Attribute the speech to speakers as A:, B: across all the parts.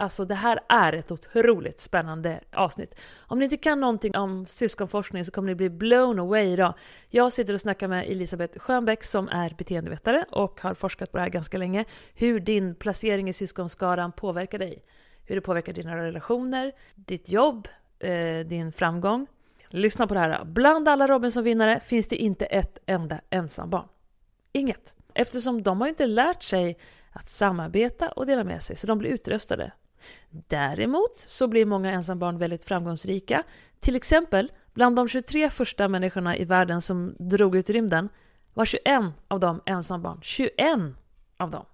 A: Alltså det här är ett otroligt spännande avsnitt. Om ni inte kan någonting om syskonforskning så kommer ni bli blown away idag. Jag sitter och snackar med Elisabeth Schönbeck som är beteendevetare och har forskat på det här ganska länge. Hur din placering i syskonskaran påverkar dig. Hur det påverkar dina relationer, ditt jobb, eh, din framgång. Lyssna på det här. Bland alla Robinson-vinnare finns det inte ett enda ensambarn. Inget. Eftersom de har inte lärt sig att samarbeta och dela med sig, så de blir utröstade. Däremot så blir många ensambarn väldigt framgångsrika. Till exempel, bland de 23 första människorna i världen som drog ut i rymden var 21 av dem ensambarn. 21 av dem!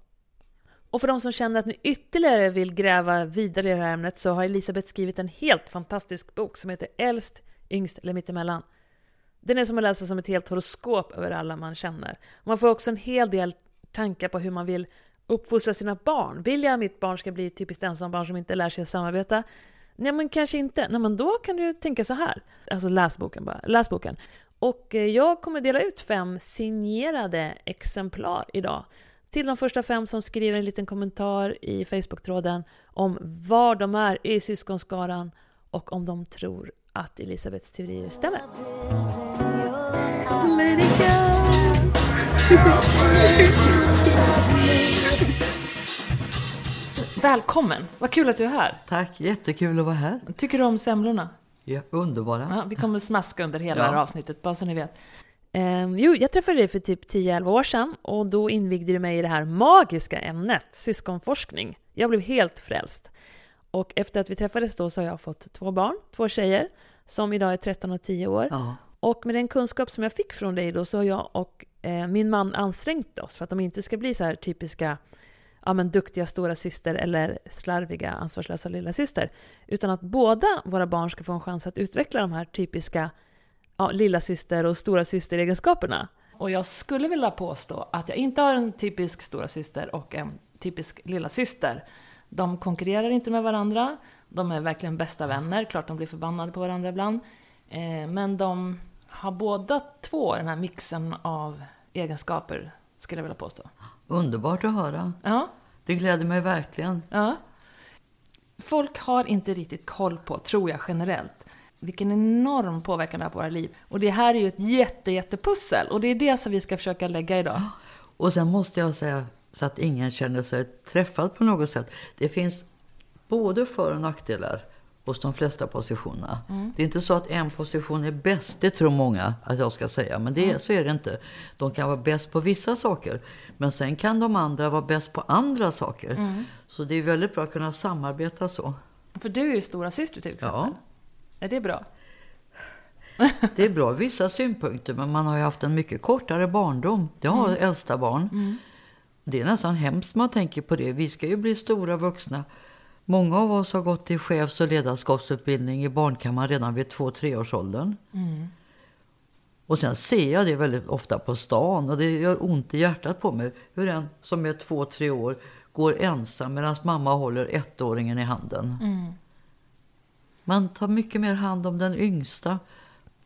A: Och för de som känner att ni ytterligare vill gräva vidare i det här ämnet så har Elisabeth skrivit en helt fantastisk bok som heter Äldst, yngst eller mittemellan. Den är som att läsa som ett helt horoskop över alla man känner. Man får också en hel del tankar på hur man vill uppfostra sina barn. Vill jag att mitt barn ska bli ett typiskt ensambarn som inte lär sig att samarbeta? Nej, men kanske inte. Nej, men då kan du tänka så här. Alltså läs boken bara. Läs boken. Och eh, jag kommer dela ut fem signerade exemplar idag till de första fem som skriver en liten kommentar i Facebook-tråden om var de är i syskonskaran och om de tror att Elisabeths teorier stämmer. Välkommen! Vad kul att du är här.
B: Tack, jättekul att vara här.
A: Tycker du om semlorna?
B: Ja, underbara.
A: Ja, vi kommer smaska under hela ja. det här avsnittet, bara så ni vet. Um, jo, jag träffade dig för typ 10-11 år sedan och då invigde du mig i det här magiska ämnet, syskonforskning. Jag blev helt frälst. Och efter att vi träffades då så har jag fått två barn, två tjejer, som idag är 13 och 10 år.
B: Ja.
A: Och med den kunskap som jag fick från dig då så har jag och eh, min man ansträngt oss för att de inte ska bli så här typiska ja, men duktiga stora syster eller slarviga ansvarslösa lilla syster. Utan att båda våra barn ska få en chans att utveckla de här typiska ja, lilla syster och stora syster-egenskaperna. Och jag skulle vilja påstå att jag inte har en typisk stora syster och en typisk lilla syster. De konkurrerar inte med varandra, de är verkligen bästa vänner, klart de blir förbannade på varandra ibland. Eh, men de har båda två den här mixen av egenskaper, skulle jag vilja påstå.
B: Underbart att höra.
A: Ja.
B: Det gläder mig verkligen.
A: Ja. Folk har inte riktigt koll på, tror jag generellt, vilken enorm påverkan det har på våra liv. Och det här är ju ett jätte, jättepussel. Och det är det som vi ska försöka lägga idag.
B: Och sen måste jag säga, så att ingen känner sig träffad på något sätt. Det finns både för och nackdelar hos de flesta positionerna. Mm. Det är inte så att en position är bäst, det tror många att jag ska säga. Men det, mm. så är det inte. De kan vara bäst på vissa saker. Men sen kan de andra vara bäst på andra saker. Mm. Så det är väldigt bra att kunna samarbeta så.
A: För du är ju stora syster till exempel.
B: Ja.
A: Är det bra?
B: det är bra vissa synpunkter, men man har ju haft en mycket kortare barndom. Det har mm. äldsta barn.
A: Mm.
B: Det är nästan hemskt man tänker på det. Vi ska ju bli stora vuxna. Många av oss har gått i chefs och ledarskapsutbildning i barnkammaren redan vid två-treårsåldern.
A: Mm.
B: Och sen ser jag det väldigt ofta på stan och det gör ont i hjärtat på mig. Hur en som är två, tre år går ensam medan mamma håller ettåringen i handen.
A: Mm.
B: Man tar mycket mer hand om den yngsta.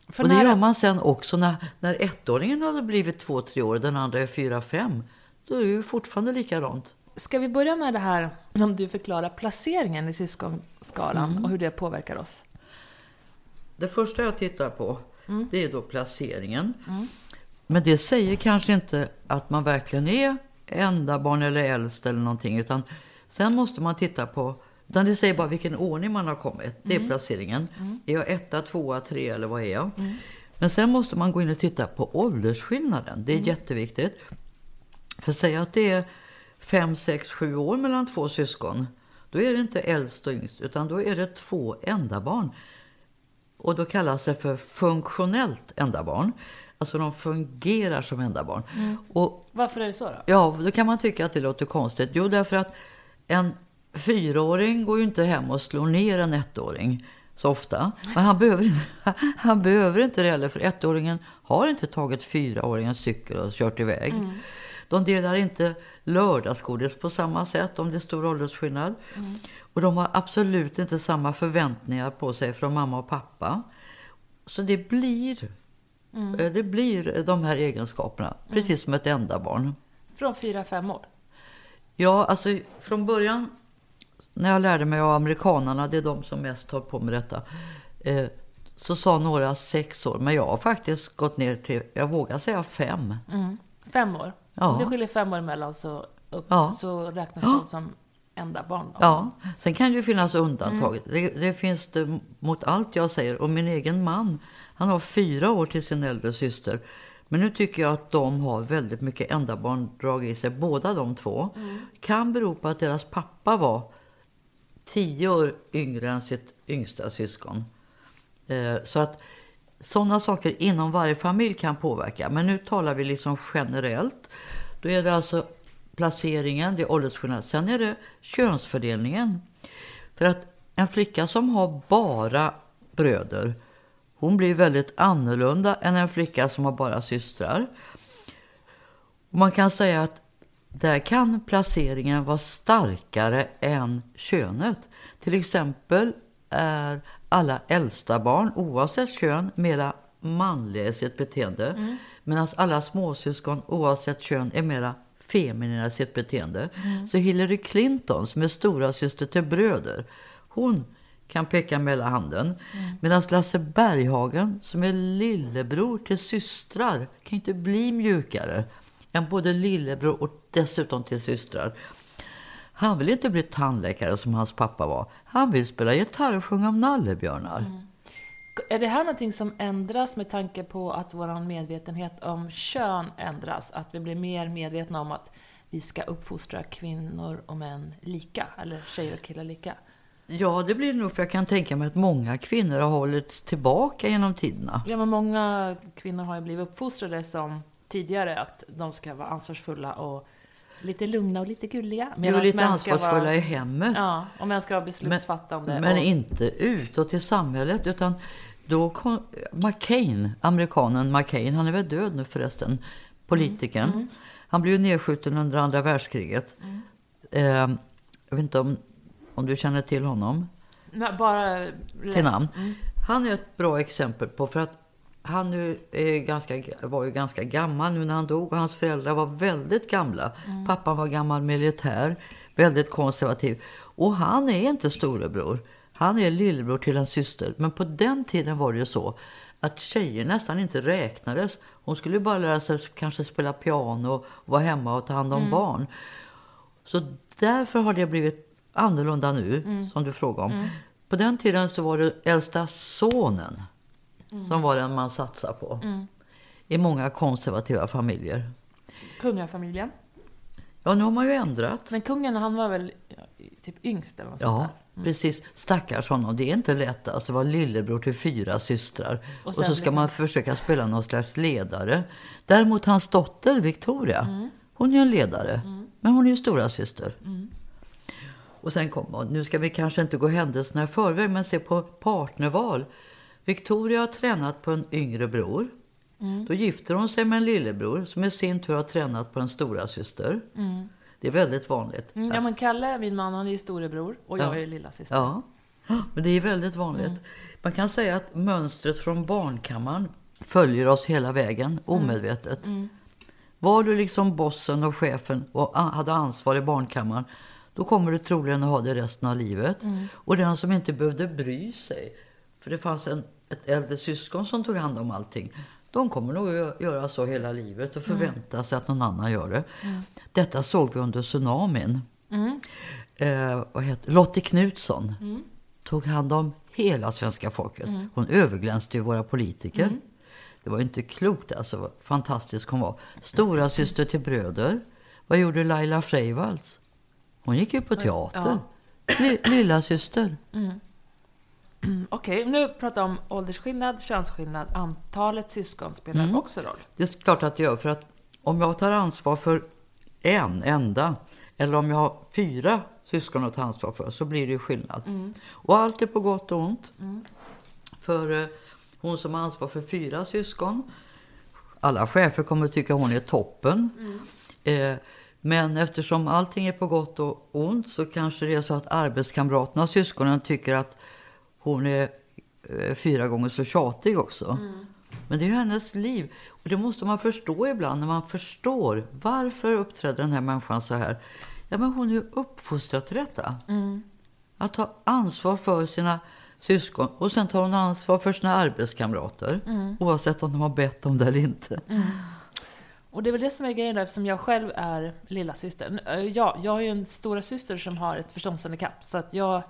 A: För
B: och det
A: när-
B: gör man sen också när, när ettåringen hade blivit två, tre år, den andra är fyra, fem. Då är det ju fortfarande likadant.
A: Ska vi börja med det här om du förklarar placeringen i syskonskalan och hur det påverkar oss?
B: Det första jag tittar på det är då placeringen. Men det säger kanske inte att man verkligen är enda barn eller äldst eller någonting. Utan sen måste man titta på, utan det säger bara vilken ordning man har kommit. Det är placeringen. Är jag etta, tvåa, tre eller vad är jag? Men sen måste man gå in och titta på åldersskillnaden. Det är jätteviktigt. För säga att det är fem, sex, sju år mellan två syskon. Då är det inte äldst och yngst utan då är det två enda barn. Och då kallas det för funktionellt enda barn. Alltså de fungerar som enda barn. Och
A: Varför är det så då?
B: ja, då kan man tycka att det låter konstigt. Jo, därför att en fyraåring går ju inte hem och slår ner en ettåring så ofta. Men han behöver inte, han behöver inte det heller, för ettåringen har inte tagit fyraåringens cykel och kört iväg. De delar inte lördagsgodis på samma sätt om det är stor åldersskillnad. Och de har absolut inte samma förväntningar på sig från mamma och pappa. Så det blir, eh, det blir de här egenskaperna, precis som ett enda barn.
A: Från fyra fem år?
B: Ja, alltså från början när jag lärde mig av amerikanarna, det är de som mest har på med detta, eh, så sa några sex år, men jag har faktiskt gått ner till, jag vågar säga fem.
A: Mm. Fem år?
B: Ja.
A: Om det skiljer fem år emellan så, upp,
B: Ja.
A: så räknas de som enda barn?
B: Ja, sen kan det ju finnas undantag. Det, det finns det mot allt jag säger. Och min egen man, han har fyra år till sin äldre syster. Men nu tycker jag att de har väldigt mycket endabarndrag i sig, båda de två. Kan bero på att deras pappa var tio år yngre än sitt yngsta syskon. Eh, Så att sådana saker inom varje familj kan påverka. Men nu talar vi liksom generellt. Då är det alltså placeringen, det är åldersskillnad. Sen är det könsfördelningen. För att en flicka som har bara bröder, hon blir väldigt annorlunda än en flicka som har bara systrar. Och man kan säga att där kan placeringen vara starkare än könet. Till exempel är alla äldsta barn, oavsett kön, mera manliga i sitt beteende. Mm. Medan alla småsyskon, oavsett kön, är mera feminina i sitt beteende. Så Hillary Clinton, som är stora syster till bröder, hon kan peka med hela handen. Medan Lasse Berghagen, som är lillebror till systrar, kan inte bli mjukare än både lillebror och dessutom till systrar. Han vill inte bli tandläkare som hans pappa var. Han vill spela gitarr och sjunga om nallebjörnar.
A: Är det här någonting som ändras med tanke på att vår medvetenhet om kön ändras? Att vi blir mer medvetna om att vi ska uppfostra kvinnor och män lika? Eller tjejer och killar lika?
B: Ja, det blir det nog för jag kan tänka mig att många kvinnor har hållits tillbaka genom tiderna.
A: Ja, men många kvinnor har ju blivit uppfostrade som tidigare att de ska vara ansvarsfulla och lite lugna och lite gulliga. Medans
B: lite ansvarsfulla
A: vara,
B: i hemmet.
A: Ja, och män ska vara beslutsfattande.
B: Men
A: och,
B: inte utåt i samhället utan då kom McCain, amerikanen McCain, han är väl död nu förresten, politikern.
A: Mm.
B: Han blev ju nedskjuten under andra världskriget. Eh, jag vet inte om, om du känner till honom
A: Nej, bara
B: till namn. Han är ett bra exempel på, för att han nu är ganska, var ju ganska gammal nu när han dog och hans föräldrar var väldigt gamla. Pappan var gammal militär, väldigt konservativ. Och han är inte storebror. Han är lillebror till en syster. Men på den tiden var det ju så att tjejer nästan inte räknades. Hon skulle bara lära sig kanske spela piano och vara hemma och ta hand om barn. Så därför har det blivit annorlunda nu, som du frågar om. På den tiden så var det äldsta sonen som var den man satsade på. I många konservativa familjer.
A: kungafamiljen.
B: Ja, nu har man ju ändrat.
A: Men kungen, han var väl typ yngst eller något
B: Ja,
A: sånt där?
B: Precis. Stackars honom. Det är inte lätt alltså, vara lillebror till fyra systrar.
A: Och
B: Och, så ska
A: blir
B: man försöka spela någon slags ledare. Däremot hans dotter Victoria, hon är en ledare. Men hon är ju stora syster. Och sen kommer, nu ska vi kanske inte gå händelserna i förväg, men se på partnerval. Victoria har tränat på en yngre bror. Då gifter hon sig med en lillebror som i sin tur har tränat på en stora syster. Det är väldigt vanligt.
A: Mm, ja, men Kalle, min man, han är ju storebror och jag
B: Ja.
A: är lilla syster.
B: Ja, men det är väldigt vanligt. Man kan säga att mönstret från barnkammaren följer oss hela vägen, omedvetet. Var du liksom bossen och chefen och hade ansvar i barnkammaren, då kommer du troligen att ha det resten av livet. Och den som inte behövde bry sig, för det fanns en, ett äldre syskon som tog hand om allting, de kommer nog att göra så hela livet och förvänta sig att någon annan gör det. Detta såg vi under tsunamin. Eh, vad heter, Lottie Knutsson tog hand om hela svenska folket. Hon överglänste ju våra politiker. Det var inte klokt alltså, vad fantastisk hon var. Stora syster till bröder. Vad gjorde Laila Freivalds? Hon gick ju på teater. Li- Lilla syster.
A: Mm, Okej, nu pratar om åldersskillnad, könsskillnad, antalet syskon spelar också roll.
B: Det är klart att det gör. För att om jag tar ansvar för en enda, eller om jag har fyra syskon att ta ansvar för, så blir det ju skillnad. Och allt är på gott och ont. För eh, hon som har ansvar för fyra syskon, alla chefer kommer att tycka hon är toppen. Eh, men eftersom allting är på gott och ont så kanske det är så att arbetskamraterna och syskonen tycker att hon är eh, fyra gånger så tjatig också. Men det är ju hennes liv. Och det måste man förstå ibland när man förstår varför uppträder den här människan så här. Ja, men hon är ju uppfostrad till detta. Att ta ansvar för sina syskon och sen tar hon ansvar för sina arbetskamrater. Oavsett om de har bett om det eller inte.
A: Och det är väl det som är grejen då, eftersom jag själv är lilla syster. Ja, jag har ju en stora syster som har ett förståndshandikapp, så att jag...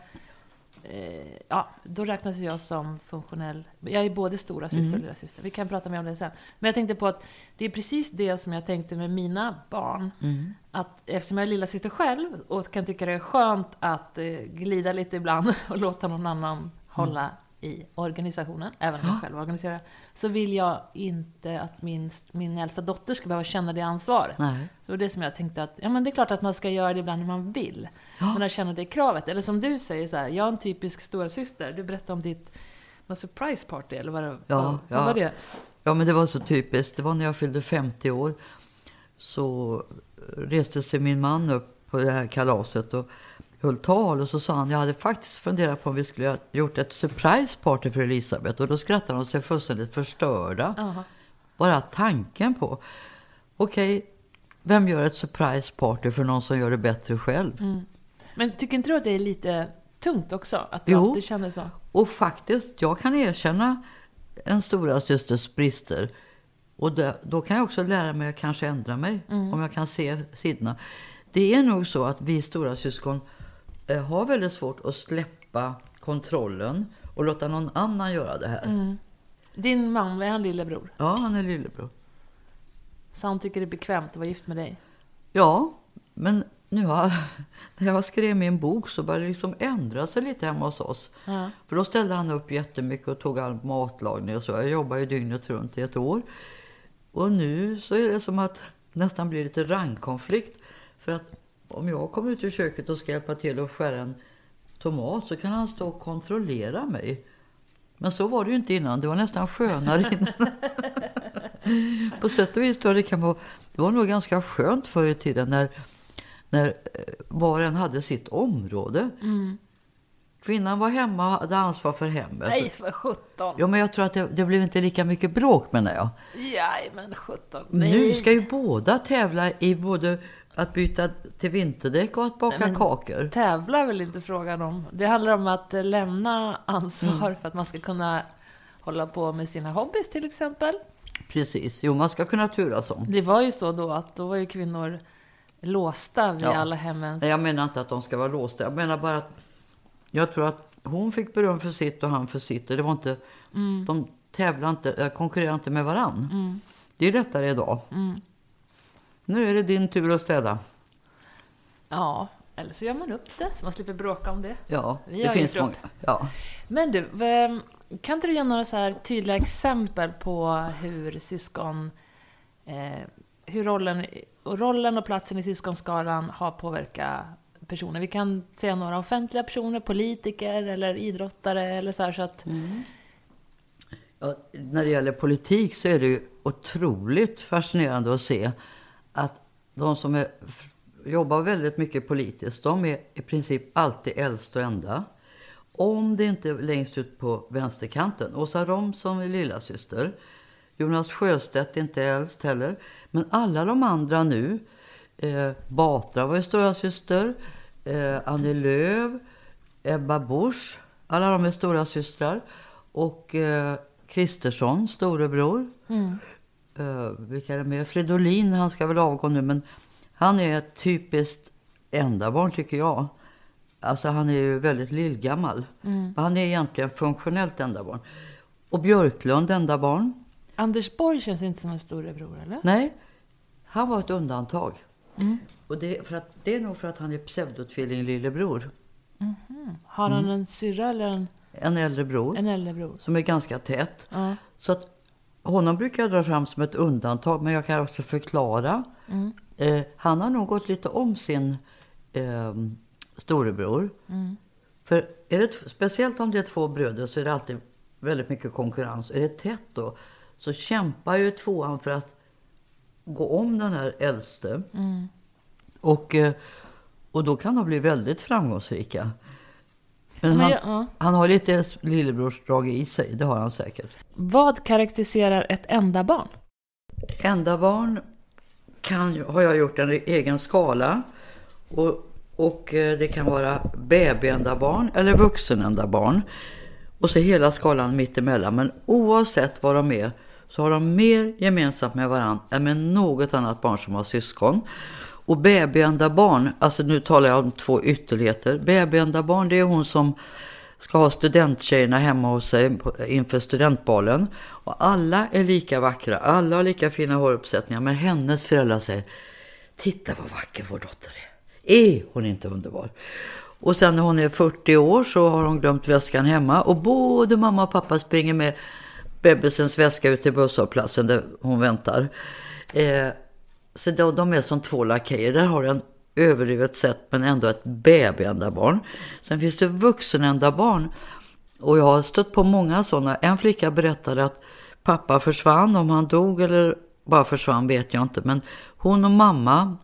A: Eh, ja, då räknas ju jag som funktionell. Jag är både stora syster och lilla syster. Vi kan prata mer om det sen. Men jag tänkte på att det är precis det som jag tänkte med mina barn. Att eftersom jag är lilla syster själv och kan tycka det är skönt att eh, glida lite ibland och låta någon annan hålla i organisationen, även om jag själv organiserar, så vill jag inte att min, min äldsta dotter ska behöva känna det ansvaret.
B: Nej.
A: Så det var det som jag tänkte att, ja men det är klart att man ska göra det ibland när man vill. Men att känna det kravet. Eller som du säger så här, jag är en typisk stora syster. Du berättade om ditt vad surprise party, eller vad, det-
B: Ja,
A: vad,
B: ja.
A: vad var det?
B: Ja, men det var så typiskt. Det var när jag fyllde 50 år. Så reste sig min man upp på det här kalaset och höll tal. Och så sa han, jag hade faktiskt funderat på om vi skulle ha gjort ett surprise party för Elisabeth. Och då skrattade de sig fullständigt förstörda.
A: Jaha.
B: Bara tanken på. Okej, vem gör ett surprise party för någon som gör det bättre själv?
A: Men tycker inte du att det är lite tungt också? Att du
B: Jo.
A: alltid känner så?
B: Och faktiskt, jag kan erkänna en stora systers brister. Och det, då kan jag också lära mig att kanske ändra mig, om jag kan se sidorna. Det är nog så att vi stora syskon eh, har väldigt svårt att släppa kontrollen och låta någon annan göra det här.
A: Din man, är han lillebror?
B: Ja, han är lillebror.
A: Så han tycker det är bekvämt att vara gift med dig?
B: Ja, men nu har, när jag skrev min bok så började det liksom ändra sig lite hemma hos oss.
A: Ja.
B: För då ställde han upp jättemycket och tog all matlagning och så. Jag jobbade ju dygnet runt i ett år. Och nu så är det som att nästan blir lite rangkonflikt. För att om jag kommer ut ur köket och ska hjälpa till att skära en tomat så kan han stå och kontrollera mig. Men så var det ju inte innan. Det var nästan skönare innan. På sätt och vis tror jag det kan vara... Det var nog ganska skönt förr i tiden när, när eh, var och en hade sitt område. Kvinnan var hemma och hade ansvar för hemmet.
A: Nej, för sjutton!
B: Jo, men jag tror att det, det blev inte lika mycket bråk menar jag.
A: Nej, men sjutton.
B: Nu ska ju båda tävla i både att byta till vinterdäck och att baka
A: Nej,
B: kakor.
A: Tävla är väl inte frågan om. Det handlar om att eh, lämna ansvar
B: Mm.
A: för att man ska kunna hålla på med sina hobbys till exempel.
B: Precis, jo man ska kunna turas om.
A: Det var ju så då att då var ju kvinnor låsta vid
B: Ja.
A: alla hemmens...
B: Jag menar inte att de ska vara låsta. Jag menar bara att jag tror att hon fick beröm för sitt och han för sitt. Det var inte,
A: Mm.
B: De tävlar inte, äh, konkurrerar inte med varann. Det är lättare idag.
A: Mm.
B: Nu är det din tur att städa.
A: Ja, eller så gör man upp det så man slipper bråka om det.
B: Ja,
A: Vi
B: det finns många. Ja.
A: Men du, kan inte du ge några så här tydliga exempel på hur syskon... Eh, hur rollen och, rollen och platsen i syskonskaran har påverkat personer? Vi kan säga några offentliga personer, politiker eller idrottare eller så här så att...
B: Ja, när det gäller politik så är det ju otroligt fascinerande att se att de som är, jobbar väldigt mycket politiskt, de är i princip alltid äldst och enda. Om det inte är längst ut på vänsterkanten. Åsa Romson är lilla syster. Jonas Sjöstedt inte äldst heller. Men alla de andra nu, eh, Batra var ju stora syster, eh, Annie Lööf, Ebba Busch, alla de är stora systrar. Och eh, Kristersson, storebror. Mm. Uh, vilka är det med? Fridolin, han ska väl avgå nu, men han är ett typiskt enda barn tycker jag. Alltså han är ju väldigt lillgammal. Mm. Han är egentligen funktionellt enda barn. Och Björklund enda barn.
A: Anders Borg känns inte som en storebror, eller?
B: Nej, han var ett undantag. Mm. Och det, för att, det är nog för att han är pseudotvilling lillebror.
A: Mm -hmm. Har han mm. en syrra eller en...
B: En äldre bror.
A: En äldre bror.
B: Som är ganska tät. Ja. Så att honom brukar jag dra fram som ett undantag, men jag kan också förklara. Mm. Eh, han har nog gått lite om sin eh, storebror. Mm. För är det, speciellt om det är två bröder så är det alltid väldigt mycket konkurrens. Är det tätt då så kämpar ju tvåan för att gå om den här äldste. Mm. Och, eh, och då kan de bli väldigt framgångsrika. Men, Men han, ja. han har lite lillebrorsdrag i sig, det har han säkert.
A: Vad karaktäriserar ett enda barn?
B: Enda barn kan, har jag gjort en egen skala. Och, och eh, det kan vara babyenda barn eller vuxenenda barn. Och så hela skalan mittemellan. Men oavsett vad de är så har de mer gemensamt med varandra än med något annat barn som har syskon. Och babyenda barn, alltså nu talar jag om två ytterligheter. Babyenda barn det är hon som ska ha studenttjejerna hemma hos sig inför studentbalen. Och alla är lika vackra, alla har lika fina håruppsättningar. Men hennes föräldrar säger, titta vad vacker vår dotter är. Är hon inte underbar? Och sen när hon är 40 år så har hon glömt väskan hemma. Och både mamma och pappa springer med bebisens väska ut till busshållplatsen där hon väntar. Eh, så de, de är som två lakejer. Där har en överdrivet sett men ändå ett babyända barn. Sen finns det vuxenända barn. Och jag har stött på många sådana. En flicka berättade att pappa försvann. Om han dog eller bara försvann vet jag inte. Men hon och mamma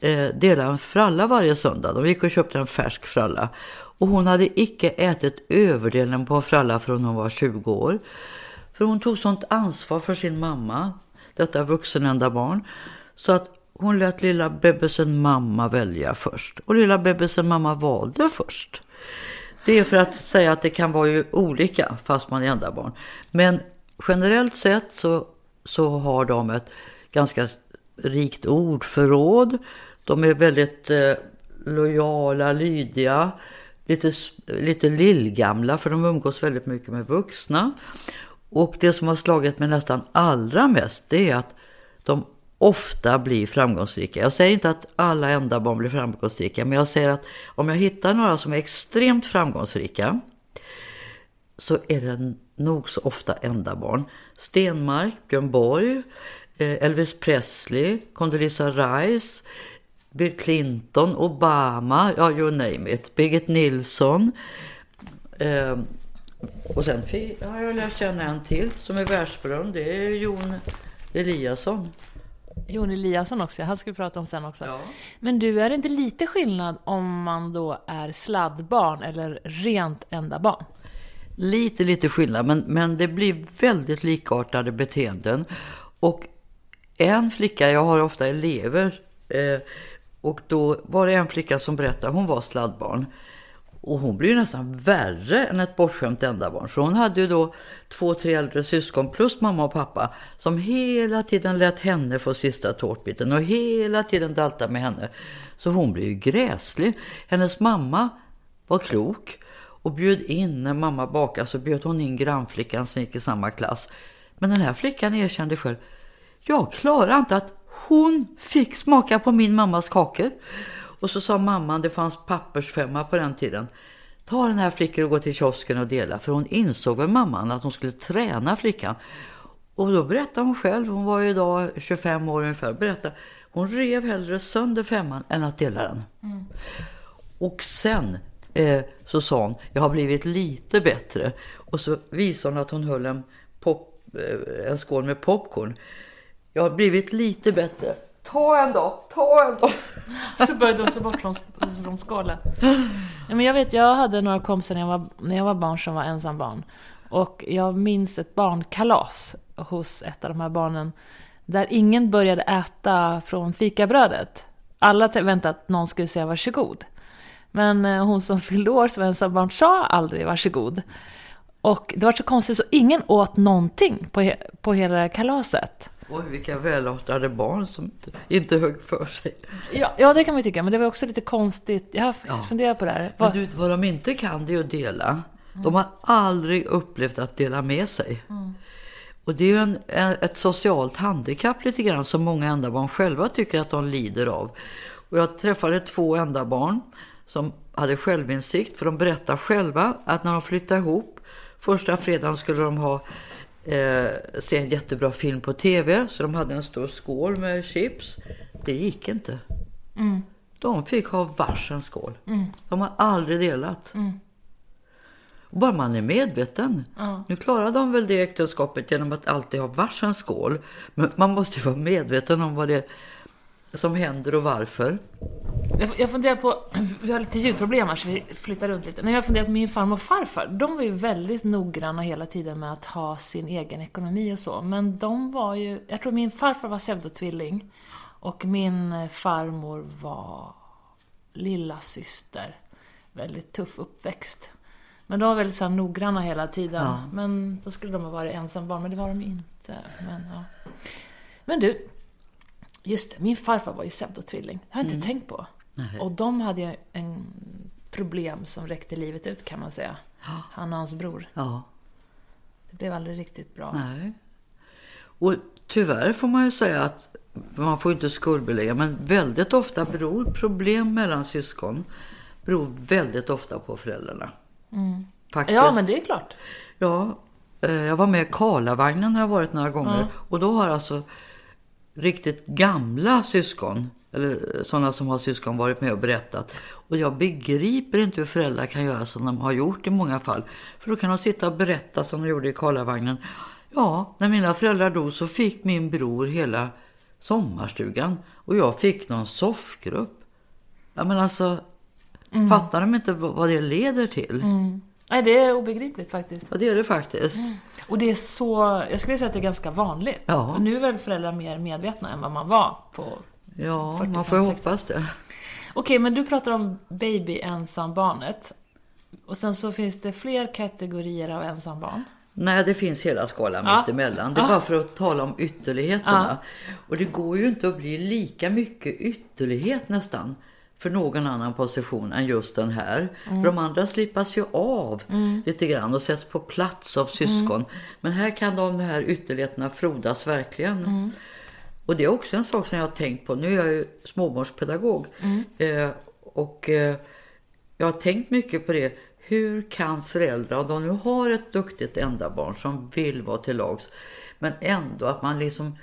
B: eh, delade en fralla varje söndag. De gick och köpte en färsk fralla. Och hon hade icke ätit överdelen på en fralla förrän hon var 20 år. För hon tog sånt ansvar för sin mamma, detta vuxenenda barn. Så att hon lät lilla bebisen mamma välja först. Och lilla bebisen mamma valde först. Det är för att säga att det kan vara ju olika fast man är enda barn. Men generellt sett så, så har de ett ganska rikt ordförråd. De är väldigt eh, lojala, lydiga, lite, lite lillgamla för de umgås väldigt mycket med vuxna. Och det som har slagit mig nästan allra mest det är att de ofta blir framgångsrika. Jag säger inte att alla enda barn blir framgångsrika, men jag säger att om jag hittar några som är extremt framgångsrika så är det nog så ofta enda barn. Stenmark, Björn Borg, eh, Elvis Presley, Condoleezza Rice, Bill Clinton, Obama, ja you name it, Birgit Nilsson. Eh, och sen har jag lärt känna en till som är världsberömd. Det är Jon Eliasson.
A: Jon Eliasson också, han ska vi prata om sen också. Ja. Men du, är det inte lite skillnad om man då är sladdbarn eller rent enda barn?
B: Lite, lite skillnad, men, men det blir väldigt likartade beteenden. Och en flicka, jag har ofta elever, eh, och då var det en flicka som berättade, hon var sladdbarn. Och hon blev nästan värre än ett bortskämt enda barn. För hon hade ju då två, tre äldre syskon plus mamma och pappa som hela tiden lät henne få sista tårtbiten och hela tiden dalta med henne. Så hon blev ju gräslig. Hennes mamma var klok och bjöd in, när mamma bakade så bjöd hon in grannflickan som gick i samma klass. Men den här flickan erkände själv, jag klarar inte att hon fick smaka på min mammas kakor. Och så sa mamman, det fanns pappersfemma på den tiden. Ta den här flickan och gå till kiosken och dela. För hon insåg väl mamman att hon skulle träna flickan. Och då berättade hon själv, hon var ju idag 25 år ungefär, berättade, hon rev hellre sönder femman än att dela den. Mm. Och sen eh, så sa hon, jag har blivit lite bättre. Och så visade hon att hon höll en eh, en skål med popcorn. Jag har blivit lite bättre. Ta en då, ta en då.
A: Så började de se bort från, från skålen. Ja, men jag vet, jag hade några kompisar när jag, var, när jag var barn som var ensam barn. Och jag minns ett barnkalas hos ett av de här barnen. Där ingen började äta från fikabrödet. Alla väntade att någon skulle säga varsågod. Men eh, hon som fyllde år som ensam barn sa aldrig varsågod. Och det var så konstigt så ingen åt någonting på, he på hela det här kalaset.
B: Oj, vilka välartade barn som inte, inte högg för sig.
A: Ja, ja, det kan man ju tycka, men det var också lite konstigt. Jag har ja. funderat på det här.
B: Vad... Men du, vad de inte kan det är att dela. Mm. De har aldrig upplevt att dela med sig. Mm. Och det är ju en, ett socialt handikapp lite grann som många enda barn själva tycker att de lider av. Och jag träffade två enda barn som hade självinsikt för de berättar själva att när de flyttade ihop första fredagen skulle de ha eh, se en jättebra film på tv så de hade en stor skål med chips. Det gick inte. Mm. De fick ha varsin skål. Mm. De har aldrig delat. Mm. Bara man är medveten. Ja. Nu klarar de väl det äktenskapet genom att alltid ha varsin skål. Men man måste ju vara medveten om vad det är som händer och varför.
A: Jag, jag funderar på, vi har lite ljudproblem här så vi flyttar runt lite. När jag funderar på min farmor och farfar, de var ju väldigt noggranna hela tiden med att ha sin egen ekonomi och så. Men de var ju, jag tror min farfar var pseudotvilling och min farmor var lilla syster. Väldigt tuff uppväxt. Men de var väldigt så här noggranna hela tiden. Ja. Men då skulle de ha varit ensambarn, men det var de inte. Men, ja. men du, just det, min farfar var ju pseudotvilling. Det har jag inte mm. tänkt på. Nej. Och de hade ju en problem som räckte livet ut kan man säga. Han och hans bror. Ja. Det blev aldrig riktigt bra.
B: Nej. Och tyvärr får man ju säga att man får inte skuldbelägga, men väldigt ofta beror problem mellan syskon beror väldigt ofta på föräldrarna.
A: Mm. Faktiskt. Ja, men det är klart.
B: Ja, eh, jag var med i Karlavagnen har jag varit några gånger. Ja. Och då har alltså riktigt gamla syskon, eller sådana som har syskon, varit med och berättat. Och jag begriper inte hur föräldrar kan göra som de har gjort i många fall. För då kan de sitta och berätta som de gjorde i Karlavagnen. Ja, när mina föräldrar dog så fick min bror hela sommarstugan. Och jag fick någon soffgrupp. Ja, men alltså, Mm. Fattar de inte vad det leder till?
A: Mm. Nej, det är obegripligt faktiskt.
B: Ja, det är det faktiskt. Mm.
A: Och det är så, jag skulle säga att det är ganska vanligt. Ja. Och nu är väl föräldrar mer medvetna än vad man var på
B: Ja, 40, man får ju hoppas det.
A: Okej, men du pratar om baby-ensambarnet. Och sen så finns det fler kategorier av ensambarn.
B: Nej, det finns hela skalan ja. mittemellan. Det är ja. bara för att tala om ytterligheterna. Ja. Och det går ju inte att bli lika mycket ytterlighet nästan för någon annan position än just den här. Mm. De andra slippas ju av mm. lite grann och sätts på plats av syskon. Mm. Men här kan de här ytterligheterna frodas verkligen. Mm. Och det är också en sak som jag har tänkt på. Nu är jag ju småbarnspedagog. Mm. Eh, och eh, jag har tänkt mycket på det. Hur kan föräldrar, om de nu har ett duktigt enda barn som vill vara till lags, men ändå att man liksom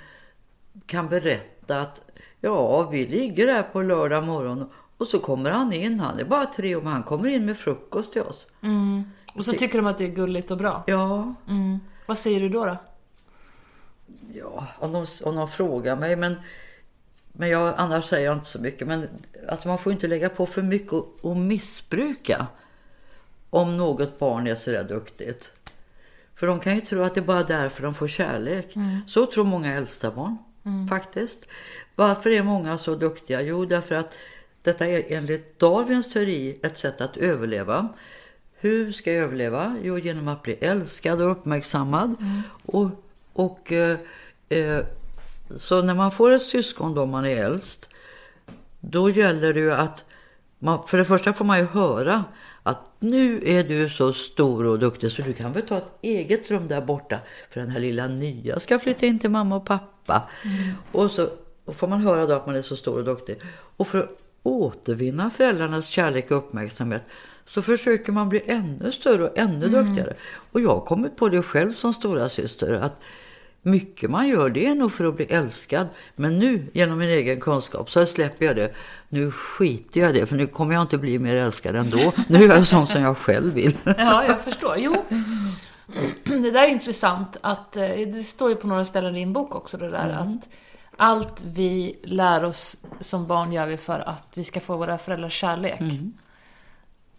B: kan berätta att ja, vi ligger där på lördag morgon och så kommer han in, han är bara tre år, men han kommer in med frukost till oss.
A: Mm. Och så tycker de att det är gulligt och bra?
B: Ja.
A: Mm. Vad säger du då då?
B: Ja, om de, om de frågar mig, men, men jag, annars säger jag inte så mycket. Men alltså man får inte lägga på för mycket och, och missbruka om något barn är så där duktigt. För de kan ju tro att det är bara därför de får kärlek. Mm. Så tror många äldsta barn mm. faktiskt. Varför är många så duktiga? Jo, därför att detta är enligt Darwins teori ett sätt att överleva. Hur ska jag överleva? Jo, genom att bli älskad och uppmärksammad. Mm. Och, och eh, eh, så när man får ett syskon då man är äldst, då gäller det ju att man, för det första får man ju höra att nu är du så stor och duktig så du kan väl ta ett eget rum där borta för den här lilla nya ska flytta in till mamma och pappa. Mm. Och så får man höra då att man är så stor och duktig. Och för återvinna föräldrarnas kärlek och uppmärksamhet så försöker man bli ännu större och ännu mm. duktigare. Och jag har kommit på det själv som stora syster att mycket man gör det är nog för att bli älskad. Men nu genom min egen kunskap så släpper jag det. Nu skiter jag det för nu kommer jag inte bli mer älskad ändå. Nu är jag sån som jag själv vill.
A: Ja, jag förstår. Jo. Det där är intressant att, eh, det står ju på några ställen i din bok också det där att allt vi lär oss som barn gör vi för att vi ska få våra föräldrars kärlek.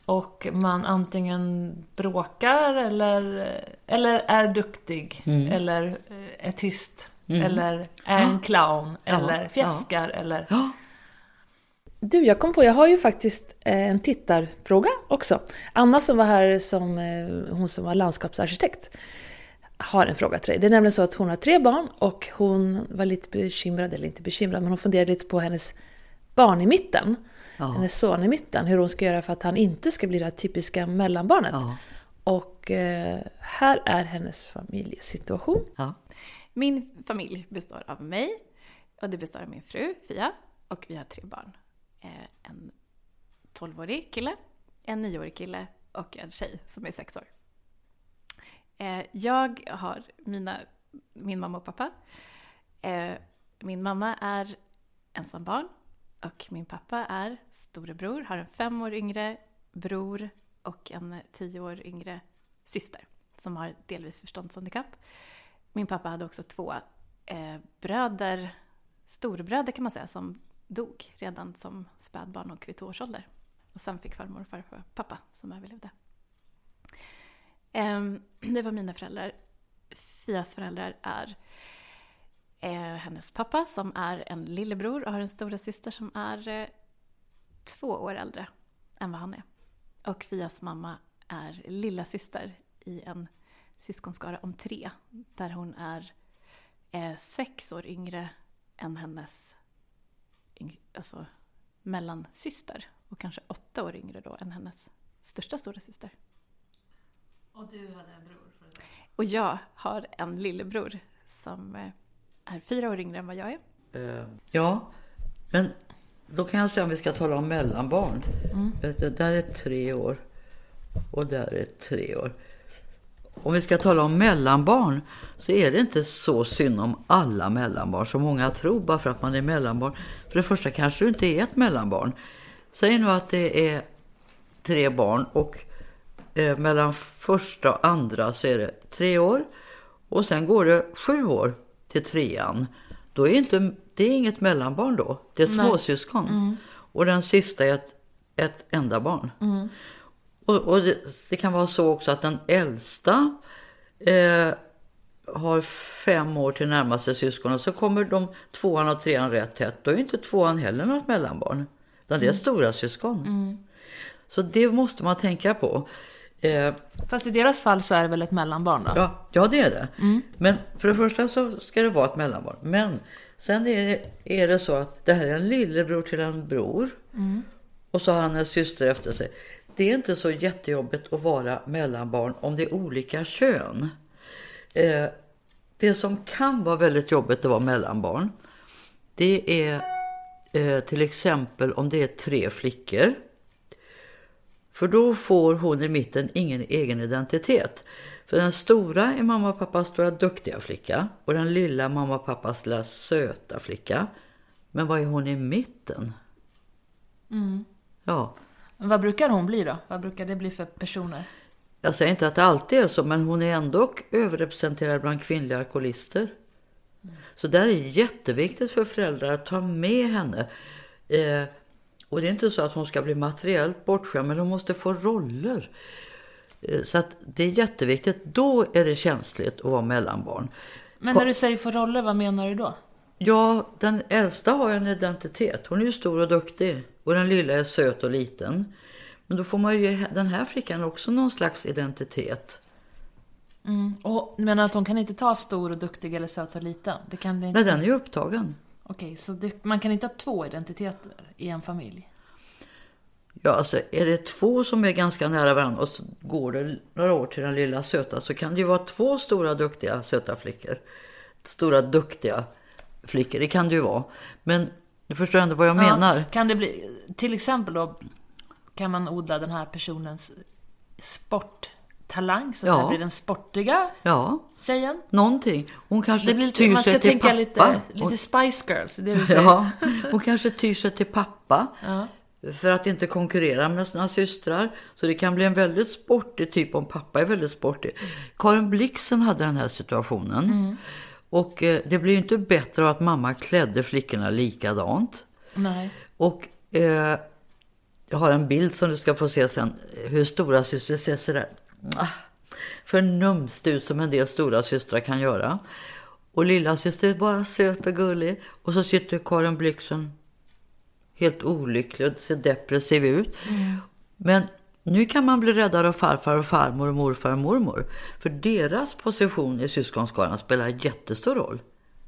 A: Och man antingen bråkar eller, eller är duktig eller eh, är tyst. Eller är en clown eller fjäskar eller...
B: Ja.
A: Du, jag kom på, jag har ju faktiskt eh, en tittarfråga också. Anna som var här som, eh, hon som var landskapsarkitekt, har en fråga till dig. Det är nämligen så att hon har tre barn och hon var lite bekymrad, eller inte bekymrad, men hon funderade lite på hennes barn i mitten.
B: Ja.
A: Hennes son i mitten, hur hon ska göra för att han inte ska bli det här typiska mellanbarnet.
B: Ja.
A: Och eh, här är hennes familjesituation.
B: Ja.
C: Min familj består av mig och det består av min fru Fia och vi har tre barn. Eh, En 12-årig kille, en 9-årig kille och en tjej som är 6 år. Eh, Jag har mina, min mamma och pappa. Eh, Min mamma är ensambarn och min pappa är storebror, har en fem år yngre bror och en tio år yngre syster som har delvis förståndshandikapp. Min pappa hade också två eh, bröder, storebröder kan man säga, som dog redan som spädbarn och vid två års ålder. Och sen fick farmor och farfar pappa som överlevde. Ehm, det var mina föräldrar. Fias föräldrar är eh, hennes pappa som är en lillebror och har en stora syster som är eh, två år äldre än vad han är. Och Fias mamma är lilla syster i en syskonskara om tre där hon är eh, sex år yngre än hennes alltså, mellansyster och kanske åtta år yngre då än hennes största stora syster.
A: Och du hade en bror?
C: Och jag har en lillebror som eh, är fyra år yngre än vad jag är.
B: Eh, Ja, men då kan jag säga om vi ska tala om mellanbarn. Eh, Det där är tre år och där är tre år. Om vi ska tala om mellanbarn så är det inte så synd om alla mellanbarn som många tror bara för att man är mellanbarn. För det första kanske du inte är ett mellanbarn. Säg nu att det är tre barn och eh, mellan första och andra så är det tre år och sen går det sju år till trean. Då är inte, det är inget mellanbarn då, det är ett småsyskon. Och den sista är ett, ett enda barn. Och, och det, det kan vara så också att den äldsta eh, har fem år till närmaste syskon och så kommer de tvåan och trean rätt tätt. Då är inte tvåan heller något mellanbarn. Utan det är stora syskon. Så det måste man tänka på. Eh,
A: Fast i deras fall så är det väl ett mellanbarn då?
B: Ja, ja det är det. Men för det första så ska det vara ett mellanbarn. Men sen är det, är det så att det här är en lillebror till en bror. Och så har han en syster efter sig. Det är inte så jättejobbigt att vara mellanbarn om det är olika kön. Eh, det som kan vara väldigt jobbigt att vara mellanbarn. Det är eh, till exempel om det är tre flickor. För då får hon i mitten ingen egen identitet. För den stora är mamma och pappas stora duktiga flicka och den lilla mamma och pappas lilla söta flicka. Men vad är hon i mitten? Ja,
A: Men Vad brukar hon bli då? Vad brukar det bli för personer?
B: jag säger inte att det alltid är så, men hon är ändå överrepresenterad bland kvinnliga alkoholister. Så där är jätteviktigt för föräldrar att ta med henne. Eh, och det är inte så att hon ska bli materiellt bortskämd, men hon måste få roller. Eh, så det är jätteviktigt. Då är det känsligt att vara mellanbarn.
A: Men när du säger få roller, vad menar du då?
B: Ja, den äldsta har en identitet. Hon är ju stor och duktig. Och den lilla är söt och liten. Men då får man ju ge den här flickan också någon slags identitet.
A: Mm. Och menar att hon kan inte ta stor och duktig eller söt och liten? Det kan det inte?
B: Nej, den är ju upptagen.
A: Okej, så det, man kan inte ha två identiteter i en familj?
B: Ja, alltså är det två som är ganska nära varandra och så går det några år till den lilla söta så kan det ju vara två stora duktiga söta flickor. Stora duktiga flickor, det kan det ju vara. Men du förstår ändå vad jag menar.
A: Ja, kan det bli, till exempel då, kan man odla den här personens sporttalang så
B: Ja.
A: det blir den sportiga
B: Ja,
A: tjejen?
B: någonting. Hon
A: Så
B: kanske
A: det blir lite,
B: tyr
A: man ska
B: sig till
A: tänka
B: pappa.
A: lite, lite Spice Girls, det är du säger?
B: Ja, hon kanske tyr sig till pappa.
A: Ja.
B: för att inte konkurrera med sina systrar. Så det kan bli en väldigt sportig typ om pappa är väldigt sportig. Karin Blixen hade den här situationen. Och eh, det blir ju inte bättre av att mamma klädde flickorna likadant.
A: Nej.
B: Och eh, jag har en bild som du ska få se sen. Hur stora syster sådär ah, förnumst ut som en del stora systrar kan göra. Och lilla syster är bara söt och gullig. Och så sitter Karin Blixen helt olycklig och ser depressiv ut. Men nu kan man bli räddare av farfar och farmor och morfar och mormor. För deras position i syskonskaran spelar jättestor roll.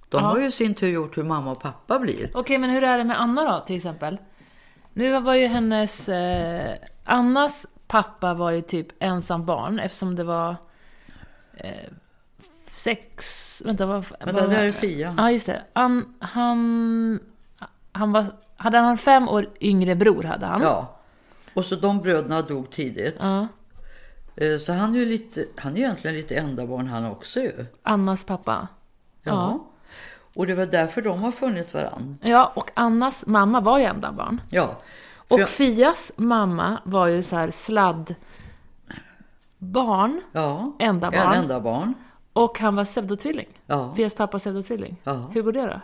B: De
A: Ja.
B: har ju sin tur gjort hur mamma och pappa blir.
A: Okej, men hur är det med Anna då, till exempel? Nu var ju hennes... Eh, Annas pappa var ju typ ensam barn eftersom det var... Eh, sex... Vänta, vad...
B: Vänta, det här är Fia.
A: Ja, just det. Han... Han, han var... Hade han fem år yngre bror, hade han?
B: Ja. Och så de bröderna dog tidigt.
A: Ja.
B: Eh, Så han är ju lite, han är egentligen lite enda barn han också ju.
A: Annas pappa.
B: Ja. Och det var därför de har funnit varann.
A: Ja, och Annas mamma var ju enda barn.
B: Ja.
A: Och
B: För-
A: Fias mamma var ju så här sladd barn,
B: Ja.
A: enda
B: En
A: barn.
B: enda barn.
A: Och han var pseudotvilling.
B: Ja.
A: Fias pappa pseudotvilling.
B: Ja.
A: Hur går det då?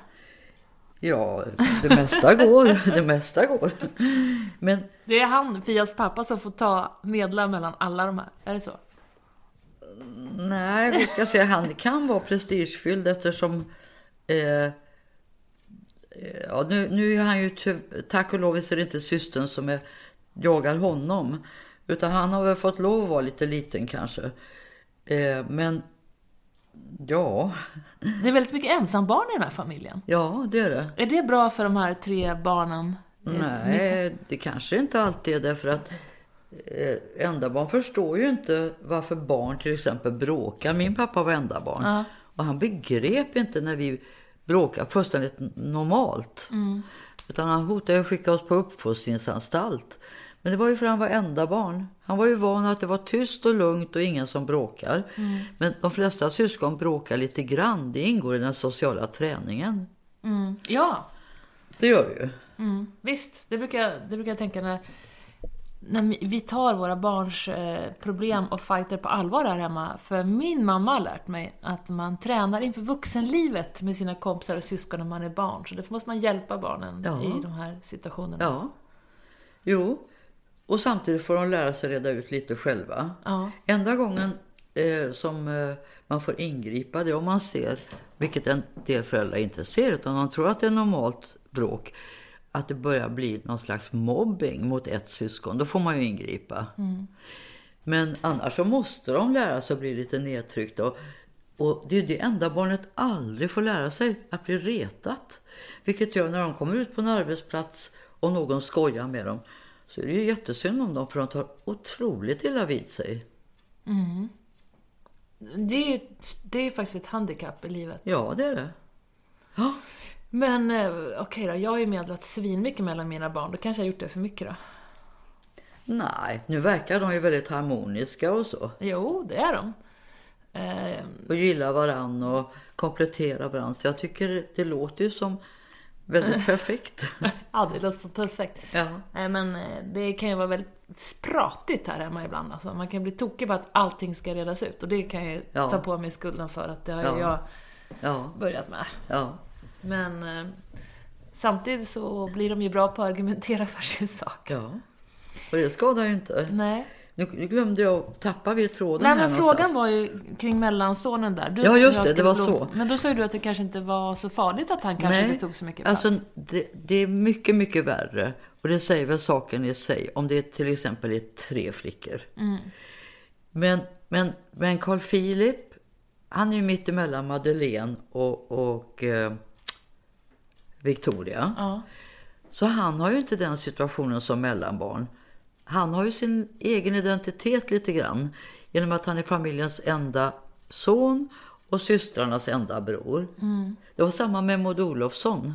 B: Ja, det mesta går. Det mesta går. Men
A: Det är han, Fias pappa, som får ta medla mellan alla de här. Är det så?
B: nej, vi ska se. Han kan vara prestigefylld eftersom... Eh, ja, nu, nu är han ju tack och lov så är det inte systern som är, jagar honom. Utan han har väl fått lov att vara lite liten kanske. Eh, men ja,
A: Det är väldigt mycket ensambarn i den här familjen.
B: ja det är det.
A: Är det bra för de här tre barnen?
B: Nej, det kanske inte alltid är därför att eh, enda barn förstår ju inte varför barn till exempel bråkar. Min pappa var enda barn
A: Ja.
B: och han begrep inte när vi bråkar fullständigt normalt. Utan han hotade att skicka oss på uppfostringsanstalt. Men det var ju för han var enda barn. Han var ju van att det var tyst och lugnt och ingen som bråkar. Men de flesta syskon bråkar lite grann. Det ingår i den sociala träningen.
A: Mm. Ja,
B: Det gör det ju.
A: mm. visst. Det brukar, det brukar jag tänka när, när vi tar våra barns eh, problem och fighter på allvar här hemma. För min mamma har lärt mig att man tränar inför vuxenlivet med sina kompisar och syskon när man är barn. Så därför måste man hjälpa barnen
B: Ja.
A: i de här situationerna.
B: Ja, jo. Och samtidigt får de lära sig reda ut lite själva.
A: Ja.
B: Enda gången eh, som eh, man får ingripa det är om man ser, vilket en del föräldrar inte ser, utan de tror att det är normalt bråk, att det börjar bli någon slags mobbing mot ett syskon. Då får man ju ingripa. Men annars så måste de lära sig att bli lite nedtryckta. Och, och det är ju det enda barnet aldrig får lära sig, att bli retat. Vilket gör när de kommer ut på en arbetsplats och någon skojar med dem så är det ju jättesynd om dem för de tar otroligt illa vid sig.
A: Det är ju det är faktiskt ett handikapp i livet.
B: Ja, det är det. Ja,
A: Men eh, okej då, jag har ju medlat svinmycket mellan mina barn. Då kanske jag gjort det för mycket då.
B: nej, nu verkar de ju väldigt harmoniska och så.
A: Jo, det är de. Eh,
B: Och gillar varann och kompletterar varann. Så jag tycker det låter ju som väldigt perfekt.
A: ja, det låter så perfekt.
B: Ja.
A: Nej, men eh, det kan ju vara väldigt spratigt här hemma ibland. Alltså, man kan bli tokig på att allting ska redas ut. Och det kan jag ju
B: Ja.
A: ta på mig skulden för att det har
B: Ja.
A: jag
B: Ja,
A: börjat med.
B: ja.
A: Men eh, samtidigt så blir de ju bra på att argumentera för sin sak.
B: Ja. Och det skadar ju inte.
A: Nej.
B: Nu glömde jag tappa vid tråden
A: Nej,
B: här
A: men
B: någonstans.
A: frågan var ju kring mellansonen där. Du,
B: Ja, just det, det var
A: blom-
B: så.
A: Men då sa du att det kanske inte var så farligt att han kanske
B: Nej,
A: inte tog så mycket plats.
B: Alltså, det, det är mycket, mycket värre. Och det säger väl saken i sig. Om det till exempel är tre flickor.
A: Mm.
B: Men, men, men Carl Philip, han är ju mitt emellan Madeleine och, och eh, Victoria.
A: Ja.
B: Så han har ju inte den situationen som mellanbarn. Han har ju sin egen identitet lite grann. Genom att han är familjens enda son och systrarnas enda bror. Det var samma med Maud Olofsson.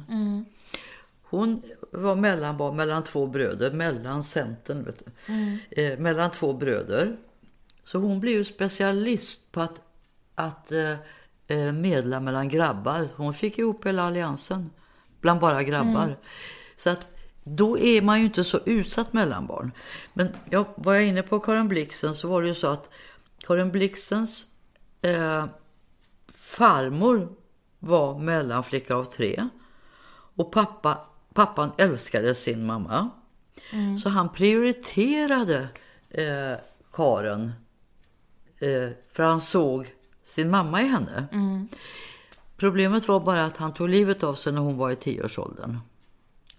B: Hon var mellanbarn mellan två bröder, mellan centern, du. Eh, mellan två bröder. Så hon blev ju specialist på att, att eh, eh, medla mellan grabbar. Hon fick ihop hela alliansen bland bara grabbar. Så att då är man ju inte så utsatt mellanbarn. Men jag var jag inne på Karin Blixen så var det ju så att Karin Blixens eh, farmor var mellanflicka av tre. Och pappa, pappan älskade sin mamma. Mm. Så han prioriterade eh, Karin. Eh, för han såg sin mamma i henne. Mm. Problemet var bara att han tog livet av sig när hon var i tioårsåldern.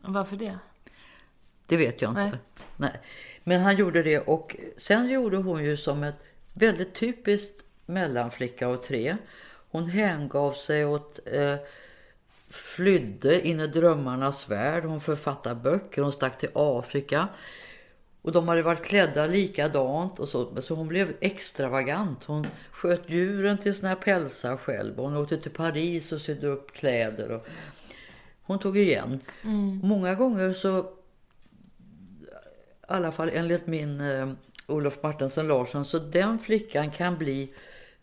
A: Varför det?
B: Det vet jag inte. Nej. Nej. Men han gjorde det och sen gjorde hon ju som ett väldigt typiskt mellanflicka av tre. Hon hängav sig åt, eh, flydde in i drömmarnas värld. Hon författade böcker, hon stack till Afrika. Och de hade varit klädda likadant och så, så hon blev extravagant. Hon sköt djuren till sina pälsar själv. Hon åkte till Paris och sydde upp kläder. Och hon tog igen. Mm. Många gånger så, i alla fall enligt min eh, Olof Martensen Larsson, så den flickan kan bli,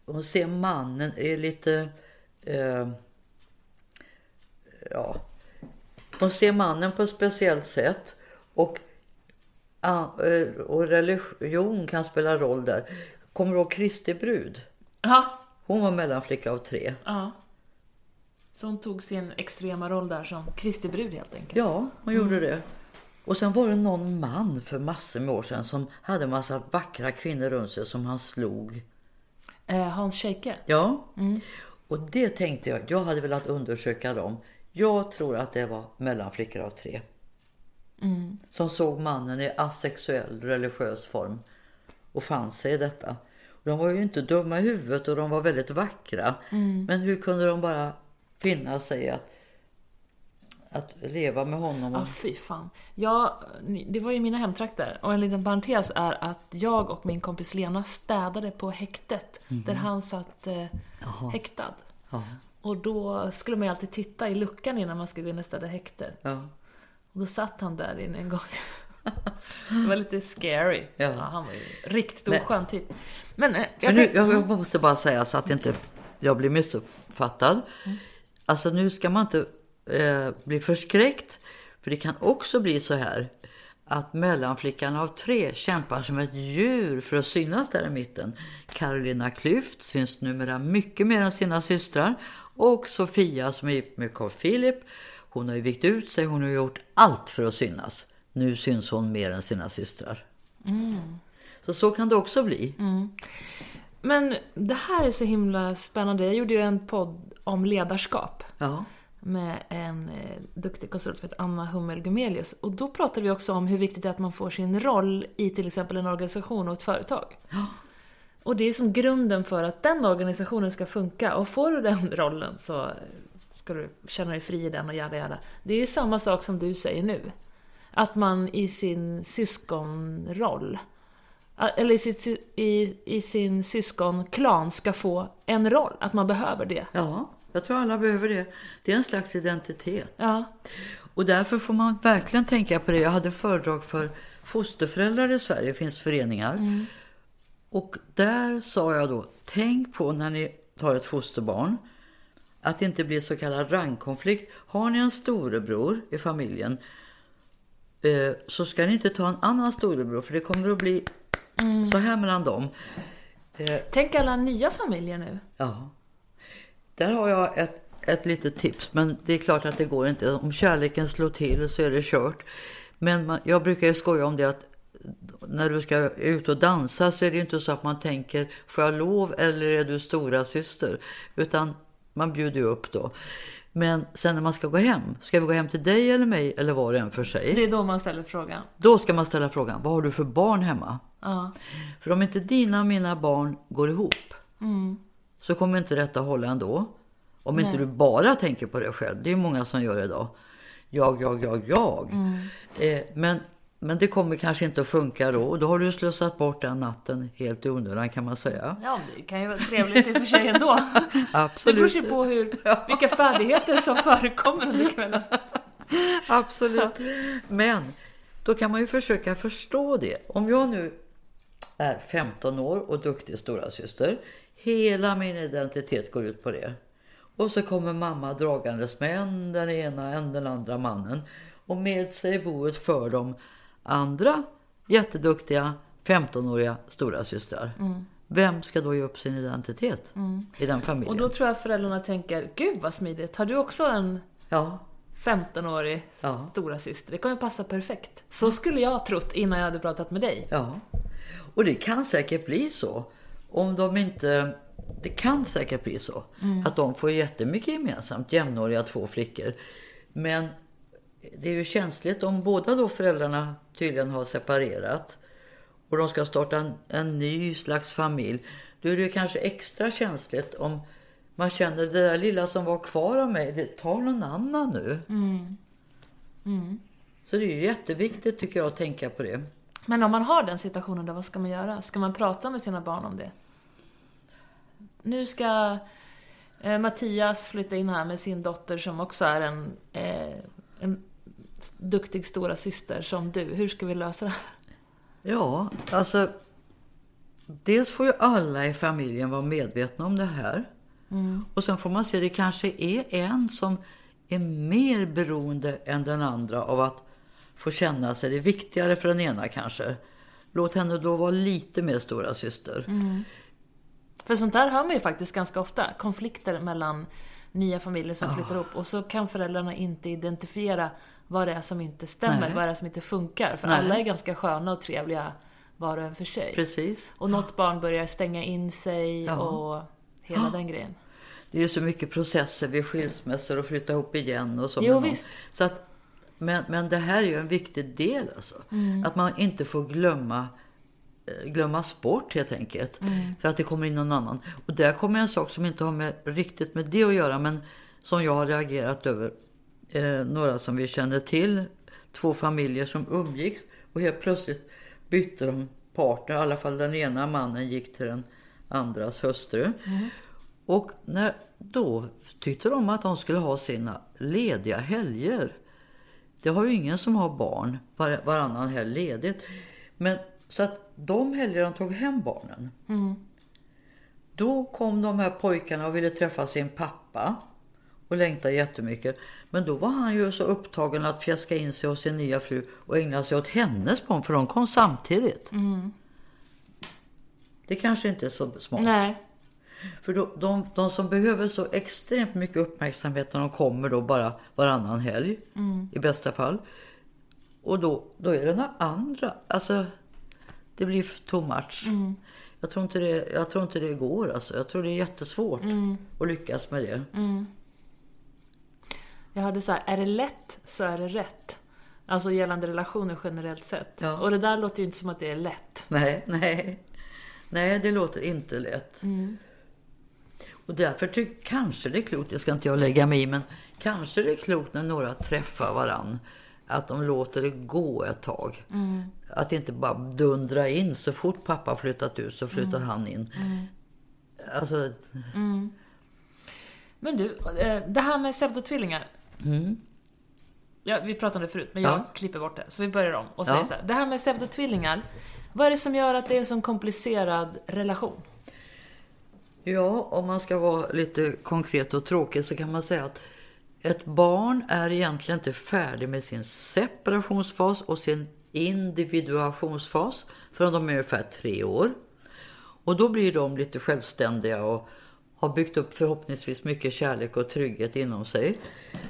B: hon ser mannen är lite, eh, ja, hon ser mannen på ett speciellt sätt. Och och religion kan spela roll där. Kommer du ihåg Kristi brud?
A: Ja.
B: Hon var mellanflicka av tre.
A: Ja. Så hon tog sin extrema roll där som Kristi brud helt enkelt?
B: Ja, hon gjorde mm. det. Och sen var det någon man för massor med år sedan som hade en massa vackra kvinnor runt sig som han slog.
A: Eh, Hans Scheike?
B: Ja. Mm. Och det tänkte jag, jag hade velat undersöka dem. Jag tror att det var mellanflickor av tre. Mm. Som såg mannen i asexuell religiös form och fann sig i detta. De var ju inte dumma i huvudet och de var väldigt vackra. Mm. Men hur kunde de bara finna sig att, att leva med honom?
A: Ja, fy fan. Ja, det var ju mina hemtrakter. Och en liten parentes är att jag och min kompis Lena städade på häktet. Mm. Där han satt eh, häktad. Ja. Och då skulle man ju alltid titta i luckan innan man skulle gå in och städa häktet. Ja. Och då satt han där inne en gång. Det var lite scary. Ja. ja han var ju riktigt oskön typ.
B: Men, eh, jag, Men nu, jag måste bara säga så att inte jag blir missuppfattad. Mm. Alltså nu ska man inte eh, bli förskräckt. För det kan också bli så här att mellanflickan av tre kämpar som ett djur för att synas där i mitten. Carolina Klüft syns numera mycket mer än sina systrar. Och Sofia som är gift med Carl Philip hon har ju vikt ut sig, hon har gjort allt för att synas. Nu syns hon mer än sina systrar. Mm. Så så kan det också bli. Mm.
A: Men det här är så himla spännande. Jag gjorde ju en podd om ledarskap.
B: Ja.
A: Med en eh, duktig konsult som heter Anna Hummel Gumelius. Och då pratade vi också om hur viktigt det är att man får sin roll i till exempel en organisation och ett företag.
B: Ja.
A: Och det är som grunden för att den organisationen ska funka. Och får du den rollen så ska du känna dig fri i den och jada jada. Det är ju samma sak som du säger nu. Att man i sin syskonroll, eller i, sitt, i, i sin syskonklan ska få en roll. Att man behöver det.
B: Ja, jag tror alla behöver det. Det är en slags identitet.
A: Ja.
B: Och därför får man verkligen tänka på det. Jag hade föredrag för fosterföräldrar i Sverige, det finns föreningar. Mm. Och där sa jag då, tänk på när ni tar ett fosterbarn att det inte blir så kallad rangkonflikt. Har ni en storebror i familjen eh, så ska ni inte ta en annan storebror för det kommer att bli mm. så här mellan dem.
A: Eh, Tänk alla nya familjer nu.
B: Ja. Där har jag ett, ett litet tips men det är klart att det går inte. Om kärleken slår till så är det kört. Men man, jag brukar ju skoja om det att när du ska ut och dansa så är det inte så att man tänker får jag lov eller är du stora syster utan man bjuder ju upp då. Men sen när man ska gå hem, ska vi gå hem till dig eller mig eller var och en för sig?
A: Det är då man ställer frågan.
B: Då ska man ställa frågan, vad har du för barn hemma?
A: Ja.
B: För om inte dina och mina barn går ihop
A: mm.
B: så kommer inte detta hålla ändå. Om Nej. inte du bara tänker på dig själv, det är många som gör det idag. Jag, jag, jag, jag.
A: Mm.
B: Eh, men men det kommer kanske inte att funka då. Och då har du slösat bort den natten helt i onödan kan man säga.
A: Ja, det kan ju vara trevligt i och för sig ändå.
B: Absolut.
A: Det beror sig på hur, vilka färdigheter som förekommer under kvällen.
B: Absolut. Men då kan man ju försöka förstå det. Om jag nu är 15 år och duktig stora syster. Hela min identitet går ut på det. Och så kommer mamma dragandes med en den ena, en den andra mannen. Och med sig i boet för de andra jätteduktiga 15-åriga stora systrar.
A: Mm.
B: Vem ska då ge upp sin identitet i den familjen?
A: Och då tror jag föräldrarna tänker, gud vad smidigt, har du också en
B: Ja,
A: 15-årig
B: Ja.
A: stora syster? Det kommer passa perfekt. Så skulle jag ha trott innan jag hade pratat med dig.
B: ja. Och det kan säkert bli så. Om de inte... Det kan säkert bli så. Att de får jättemycket gemensamt, jämnåriga två flickor. Men det är ju känsligt om båda då föräldrarna tydligen har separerat. Och de ska starta en, en ny slags familj. Då är det kanske extra känsligt om man känner det där lilla som var kvar av mig, det tar någon annan nu. Så det är ju jätteviktigt tycker jag att tänka på det.
A: Men om man har den situationen då, vad ska man göra? Ska man prata med sina barn om det? Nu ska eh, Mattias flytta in här med sin dotter som också är en, eh, en duktig stora syster som du. Hur ska vi lösa det här?
B: Ja, alltså. Dels får ju alla i familjen vara medvetna om det här. Och sen får man se, det kanske är en som är mer beroende än den andra av att få känna sig. Det är viktigare för den ena kanske. Låt henne då vara lite mer stora syster.
A: För sånt där hör man ju faktiskt ganska ofta. Konflikter mellan nya familjer som flyttar ihop och så kan föräldrarna inte identifiera vad det är som inte stämmer,
B: Nej.
A: vad det är som inte funkar. För
B: Nej.
A: alla är ganska sköna och trevliga var och en för sig.
B: Precis.
A: Och något barn börjar stänga in sig
B: Ja.
A: och hela den grejen.
B: Det är ju så mycket processer vid skilsmässor och flytta ihop igen och så.
A: Jo.
B: Så att, men, men det här är ju en viktig del alltså.
A: Mm.
B: Att man inte får glömma eh, glömmas bort helt enkelt.
A: Mm.
B: För att det kommer in någon annan. Och där kommer en sak som inte har med, riktigt med det att göra. Men som jag har reagerat över. Eh, några som vi känner till. Två familjer som umgicks. Och helt plötsligt bytte de partner. I alla fall den ena mannen gick till den andras hustru. Och när, då tyckte de att de skulle ha sina lediga helger. Det har ju ingen som har barn var, varannan helg ledigt. Men så att de helger de tog hem barnen. Då kom de här pojkarna och ville träffa sin pappa. Och längtade jättemycket. Men då var han ju så upptagen att fjäska in sig hos sin nya fru och ägna sig åt hennes barn. För de kom samtidigt. Det kanske inte är så smart.
A: Nej.
B: För då, de, de som behöver så extremt mycket uppmärksamhet när de kommer då bara varannan helg i bästa fall. Och då, då är det den andra, alltså det blir too much. Jag, tror inte det, jag tror inte det går alltså. Jag tror det är jättesvårt att lyckas med det.
A: Jag hade så här, är det lätt så är det rätt. Alltså gällande relationer generellt sett.
B: Ja.
A: Och det där låter ju inte som att det är lätt.
B: Nej, nej. Nej, det låter inte lätt. Och därför tycker kanske det är klokt, det ska inte jag lägga mig i, men kanske det är klokt när några träffar varann. Att de låter det gå ett tag. Att inte bara dundra in. Så fort pappa flyttat ut så flyttar han in. Alltså,
A: Men du, eh, det här med pseudotvillingar. Ja, vi pratade om det förut, men jag
B: Ja.
A: klipper bort det. Så vi börjar om och
B: Ja.
A: säger så här. Det här med pseudotvillingar. Vad är det som gör att det är en sån komplicerad relation?
B: Ja, om man ska vara lite konkret och tråkig så kan man säga att ett barn är egentligen inte färdig med sin separationsfas och sin individuationsfas förrän de är ungefär tre år. Och då blir de lite självständiga och har byggt upp förhoppningsvis mycket kärlek och trygghet inom sig.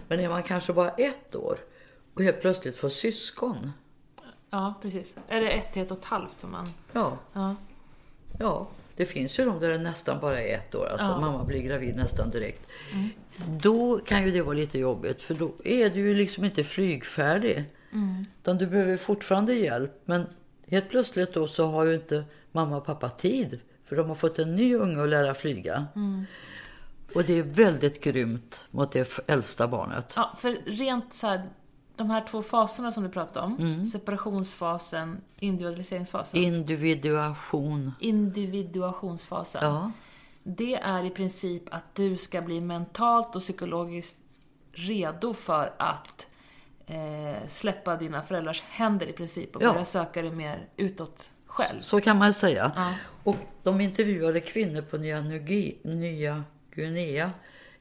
B: Men är man kanske bara ett år och helt plötsligt får syskon.
A: Ja, precis. Är det ett till ett och ett halvt som man...
B: Ja,
A: Ja.
B: Ja, det finns ju de där det nästan bara är ett år. Alltså
A: Ja.
B: mamma blir gravid nästan direkt. Då kan ju det vara lite jobbigt för då är du ju liksom inte flygfärdig. Utan du behöver fortfarande hjälp. Men helt plötsligt då så har ju inte mamma och pappa tid. För de har fått en ny unge att lära flyga. Och det är väldigt grymt mot det äldsta barnet.
A: ja, för rent så här, de här två faserna som du pratade om.
B: Mm.
A: Separationsfasen, individualiseringsfasen.
B: Individuation.
A: individuationsfasen.
B: Ja,
A: Det är i princip att du ska bli mentalt och psykologiskt redo för att eh, släppa dina föräldrars händer i princip och
B: Ja.
A: börja söka dig mer utåt själv.
B: Så kan man säga.
A: Ja.
B: Och de intervjuade kvinnor på Nya, Nugi, Nya Guinea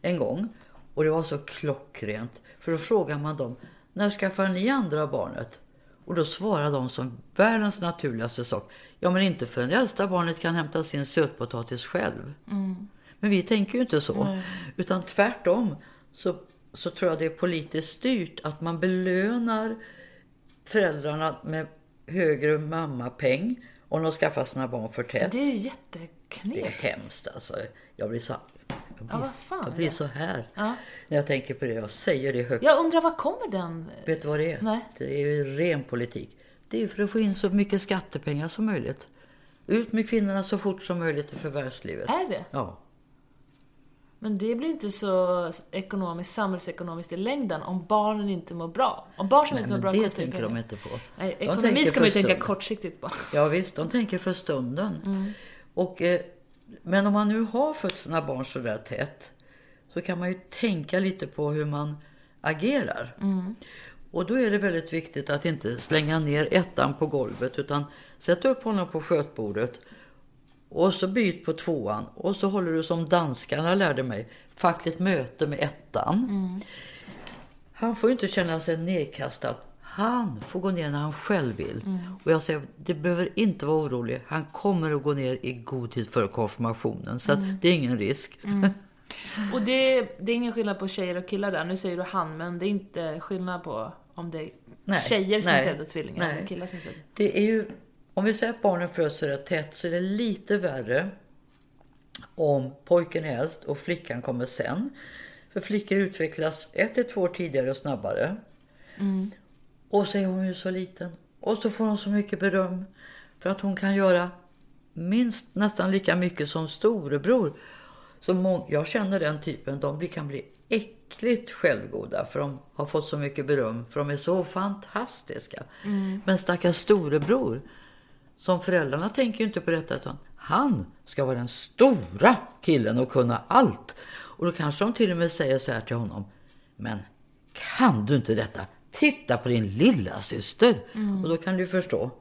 B: en gång. Och det var så klockrent. För då frågar man dem, när skaffar ni andra barnet? Och då svarar de som världens naturligaste sak. Ja, men inte förrän det äldsta barnet kan hämta sin sötpotatis själv. Men vi tänker ju inte så. Utan tvärtom så, så tror jag det är politiskt styrt att man belönar föräldrarna med högre mammapeng om de skaffar sina barn för tätt.
A: Det är ju
B: Det är
A: jätteknepigt.
B: hemskt alltså. Jag blir så, jag blir,
A: Ja, fan
B: jag blir så här
A: Ja.
B: när jag tänker på det. Jag säger det högt.
A: Jag undrar, var kommer den?
B: Vet du vad det är?
A: Nej.
B: Det är ju ren politik. Det är för att få in så mycket skattepengar som möjligt. Ut med kvinnorna så fort som möjligt i förvärvslivet.
A: Är det?
B: Ja.
A: Men det blir inte så ekonomiskt, samhällsekonomiskt i längden om barnen inte mår bra. Om barn som
B: Nej,
A: inte mår bra
B: det tänker de inte på.
A: Nej, ekonomi ska man ju tänka kortsiktigt på.
B: Ja visst, de tänker för stunden.
A: Mm.
B: Och, eh, men om man nu har fött sina barn så där tätt så kan man ju tänka lite på hur man agerar.
A: Mm.
B: Och då är det väldigt viktigt att inte slänga ner ettan på golvet utan sätta upp honom på skötbordet och så byt på tvåan och så håller du som danskarna lärde mig, fackligt möte med ettan. Han får inte känna sig nedkastad. Han får gå ner när han själv vill. Och jag säger, det behöver inte vara orolig. Han kommer att gå ner i god tid före konfirmationen. Så att det är ingen risk.
A: Och det, det är ingen skillnad på tjejer och killar där. Nu säger du han, men det är inte skillnad på om det är
B: Nej,
A: tjejer som
B: nej,
A: är pseudotvillingar
B: nej.
A: eller killar som pseudo.
B: Det är ju, om vi säger att barnen föds rätt tätt så är det lite värre om pojken är äldst och flickan kommer sen. För flickor utvecklas ett till två år tidigare och snabbare. Och så är hon ju så liten. Och så får hon så mycket beröm för att hon kan göra minst nästan lika mycket som storebror. Så jag känner den typen, de kan bli äckligt självgoda för de har fått så mycket beröm för de är så fantastiska. Men stackars storebror, som föräldrarna tänker ju inte på detta utan han ska vara den stora killen och kunna allt. Och då kanske de till och med säger så här till honom. Men kan du inte detta? Titta på din lilla syster. Och då kan du förstå.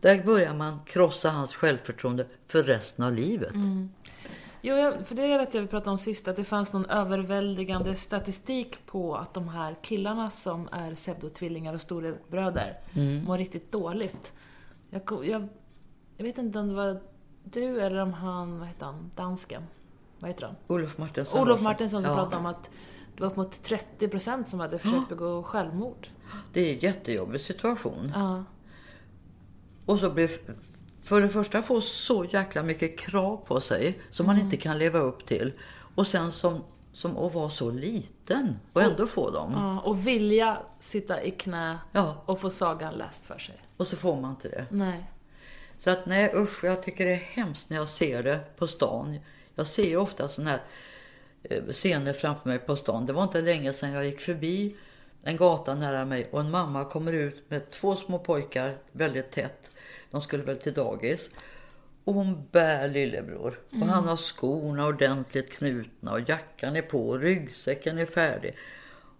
B: Där börjar man krossa hans självförtroende för resten av livet.
A: Jo, jag, för det vet jag vi pratade om sist, att det fanns någon överväldigande statistik på att de här killarna som är pseudotvillingar och storebröder
B: Mm.
A: mår riktigt dåligt. Jag, jag, jag vet inte om det var du eller om han, vad heter han, dansken? Vad heter han?
B: Olof Martinsson.
A: Olof. Martinsson som
B: Ja,
A: pratade om att det var upp mot 30% som hade försökt begå självmord.
B: Det är en jättejobbig situation.
A: Ja.
B: Och så blir för det första få så jäkla mycket krav på sig som man inte kan leva upp till. Och sen som, som att vara så liten och ändå få dem.
A: ja. Och vilja sitta i knä
B: Ja,
A: och få sagan läst för sig.
B: Och så får man inte det.
A: Nej.
B: Så att nej usch, jag tycker det är hemskt när jag ser det på stan. Jag ser ju ofta sådana här eh, scener framför mig på stan. Det var inte länge sedan jag gick förbi en gata nära mig och en mamma kommer ut med två små pojkar väldigt tätt. De skulle väl till dagis. Och hon bär lillebror. Och han har skorna ordentligt knutna och jackan är på och ryggsäcken är färdig.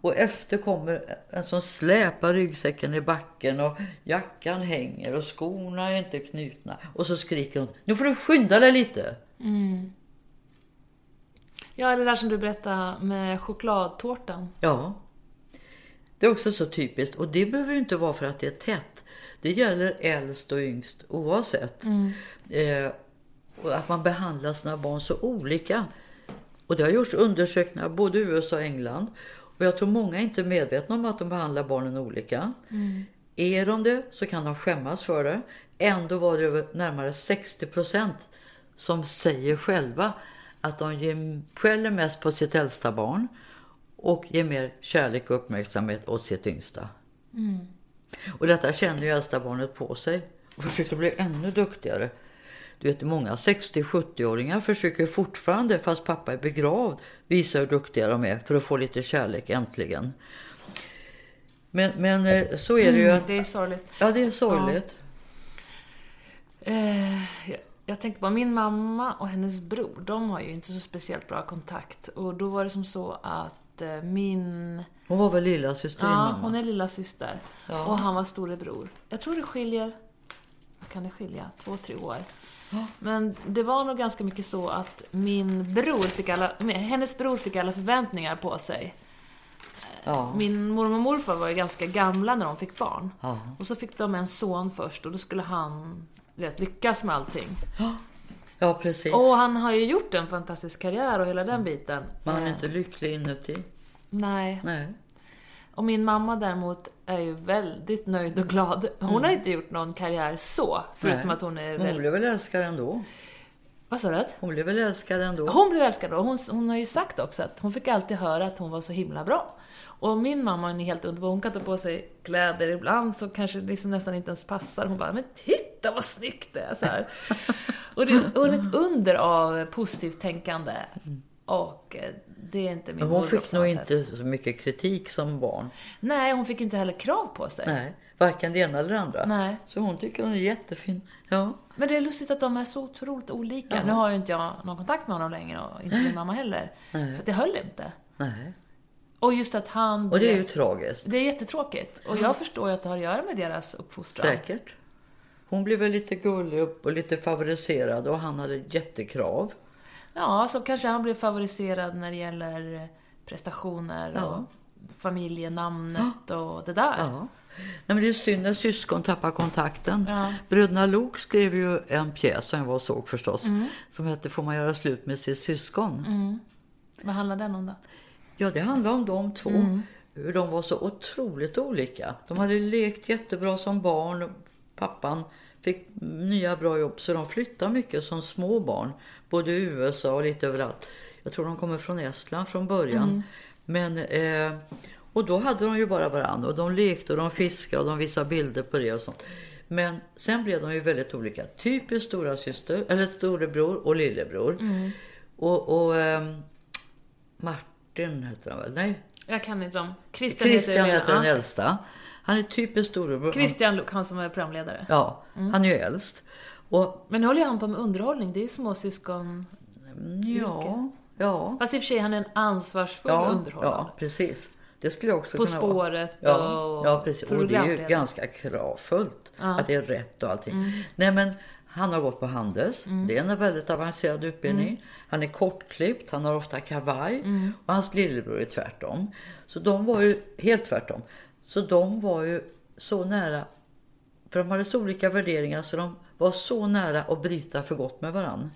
B: Och efter kommer en som släpar ryggsäcken i backen och jackan hänger och skorna är inte knutna. Och så skriker hon, nu får du skynda dig lite.
A: Ja, eller där som du berättade med chokladtårtan.
B: Ja, det är också så typiskt. Och det behöver ju inte vara för att det är tätt. Det gäller äldst och yngst oavsett. Eh, och att man behandlar sina barn så olika. Och det har gjorts undersökningar både i USA och England. Och jag tror många är inte medvetna om att de behandlar barnen olika. Är de det så kan de skämmas för det. Ändå var det närmare 60 procent som säger själva att de skäller mest på sitt äldsta barn och ger mer kärlek och uppmärksamhet åt sitt yngsta. Och detta känner ju äldsta barnet på sig och försöker bli ännu duktigare. Du vet, många 60-70-åringar försöker fortfarande, fast pappa är begravd, visa hur duktiga de är för att få lite kärlek äntligen. Men, men eh, så är det ju att,
A: Det är sorgligt.
B: ja det är sorgligt.
A: Eh, jag, tänker på min mamma och hennes bror, de har ju inte så speciellt bra kontakt. Och då var det som så att eh, min...
B: Hon var väl lilla syster
A: Ja, hon är lilla syster
B: Ja.
A: Och han var storebror. Jag tror det skiljer... Kan det skilja? Två, tre år. Men det var nog ganska mycket så att min bror fick alla... Hennes bror fick alla förväntningar på sig.
B: Ja.
A: Min mormor och morfar var ju ganska gamla när de fick barn.
B: Ja.
A: Och så fick de en son först och då skulle han vet, lyckas med allting.
B: Ja, precis.
A: Och han har ju gjort en fantastisk karriär och hela den biten.
B: Man är
A: Eh,
B: inte lycklig inuti.
A: Nej.
B: Nej.
A: Och min mamma däremot är ju väldigt nöjd och glad. Hon har inte gjort någon karriär så, förutom
B: Mm. Nej.
A: att hon är
B: Men hon blev väl älskad ändå?
A: Vad sa du?
B: Hon blev väl älskad ändå?
A: Hon blev älskad och hon, hon har ju sagt också att hon fick alltid höra att hon var så himla bra. Och min mamma är helt underbar. Hon kan ta på sig kläder ibland så kanske liksom nästan inte ens passar. Hon bara, men titta vad snyggt det är! Så här. Och det är ett under av positivt tänkande. Och eh, det är inte min
B: Men hon fick nog
A: sätt.
B: inte så mycket kritik som barn.
A: Nej, hon fick inte heller krav på sig.
B: Nej, varken det ena eller det andra.
A: Nej.
B: Så hon tycker hon är jättefin. Ja,
A: Men det är lustigt att de är så otroligt olika. Nu har ju inte jag någon kontakt med honom längre och inte min mamma heller.
B: Nej.
A: För det höll inte.
B: nej.
A: Och just att han...
B: Och det är ju tragiskt.
A: Det är jättetråkigt. Och jag förstår ju att det har att göra med deras uppfostran.
B: Säkert. Hon blev väl lite gullig upp och lite favoriserad och han hade jättekrav.
A: Ja, så kanske han blev favoriserad när det gäller prestationer
B: Ja.
A: och familjenamnet och det där.
B: Ja. Nej, men det är synd när syskon tappar kontakten.
A: Ja.
B: Bröderna Lok skrev ju en pjäs som jag var och såg förstås.
A: Mm.
B: Som hette Får man göra slut med sitt syskon?
A: Vad handlar den om då?
B: Ja, det handlar om de två.
A: Mm.
B: Hur de var så otroligt olika. De hade lekt jättebra som barn. Pappan fick nya bra jobb så de flyttade mycket som små barn. Både i USA och lite överallt. Jag tror de kommer från Estland från början.
A: Mm.
B: Men, eh, och då hade de ju bara varandra. Och de lekte och de fiskade och de visade bilder på det och sånt. Men sen blev de ju väldigt olika. Typiskt stora syster, eller storebror och lillebror.
A: Mm.
B: Och, och ehm, Martin heter han väl? Nej,
A: Jag kan inte dem. Christian,
B: Christian
A: heter,
B: heter den äldsta. Han är typiskt storebror.
A: Christian Luuk, han som är programledare.
B: Ja, han är ju äldst. Och
A: Men nu håller han på med underhållning. Det är ju småsyskon.
B: ja, ja.
A: Fast i och för sig, han är en ansvarsfull
B: Ja,
A: underhållare.
B: ja, precis. Det skulle jag också
A: På
B: kunna vara.
A: spåret
B: Ja,
A: och
B: ja, precis. Och det är ju ganska kravfullt att det är rätt och allting. Nej, men han har gått på Handels. Det är en väldigt avancerad utbildning. Han är kortklippt, han har ofta kavaj. Och hans lillebror är tvärtom. Så de var ju helt tvärtom. Så de var ju så nära För de hade så olika värderingar så de var så nära att bryta för gott med varann.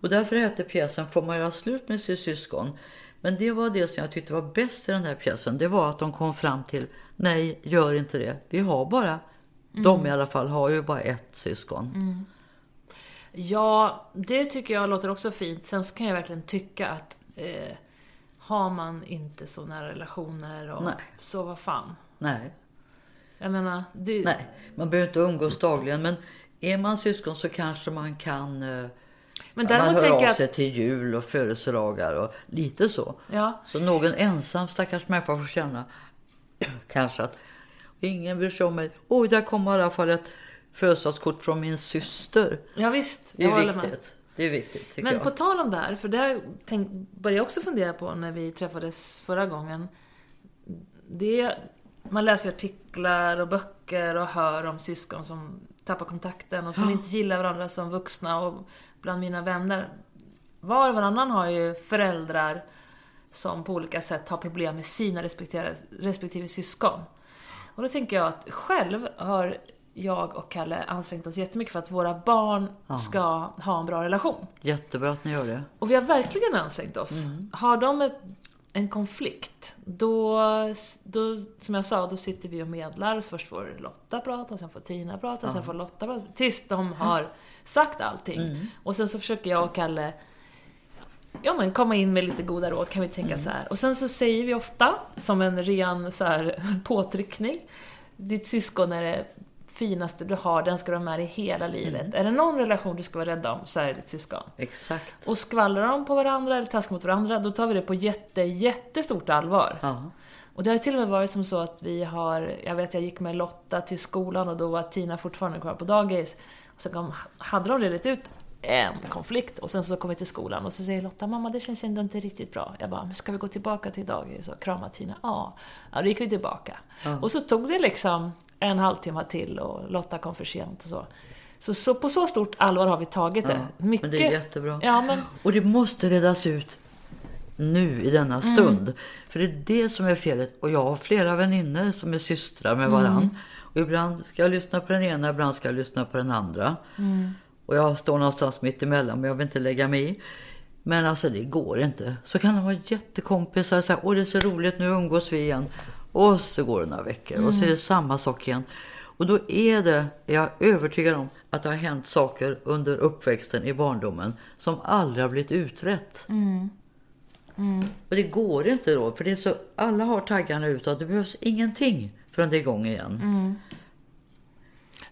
B: Och därför hette pjäsen Får man göra slut med sitt syskon? Men det var det som jag tyckte var bäst i den här pjäsen. Det var att de kom fram till nej, gör inte det. Vi har bara, de i alla fall, har ju bara ett syskon.
A: Ja, det tycker jag låter också fint. Sen så kan jag verkligen tycka att eh, har man inte så nära relationer och
B: Nej.
A: så vad fan.
B: Nej,
A: Jag menar, det,
B: nej, man behöver inte umgås dagligen. Men är man syskon så kanske man kan... eh,
A: men
B: man hör av sig
A: att,
B: till jul och födelsedagar och lite så.
A: ja,
B: Så någon ensam stackars människa får känna kanske att ingen bryr sig om mig. Oj, där kommer i alla fall ett födelsedagskort från min syster.
A: ja visst,
B: Det är
A: med.
B: viktigt. Det är viktigt
A: Men
B: jag.
A: på tal om det här, för det tänk, började jag också fundera på när vi träffades förra gången. Det, man läser artiklar och böcker och hör om syskon som tappar kontakten och som inte gillar varandra som vuxna. Och bland mina vänner, var och varannan har ju föräldrar som på olika sätt har problem med sina respektive, respektive syskon. Och då tänker jag att själv har jag och Kalle ansträngt oss jättemycket för att våra barn ska ha en bra relation.
B: Jättebra att ni gör det.
A: Och vi har verkligen ansträngt oss. Har de ett, en konflikt, då, då, som jag sa, då sitter vi och medlar. Så först får Lotta prata, sen får Tina prata, sen får Lotta prata. Tills de har sagt allting. Och sen så försöker jag och Kalle ja, men komma in med lite goda råd, kan vi tänka så här. Och sen så säger vi ofta, som en ren så här, påtryckning, ditt syskon är det finaste du har, den ska du ha med dig hela livet. Är det någon relation du ska vara rädd om, så är det ditt syskon.
B: Exakt.
A: Och skvallrar de på varandra eller taskar mot varandra, då tar vi det på jätte, jättestort allvar.
B: Ja.
A: Och det har till och med varit som så att vi har, jag vet jag gick med Lotta till skolan och då var Tina fortfarande kvar på dagis. Och så kom, hade de redigt ut en konflikt och sen så kom vi till skolan och så säger Lotta, mamma det känns ändå inte riktigt bra. Jag bara, men ska vi gå tillbaka till dagis och krama Tina? Ja. Ja, då gick vi tillbaka. Och så tog det liksom en halvtimme till och Lotta kom för sent och så. Så, så på så stort allvar har vi tagit det.
B: Ja, men det är jättebra.
A: Ja, men
B: Och det måste redas ut nu i denna stund. För det är det som är felet. Och jag har flera vänner som är systrar med varann. Och ibland ska jag lyssna på den ena, ibland ska jag lyssna på den andra. Och jag står någonstans mitt emellan men jag vill inte lägga mig i. Men alltså det går inte. Så kan de vara jättekompisar och säga åh det är så roligt nu umgås vi igen. Och så går det några veckor och så är det samma sak igen. Och då är det, jag är övertygad om att det har hänt saker under uppväxten i barndomen som aldrig har blivit utrett. Och det går inte då, för det är så, alla har taggarna utåt, det behövs ingenting förrän det är igång igen.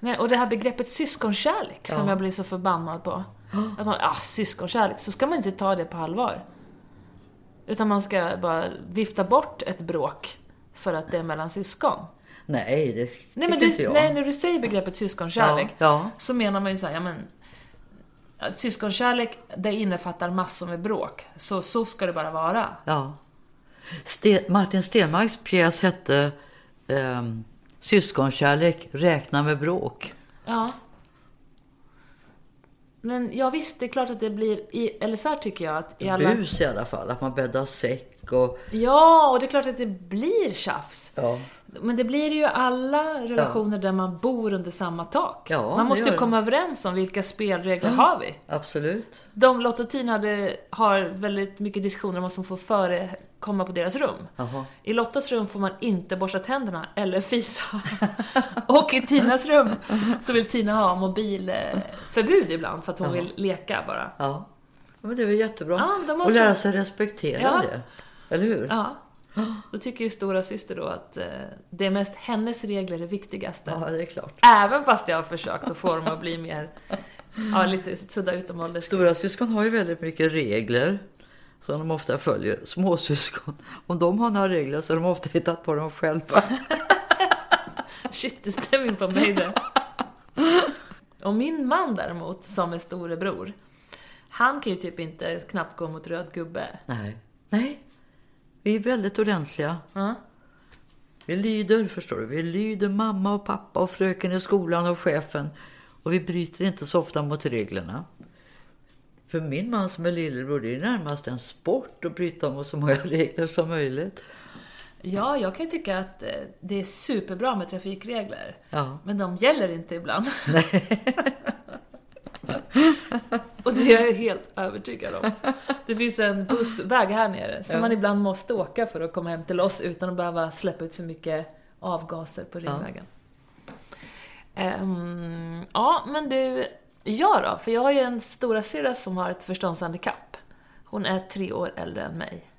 A: Nej, och det här begreppet syskonkärlek som
B: Ja.
A: jag blir så förbannad på. Att man, ah, syskonkärlek, så ska man inte ta det på allvar. Utan man ska bara vifta bort ett bråk för att det är mellan syskon.
B: Nej, det
A: Nej,
B: tycker
A: men
B: inte
A: det,
B: jag.
A: nej, när du säger begreppet syskonkärlek
B: Ja, ja.
A: så menar man ju såhär, ja men Syskonkärlek, det innefattar massor med bråk. Så, så ska det bara vara.
B: Ja. Ste Martin Stenmarks pjäs hette ehm, Syskonkärlek, räkna med bråk.
A: Ja. Men ja, visst, det är klart att det blir, i LSR tycker jag att i alla...
B: Bus i alla fall, att man bäddar säck och...
A: Ja, och det är klart att det blir tjafs.
B: Ja.
A: Men det blir ju alla relationer där man bor under samma tak.
B: Ja,
A: man
B: det
A: måste ju
B: det.
A: komma överens om vilka spelregler har vi.
B: Absolut.
A: De Lotta Tina hade, har väldigt mycket diskussioner om vad som får förekomma på deras rum.
B: Jaha.
A: I Lottas rum får man inte borsta tänderna eller fisa. och i Tinas rum så vill Tina ha mobilförbud ibland för att hon vill leka bara.
B: Ja. men det är väl jättebra.
A: Ja, då
B: Och
A: måste
B: lära sig respektera
A: Ja.
B: det. Eller hur?
A: Ja. Då tycker ju stora syster då att eh, det är mest hennes regler är viktigaste.
B: Ja, det är klart.
A: Även fast jag har försökt att få dem att bli mer, ja lite sudda utom ålders.
B: Stora syskon har ju väldigt mycket regler som de ofta följer. Småsyskon, om de har några regler så har de ofta hittat på dem själva.
A: Shit, det stämmer inte på mig det. Och min man däremot, som är storebror, han kan ju typ inte knappt gå mot röd gubbe.
B: Nej. Nej. Vi är väldigt ordentliga.
A: Ja.
B: Vi lyder, förstår du. Vi lyder mamma och pappa och fröken i skolan och chefen. Och vi bryter inte så ofta mot reglerna. För min man som är lillebror, det är närmast en sport att bryta mot så många regler som möjligt.
A: Ja, jag kan ju tycka att eh, det är superbra med trafikregler.
B: Ja.
A: Men de gäller inte ibland. Och det är jag helt övertygad om. Det finns en bussväg här nere som man ibland måste åka för att komma hem till oss utan att behöva släppa ut för mycket avgaser på ringvägen. Ehm, ja, men du, jag då? För jag har ju en stora syra som har ett förståndshandikapp. Hon är tre år äldre än mig.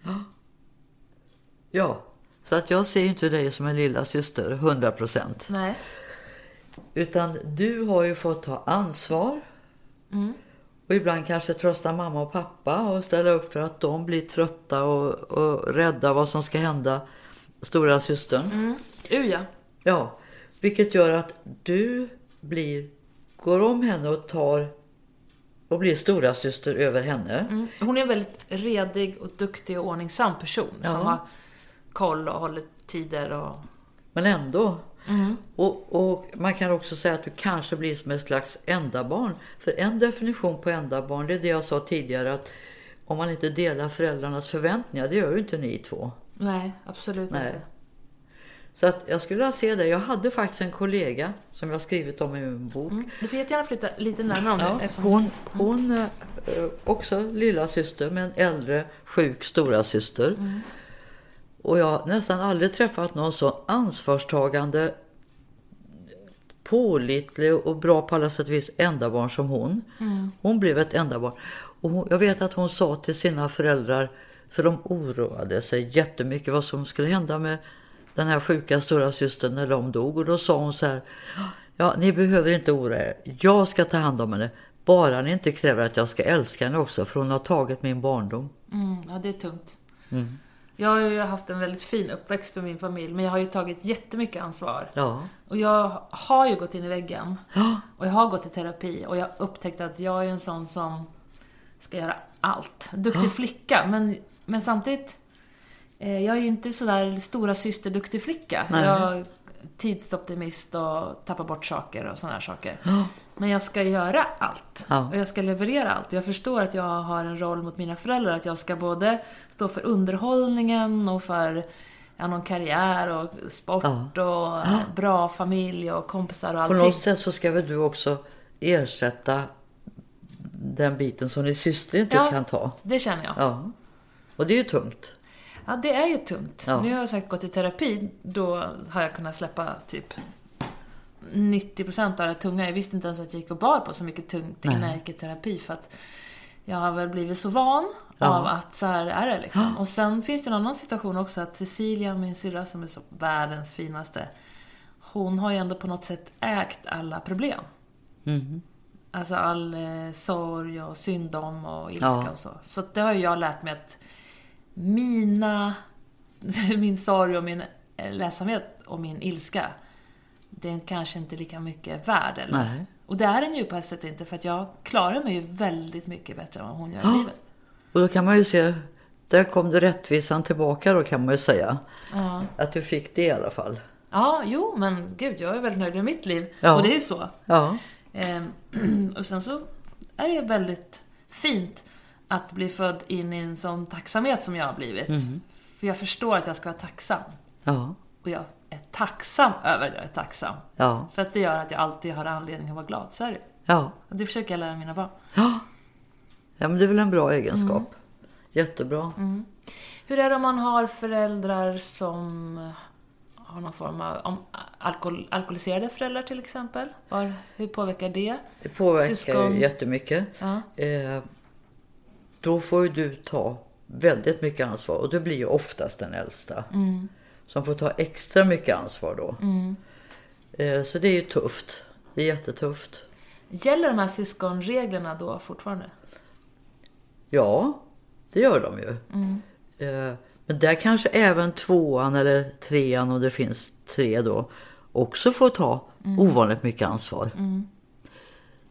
B: Ja, så att jag ser ju inte dig som en lilla syster 100 procent.
A: Nej.
B: Utan du har ju fått ta ansvar. Och ibland kanske trösta mamma och pappa och ställa upp för att de blir trötta och, och rädda vad som ska hända stora systern.
A: Mm. Uh, ja.
B: Ja, vilket gör att du blir, går om henne och tar och blir stora syster över henne.
A: Mm. Hon är en väldigt redig och duktig och ordningsam person
B: Ja.
A: som har koll och håller tider och...
B: Men ändå. Och, och man kan också säga att du kanske blir som ett slags ändabarn. För en definition på ändabarn, det är det jag sa tidigare att om man inte delar föräldrarnas förväntningar, det gör ju inte ni två.
A: Nej, absolut
B: Nej.
A: inte.
B: Så att jag skulle vilja se det. Jag hade faktiskt en kollega som jag skrivit om i min bok.
A: Du får jättegärna flytta lite närmare om
B: Ja,
A: det. Eftersom...
B: hon, hon eh, eh, också lilla syster med en äldre sjuk stora syster. Och jag har nästan aldrig träffat någon så ansvarstagande, pålitlig och bra på alla sätt och vis ändabarn som hon. Hon blev ett ändabarn. Och hon, jag vet att hon sa till sina föräldrar, för de oroade sig jättemycket vad som skulle hända med den här sjuka stora systern när de dog. Och då sa hon så här, ja ni behöver inte oroa er, jag ska ta hand om henne. Bara ni inte kräver att jag ska älska henne också, för hon har tagit min barndom.
A: Mm, ja, det är tungt. Jag har ju haft en väldigt fin uppväxt med min familj, men jag har ju tagit jättemycket ansvar.
B: Ja,
A: Och jag har ju gått in i väggen. Och jag har gått i terapi och jag har upptäckt att jag är en sån som ska göra allt. Duktig flicka, men, men samtidigt... Eh, jag är ju inte sådär stora syster duktig flicka.
B: Nej.
A: Jag är tidsoptimist och tappar bort saker och sådana här saker. Men jag ska göra allt.
B: Ja.
A: Och jag ska leverera allt. Jag förstår att jag har en roll mot mina föräldrar. Att jag ska både stå för underhållningen och för ja, någon karriär och sport och bra familj och kompisar och
B: På
A: allting.
B: något sätt så ska väl du också ersätta den biten som din syster inte
A: Ja.
B: kan ta.
A: Det känner jag.
B: Ja. Och det är ju tungt.
A: Ja, det är ju tungt.
B: Ja.
A: Nu har jag sagt gått i terapi, då har jag kunnat släppa typ 90% av det tunga. Jag visste inte ens att jag gick och bar på så mycket tungt innan jag gick i terapi för att jag har väl blivit så van av att så här är det liksom. Och sen finns det en annan situation också att Cecilia, min syrra som är så världens finaste, hon har ju ändå på något sätt ägt alla problem. Alltså all eh, sorg och syndom och ilska
B: Ja.
A: och så. Så det har ju jag lärt mig att mina, min sorg och min ledsamhet och min ilska, den kanske inte är lika mycket värd. Eller?
B: Nej.
A: Och det är den ju på ett sätt inte, för att jag klarar mig ju väldigt mycket bättre än vad hon gör i livet.
B: Och då kan man ju se, där kom det rättvisan tillbaka då kan man ju säga.
A: Ja.
B: Att du fick det i alla fall.
A: ja, jo, men gud, jag är väldigt nöjd med mitt liv.
B: Ja.
A: Och det är ju så.
B: Ja.
A: Ehm, och sen så är det ju väldigt fint att bli född in i en sån tacksamhet som jag har blivit. För jag förstår att jag ska vara tacksam.
B: Ja.
A: Och jag är tacksam över att jag är tacksam.
B: Ja.
A: För att det gör att jag alltid har anledning att vara glad. Så är det
B: Ja.
A: Och det försöker jag lära mina barn.
B: Ja. Ja men det är väl en bra egenskap.
A: Mm.
B: Jättebra.
A: Hur är det om man har föräldrar som har någon form av om, alkohol, alkoholiserade föräldrar till exempel? Var, hur påverkar det?
B: Det påverkar
A: Syskon.
B: jättemycket.
A: Ja.
B: Eh, då får ju du ta väldigt mycket ansvar och det blir ju oftast den äldsta.
A: Mm.
B: Som får ta extra mycket ansvar då. Eh, så det är ju tufft. Det är jättetufft.
A: Gäller de här syskonreglerna då fortfarande?
B: Ja, det gör de ju.
A: Mm.
B: Eh, men där kanske även tvåan eller trean, om det finns tre då, också får ta
A: Mm.
B: ovanligt mycket ansvar.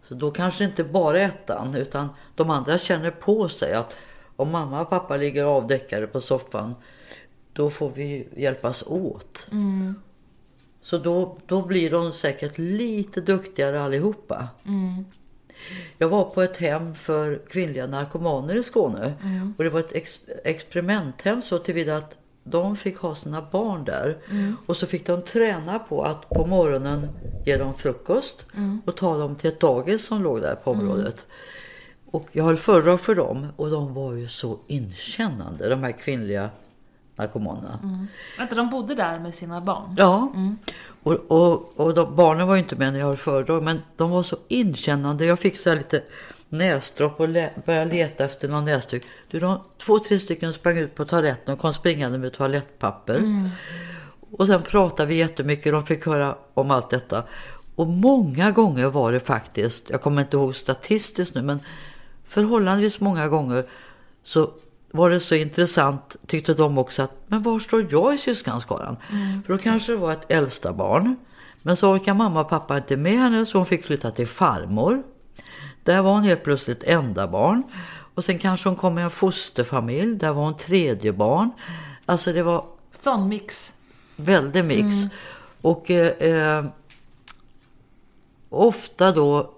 B: Så då kanske inte bara ettan, utan de andra känner på sig att om mamma och pappa ligger avdäckade på soffan, då får vi hjälpas åt.
A: Mm.
B: Så då, då blir de säkert lite duktigare allihopa. Jag var på ett hem för kvinnliga narkomaner i Skåne. Och det var ett ex experimenthem så tillvida att de fick ha sina barn där. Och så fick de träna på att på morgonen ge dem frukost och ta dem till ett dagis som låg där på området. Och jag höll föredrag för dem och de var ju så inkännande, de här kvinnliga narkomanerna.
A: Vänta, de bodde där med sina barn?
B: Ja, och, och, och de, barnen var ju inte med när jag höll föredrag, men de var så inkännande. Jag fick så här lite näsdropp och le, började leta efter någon näsduk. Du, de, två, tre stycken sprang ut på toaletten och kom springande med toalettpapper. Och sen pratade vi jättemycket, de fick höra om allt detta. Och många gånger var det faktiskt, jag kommer inte ihåg statistiskt nu, men förhållandevis många gånger så var det så intressant, tyckte de också, att men var står jag i syskonskaran? För då kanske det var ett äldsta barn. Men så orkar mamma och pappa inte med henne så hon fick flytta till farmor. Där var hon helt plötsligt enda barn. Och sen kanske hon kom i en fosterfamilj, där var hon tredje barn. Alltså det var
A: Sån mix.
B: väldigt mix. Och eh, eh, ofta då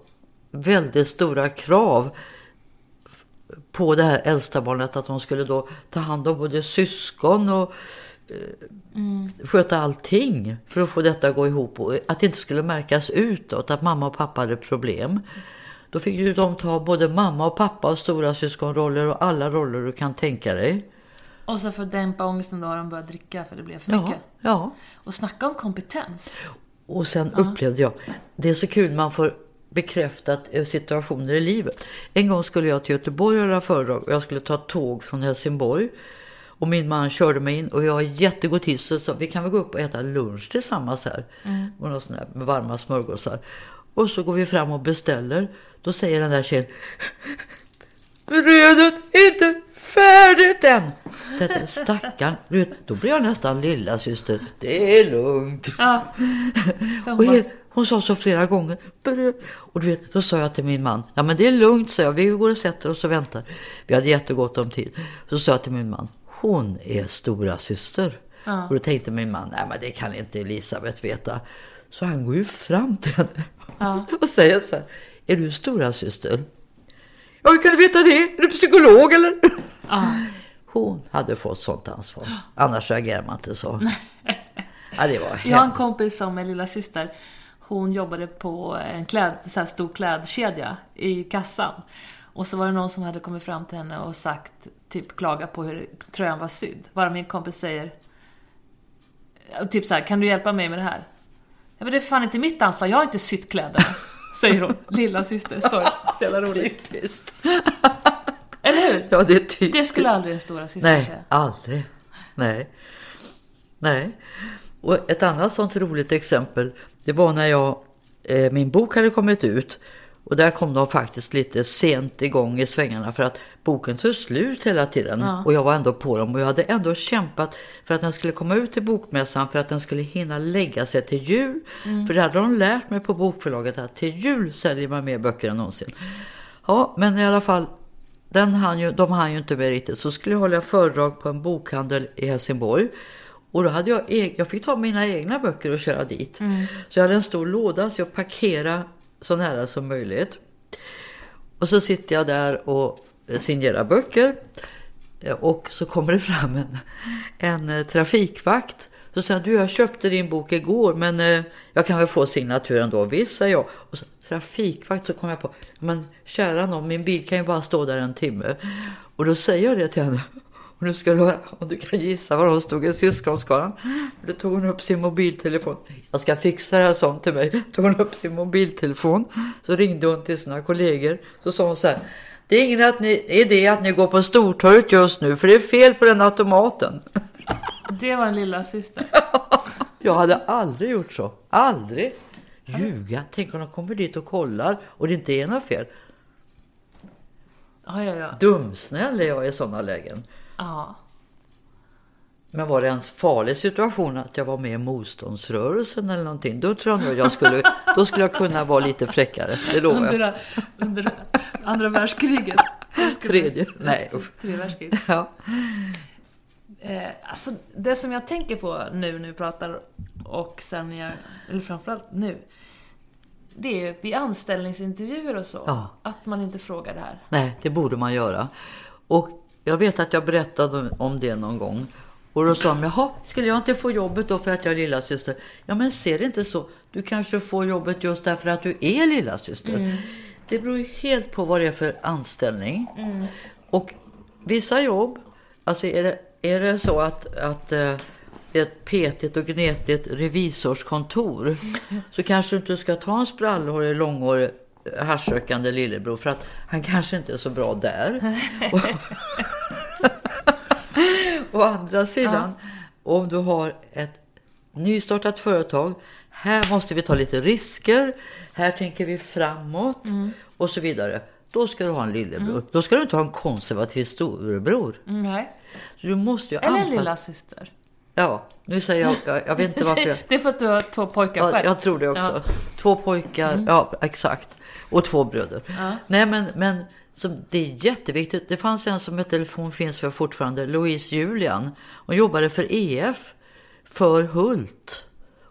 B: väldigt stora krav på det här äldsta barnet att de skulle då ta hand om både syskon och eh, sköta allting för att få detta att gå ihop och att det inte skulle märkas utåt att mamma och pappa hade problem. Då fick ju de ta både mamma och pappa och stora syskonroller och alla roller du kan tänka dig.
A: Och så för att dämpa ångesten då har de börjat dricka för det blev för
B: Ja,
A: mycket.
B: ja.
A: Och snacka om kompetens.
B: Och sen upplevde jag, det är så kul man får bekräftat eh, situationer i livet. En gång skulle jag till Göteborg och hålla föredrag och jag skulle ta tåg från Helsingborg. Och min man körde mig in och jag har jättegod tid så sa vi kan väl gå upp och äta lunch tillsammans här. Och något sånt där, med varma smörgåsar. Och så går vi fram och beställer. Då säger den där tjejen Brödet är inte färdigt än. Stackarn. Då blir jag nästan lilla syster. Det är lugnt.
A: Ja.
B: Och
A: hon bara,
B: he- hon sa så flera gånger. Och du vet, då sa jag till min man. Ja men det är lugnt, sa jag. Vi går och sätter oss och väntar. Vi hade jättegott om tid. Så sa jag till min man. Hon är stora syster. Och då tänkte min man. Nej men det kan inte Elisabeth veta. Så han går ju fram till henne. och säger så här, är du stora syster? Ja, hur kan du veta det? Är du psykolog eller? Hon hade fått sånt ansvar. Annars reagerar man inte så. Ja, det var
A: Jag har en kompis som är lilla syster. Hon jobbade på en kläd, så här stor klädkedja i kassan. Och så var det någon som hade kommit fram till henne och sagt, typ klaga på hur tröjan var sydd. Bara min kompis säger, typ så här, kan du hjälpa mig med det här? Ja men det är fan inte mitt ansvar, jag har inte sytt kläderna. Säger hon, lilla syster står Så jävla roligt.
B: Typiskt.
A: Eller hur?
B: Ja, det är typiskt.
A: Det skulle aldrig en stora syster
B: Nej,
A: säga.
B: aldrig. Nej. Nej. Och ett annat sånt roligt exempel, det var när jag, eh, min bok hade kommit ut. Och där kom de faktiskt lite sent igång i svängarna för att boken tog slut hela tiden. Och jag var ändå på dem och jag hade ändå kämpat för att den skulle komma ut till bokmässan för att den skulle hinna lägga sig till jul. För det hade de lärt mig på bokförlaget att till jul säljer man mer böcker än någonsin. Ja, men i alla fall, den hann ju, de hann ju inte med riktigt. Så skulle jag hålla föredrag på en bokhandel i Helsingborg. Och då hade jag, eg- jag fick ta mina egna böcker och köra dit. Så jag hade en stor låda så jag parkerade så nära som möjligt. Och så sitter jag där och signerar böcker. Och så kommer det fram en, en eh, trafikvakt. Så säger han, du jag köpte din bok igår men eh, jag kan väl få signaturen då? Visst, säger jag. Och så, trafikvakt så kom jag på, men kära någon, min bil kan ju bara stå där en timme. Och då säger jag det till henne. Och nu ska du höra, om du kan gissa var hon stod i syskonskaran. Då tog hon upp sin mobiltelefon. Jag ska fixa det här sånt till mig. Tog hon upp sin mobiltelefon. Så ringde hon till sina kollegor. Så sa hon så här. Det är ingen att ni, idé att ni går på Stortorget just nu för det är fel på den automaten.
A: Det var en lilla syster.
B: Jag hade aldrig gjort så. Aldrig. Ljuga. Tänk om de kommer dit och kollar och det inte är något fel.
A: Ja, ja, ja.
B: Dumsnäll är jag i sådana lägen.
A: Ja.
B: Men var det en farlig situation att jag var med i motståndsrörelsen eller någonting, då tror jag nog jag skulle, då skulle jag kunna vara lite fräckare. Det lovar jag.
A: Under, under andra världskriget.
B: Tredje. Nej, usch.
A: Tredje världskriget.
B: Ja.
A: Eh, alltså, det som jag tänker på nu när vi pratar och sen jag, eller framförallt nu, det är ju vid anställningsintervjuer och så,
B: Ja.
A: att man inte frågar det här.
B: Nej, det borde man göra. Och jag vet att jag berättade om det någon gång. Och då sa de, jaha, skulle jag inte få jobbet då för att jag är lilla syster? Ja, men ser det inte så. Du kanske får jobbet just därför att du är lilla syster. Det beror ju helt på vad det är för anställning. Och vissa jobb, alltså är det, är det så att, att eh, ett petigt och gnetigt revisorskontor så kanske du inte ska ta en sprallhårig, långhårig, haschrökande lillebror för att han kanske inte är så bra där. Å andra sidan, om du har ett nystartat företag, här måste vi ta lite risker, här tänker vi framåt och så vidare. Då ska du ha en lillebror. Då ska du inte ha en konservativ storebror.
A: Mm, nej.
B: Så du måste ju
A: Eller en
B: anpassa-
A: lilla syster.
B: Ja, nu säger jag, jag, jag vet inte varför jag...
A: Det är för att du har två pojkar
B: Ja,
A: själv.
B: jag tror det också.
A: Ja. Mm.
B: Två pojkar, ja exakt. Och två bröder. Nej men, men så det är jätteviktigt. Det fanns en som hette, hon finns för fortfarande, Louise Julian. Hon jobbade för EF, för Hult.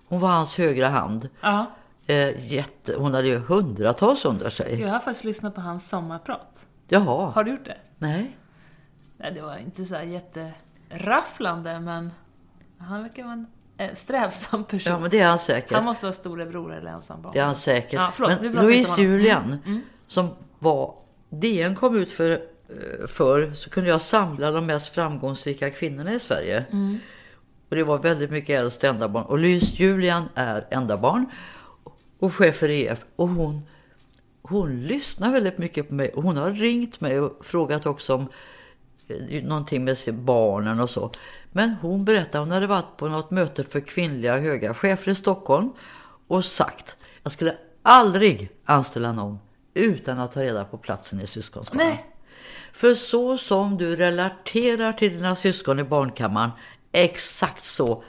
B: Hon var hans högra hand.
A: Ja.
B: Eh, jätte, hon hade ju hundratals under sig.
A: Jag har faktiskt lyssnat på hans sommarprat.
B: Jaha,
A: Har du gjort det?
B: nej.
A: Nej, det var inte så här jätterafflande, men han verkar vara en strävsam person.
B: Ja men det är han säkert.
A: Han måste vara storebror eller ensambarn.
B: Det är han säkert.
A: Ja, förlåt,
B: Men Louise. Julian,
A: Mm,
B: som var... DN kom ut för, eh, för så kunde jag samla de mest framgångsrika kvinnorna i Sverige.
A: Mm.
B: Och det var väldigt mycket äldst enda barn. Och Louise Julian är enda barn och chef för EF. Och hon, hon lyssnar väldigt mycket på mig. Och hon har ringt mig och frågat också om eh, någonting med barnen och så. Men hon berättade hon hade varit på något möte för kvinnliga höga chefer i Stockholm och sagt jag skulle aldrig anställa någon utan att ta reda på platsen i syskonskaran.
A: Nej.
B: För så som du relaterar till dina syskon i barnkammaren, exakt så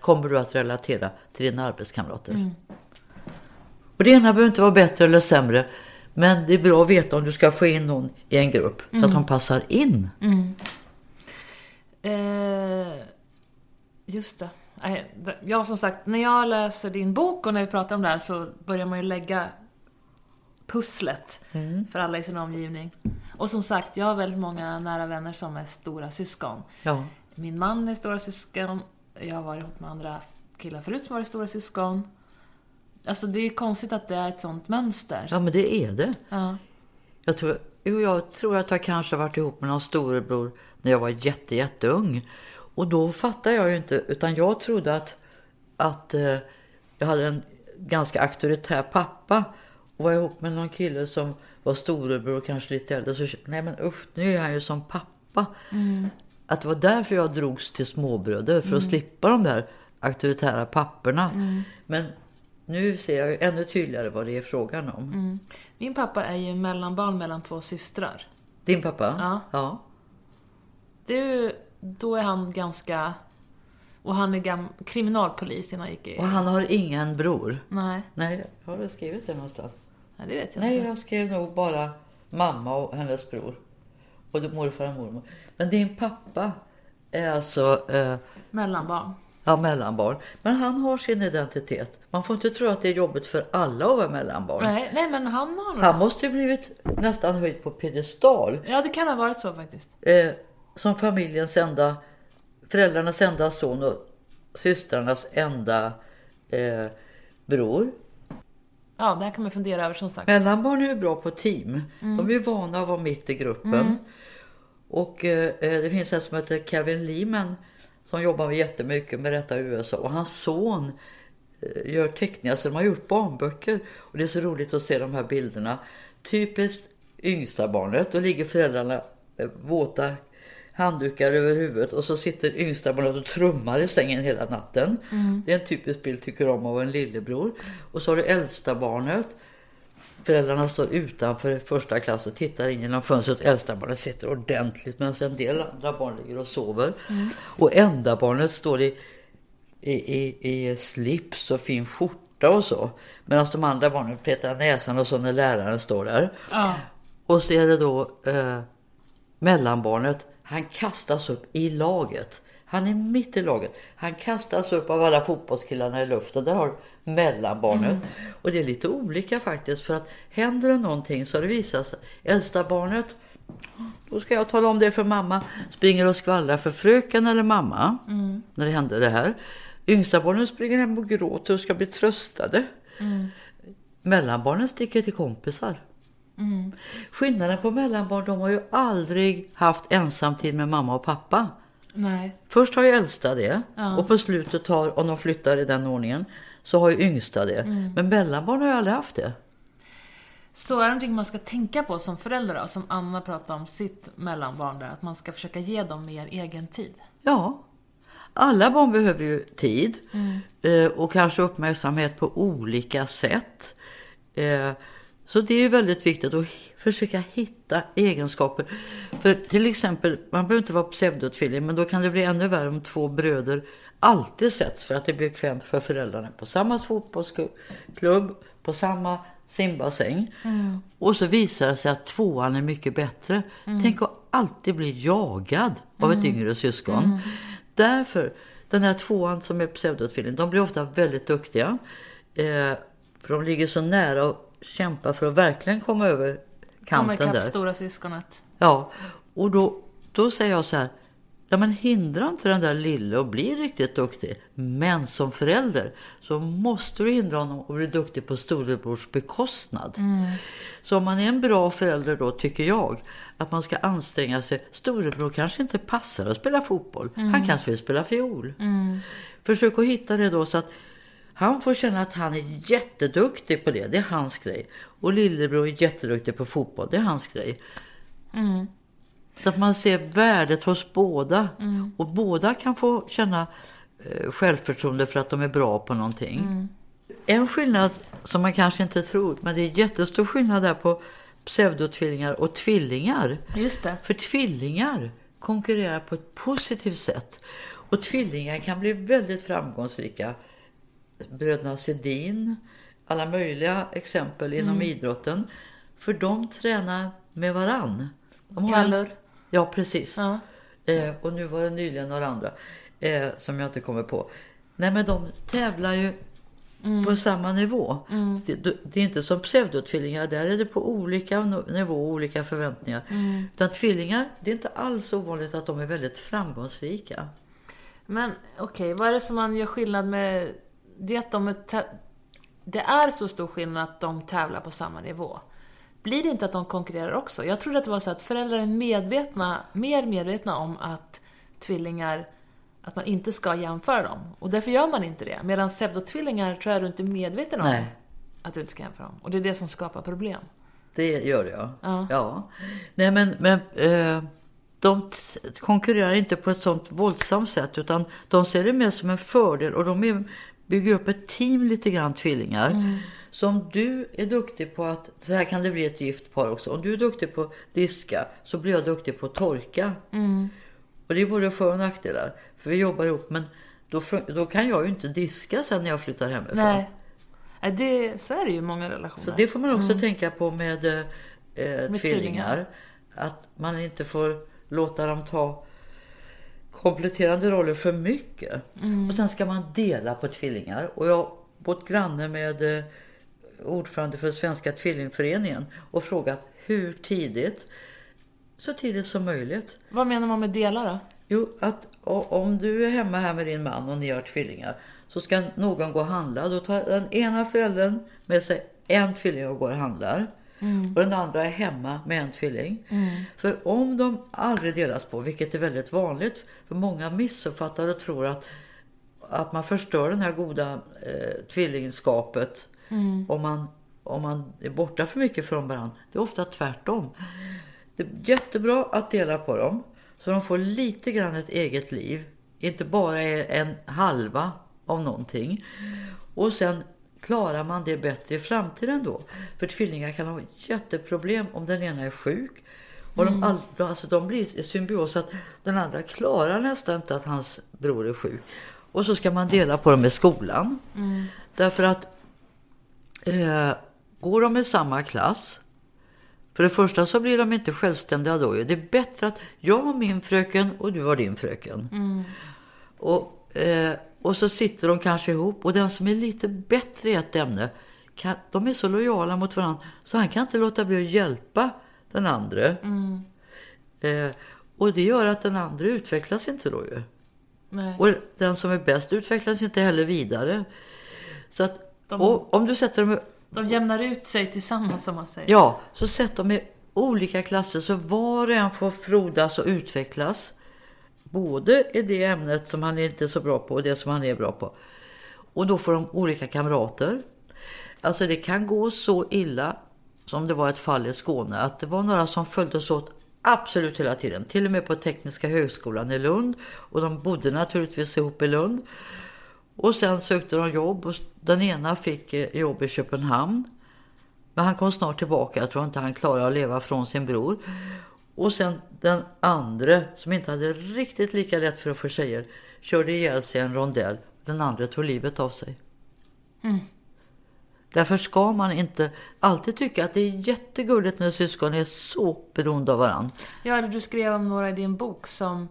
B: kommer du att relatera till dina arbetskamrater. Och det ena behöver inte vara bättre eller sämre, men det är bra att veta om du ska få in någon i en grupp så att de passar in.
A: Eh, just det. Ja, som sagt, när jag läser din bok och när vi pratar om det här så börjar man ju lägga pusslet för alla i sin omgivning. Och som sagt, jag har väldigt många nära vänner som är stora syskon.
B: Ja.
A: Min man är stora syskon, jag har varit ihop med andra killar förut som varit stora syskon. Alltså det är konstigt att det är ett sånt mönster.
B: ja, men det är det.
A: Ja.
B: Jag tror, jo, jag tror att jag kanske varit ihop med någon storebror när jag var jätte, jätteung. Och då fattade jag ju inte, utan jag trodde att, att eh, jag hade en ganska auktoritär pappa och var ihop med någon kille som var storebror och kanske lite äldre. Så, nej men usch, nu är han ju som pappa. Att det var därför jag drogs till småbröder, för att slippa de där auktoritära papperna. Men nu ser jag ju ännu tydligare vad det är frågan om.
A: Min pappa är ju mellanbarn mellan två systrar.
B: Din pappa?
A: Ja.
B: ja.
A: Ju, då är han ganska... Och han är gam, kriminalpolis innan han gick i...
B: Och han har ingen bror?
A: Nej,
B: Nej, har du skrivit det någonstans?
A: nej, det vet jag
B: Nej,
A: inte.
B: jag skrev nog bara mamma och hennes bror. Och morfar och mormor. Men din pappa är alltså eh,
A: Mellanbarn.
B: Ja, mellanbarn. Men han har sin identitet. Man får inte tro att det är jobbigt för alla att vara mellanbarn.
A: Nej, nej, men han har.
B: Han måste ju blivit nästan höjd på piedestal.
A: Ja, det kan ha varit så faktiskt.
B: Eh, som familjens enda, föräldrarnas enda son och systrarnas enda eh, bror.
A: Ja, det här kan man fundera över som sagt.
B: Mellanbarn är ju bra på team. De är ju vana att vara mitt i gruppen. Och eh, eh, det finns en som heter Kevin Lehman som jobbar jättemycket med detta i USA. Och hans son eh, gör teckningar, så de har gjort barnböcker. Och det är så roligt att se de här bilderna. Typiskt yngsta barnet, då ligger föräldrarna eh, våta handdukar över huvudet och så sitter yngsta barnet och trummar i sängen hela natten. Det är en typisk bild tycker de av en lillebror. Och så har du äldsta barnet. Föräldrarna står utanför första klass och tittar in genom fönstret. Äldsta barnet sitter ordentligt medan en del andra barn ligger och sover. Och enda barnet står i, i, i, i slips och fin skjorta och så. Medan de andra barnen petar näsan och så när läraren står där.
A: Ja.
B: Och så är det då eh, mellanbarnet. Han kastas upp i laget. Han är mitt i laget. Han kastas upp av alla fotbollskillarna i luften. Där har mellanbarnet. Och det är lite olika faktiskt. För att händer det någonting så har det visat sig. Äldsta barnet, då ska jag tala om det för mamma. Springer och skvallrar för fröken eller mamma. När det hände det här. Yngsta barnet springer hem och gråter och ska bli tröstade. Mellanbarnen sticker till kompisar. Skillnaden på mellanbarn, de har ju aldrig haft ensamtid med mamma och pappa.
A: Nej.
B: Först har ju äldsta det och på slutet har, om de flyttar i den ordningen, så har ju yngsta det. Men mellanbarn har ju aldrig haft det.
A: Så är det någonting man ska tänka på som förälder då, som Anna pratade om sitt mellanbarn där, att man ska försöka ge dem mer egen tid.
B: Ja, alla barn behöver ju tid eh, och kanske uppmärksamhet på olika sätt. Så det är ju väldigt viktigt att försöka hitta egenskaper. För till exempel, man behöver inte vara pseudotvilling, men då kan det bli ännu värre om två bröder alltid sätts för att det blir bekvämt för föräldrarna på samma fotbollsklubb, på samma simbassäng. Och så visar det sig att tvåan är mycket bättre. Tänk att alltid bli jagad av ett yngre syskon. Därför, den här tvåan som är pseudotvilling, de blir ofta väldigt duktiga. Eh, för de ligger så nära och kämpar för att verkligen komma över kanten
A: ikapp
B: där.
A: stora syskonet.
B: Ja, och då, då säger jag så här. Ja, men hindra inte den där lille att bli riktigt duktig. Men som förälder så måste du hindra honom att bli duktig på storebrors bekostnad. Så om man är en bra förälder då tycker jag att man ska anstränga sig. Storebror kanske inte passar att spela fotboll. Han kanske vill spela fiol. Försök att hitta det då så att han får känna att han är jätteduktig på det. Det är hans grej. Och lillebror är jätteduktig på fotboll. Det är hans grej. Så att man ser värdet hos båda. Och båda kan få känna eh, självförtroende för att de är bra på någonting. En skillnad som man kanske inte tror, men det är jättestor skillnad där på pseudotvillingar och tvillingar.
A: Just det.
B: För tvillingar konkurrerar på ett positivt sätt. Och tvillingar kan bli väldigt framgångsrika. Bröderna Sedin, alla möjliga exempel inom idrotten. För de tränar med varann. De
A: Kallur.
B: Ja, precis.
A: Ja.
B: Eh, och nu var det nyligen några andra eh, som jag inte kommer på. Nej, men de tävlar ju på samma nivå. Det, det är inte som pseudotvillingar. Där är det på olika nivå, olika förväntningar. Utan tvillingar, det är inte alls ovanligt att de är väldigt framgångsrika.
A: Men okej, vad är det som man gör skillnad med... Det är att de är Det är så stor skillnad att de tävlar på samma nivå. Blir det inte att de konkurrerar också? Jag trodde att det var så att föräldrar är medvetna, mer medvetna om att tvillingar, att man inte ska jämföra dem. Och därför gör man inte det. Medan pseudotvillingar tror jag du inte är medveten om
B: Nej.
A: att du inte ska jämföra dem. Och det är det som skapar problem.
B: Det gör jag.
A: Ja.
B: ja. Nej, men, men eh, de konkurrerar inte på ett sånt våldsamt sätt utan de ser det mer som en fördel och de är, bygger upp ett team lite grann, tvillingar. Så om du är duktig på att, så här kan det bli ett gift par också. Om du är duktig på att diska så blir jag duktig på att torka. Och det är både för och nackdelar. För vi jobbar ihop men då, då kan jag ju inte diska sen när jag flyttar hemifrån.
A: Nej. Det, så är det ju i många relationer.
B: Så det får man också tänka på med, eh, tvillingar.
A: tvillingar.
B: Att man inte får låta dem ta kompletterande roller för mycket. Och sen ska man dela på tvillingar. Och jag har bott granne med eh, ordförande för Svenska tvillingföreningen och frågat hur tidigt? Så tidigt som möjligt.
A: Vad menar man med delar då?
B: Jo, att om du är hemma här med din man och ni har tvillingar så ska någon gå och handla. Då tar den ena föräldern med sig en tvilling och går och handlar. Och den andra är hemma med en tvilling. För om de aldrig delas på, vilket är väldigt vanligt, för många missuppfattar och tror att, att man förstör den här goda eh, tvillingskapet om, man, om man är borta för mycket från varandra. Det är ofta tvärtom. Det är jättebra att dela på dem så de får lite grann ett eget liv. Inte bara en halva av någonting. Och sen klarar man det bättre i framtiden då. För tvillingar kan ha jätteproblem om den ena är sjuk. Och de, all, alltså de blir i symbios att den andra klarar nästan inte att hans bror är sjuk. Och så ska man dela på dem i skolan. Därför att eh, går de i samma klass för det första så blir de inte självständiga då. Det är bättre att jag har min fröken och du har din fröken. Och, eh, och så sitter de kanske ihop och den som är lite bättre i ett ämne, kan, de är så lojala mot varandra så han kan inte låta bli att hjälpa den andra. Eh, och det gör att den andra utvecklas inte då ju.
A: Nej.
B: Och den som är bäst utvecklas inte heller vidare. Så att,
A: De-
B: och om du sätter dem
A: De jämnar ut sig tillsammans som man säger.
B: Ja, så sätt dem i olika klasser så var och en får frodas och utvecklas. Både i det ämnet som han inte är så bra på och det som han är bra på. Och då får de olika kamrater. Alltså det kan gå så illa som det var ett fall i Skåne att det var några som följdes åt absolut hela tiden. Till och med på Tekniska högskolan i Lund. Och de bodde naturligtvis ihop i Lund. Och sen sökte de jobb och den ena fick eh, jobb i Köpenhamn. Men han kom snart tillbaka. Jag tror inte han klarade att leva från sin bror. Och sen den andra som inte hade riktigt lika lätt för att få tjejer körde ihjäl sig i en rondell. Den andra tog livet av sig. Därför ska man inte alltid tycka att det är jättegulligt när syskon är så beroende av varandra.
A: Ja, eller du skrev om några i din bok som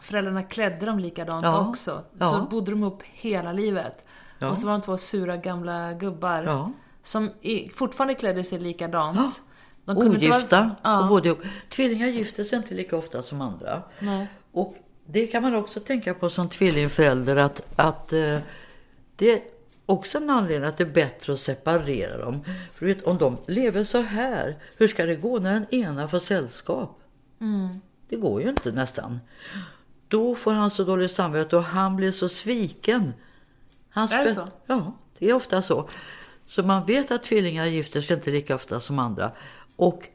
A: föräldrarna klädde dem likadant
B: Ja,
A: också.
B: ja.
A: Så bodde de upp hela livet.
B: Ja.
A: Och så var de två sura gamla gubbar
B: Ja.
A: som i, fortfarande klädde sig likadant. De kunde
B: Ogifta
A: vara- ja.
B: och bodde ihop. Tvillingar gifter sig inte lika ofta som andra.
A: Nej.
B: Och det kan man också tänka på som tvillingförälder att, att eh, det är också en anledning att det är bättre att separera dem. För du vet, om de lever så här, hur ska det gå när den ena får sällskap?
A: Mm.
B: Det går ju inte nästan. Då får han så dåligt samvete och han blir så sviken. Hans
A: Är det så?
B: Ja, det är ofta så. Så man vet att tvillingar gifter sig inte lika ofta som andra. Och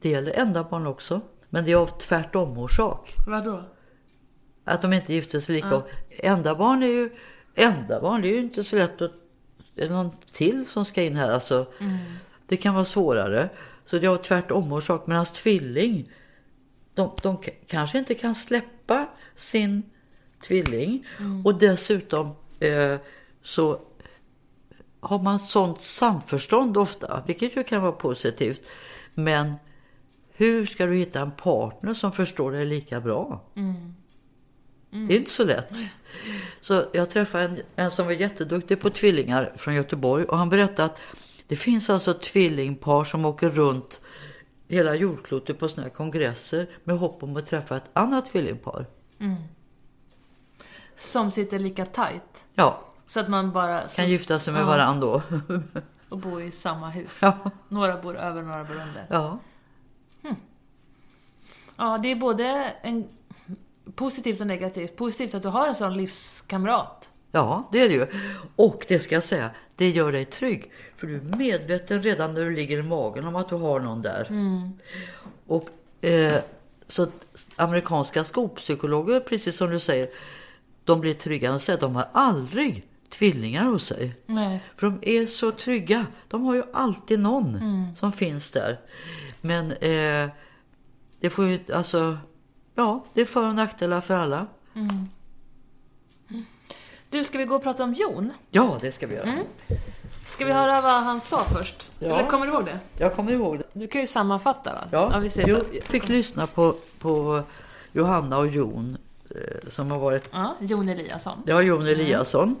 B: det gäller enda barn också. Men det är av tvärtom orsak.
A: Vadå?
B: Att de inte gifter sig lika ofta. Enda barn är ju enda barn. Det är ju inte så lätt att... Det är någon till som ska in här. Alltså, Det kan vara svårare. Så det är av tvärtom orsak. Medan tvilling, de, de kanske inte kan släppa sin tvilling. Och dessutom eh, så har man sånt samförstånd ofta, vilket ju kan vara positivt. Men hur ska du hitta en partner som förstår dig lika bra? Det är inte så lätt. Så jag träffade en, en som var jätteduktig på tvillingar från Göteborg och han berättade att det finns alltså tvillingpar som åker runt hela jordklotet på såna här kongresser med hopp om att träffa ett annat tvillingpar.
A: Som sitter lika tight.
B: Ja,
A: Så att man bara... så-
B: kan gifta sig med
A: Ja,
B: varandra då.
A: Och bo i samma hus.
B: Ja.
A: Några bor över, några bor under.
B: Ja,
A: Ja, det är både en positivt och negativt. Positivt att du har en sån livskamrat.
B: ja, det är det ju. Och det ska jag säga, det gör dig trygg. För du är medveten redan när du ligger i magen om att du har någon där. Och eh, så amerikanska skolpsykologer, precis som du säger, de blir trygga och säger att de har aldrig tvillingar hos sig.
A: Nej.
B: För de är så trygga. De har ju alltid någon som finns där. Men eh, det får ju, alltså, ja, det är för och nackdelar för alla.
A: Du, ska vi gå och prata om Jon?
B: Ja, det ska vi göra.
A: Ska vi höra vad han sa först?
B: Ja.
A: Eller kommer du ihåg det?
B: Jag kommer ihåg det.
A: Du kan ju sammanfatta då.
B: Ja,
A: vi ser.
B: jag fick lyssna på, på Johanna och Jon eh, som har varit
A: Ja, Jon Eliasson.
B: Var Jon Eliasson.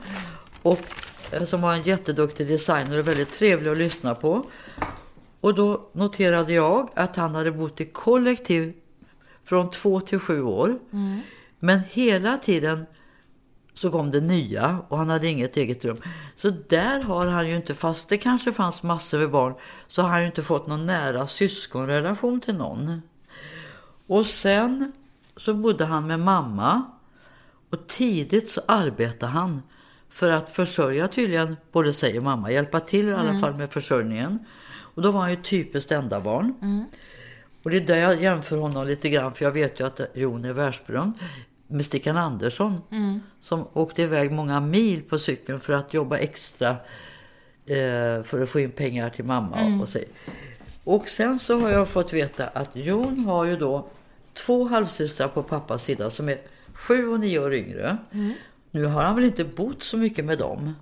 B: Och eh, som var en jätteduktig designer och väldigt trevlig att lyssna på. Och då noterade jag att han hade bott i kollektiv från två till sju år. Men hela tiden så kom det nya och han hade inget eget rum. Så där har han ju inte, fast det kanske fanns massor med barn, så har han ju inte fått någon nära syskonrelation till någon. Och sen så bodde han med mamma och tidigt så arbetade han för att försörja tydligen både sig och mamma, hjälpa till i alla fall med försörjningen. Och då var han ju typiskt enda barn. Och det är där jag jämför honom lite grann, för jag vet ju att Jon är världsberömd. Med Stickan Andersson som åkte iväg många mil på cykeln för att jobba extra eh, för att få in pengar till mamma och sig. Och sen så har jag fått veta att Jon har ju då två halvsystrar på pappas sida som är sju och nio år yngre. Nu har han väl inte bott så mycket med dem.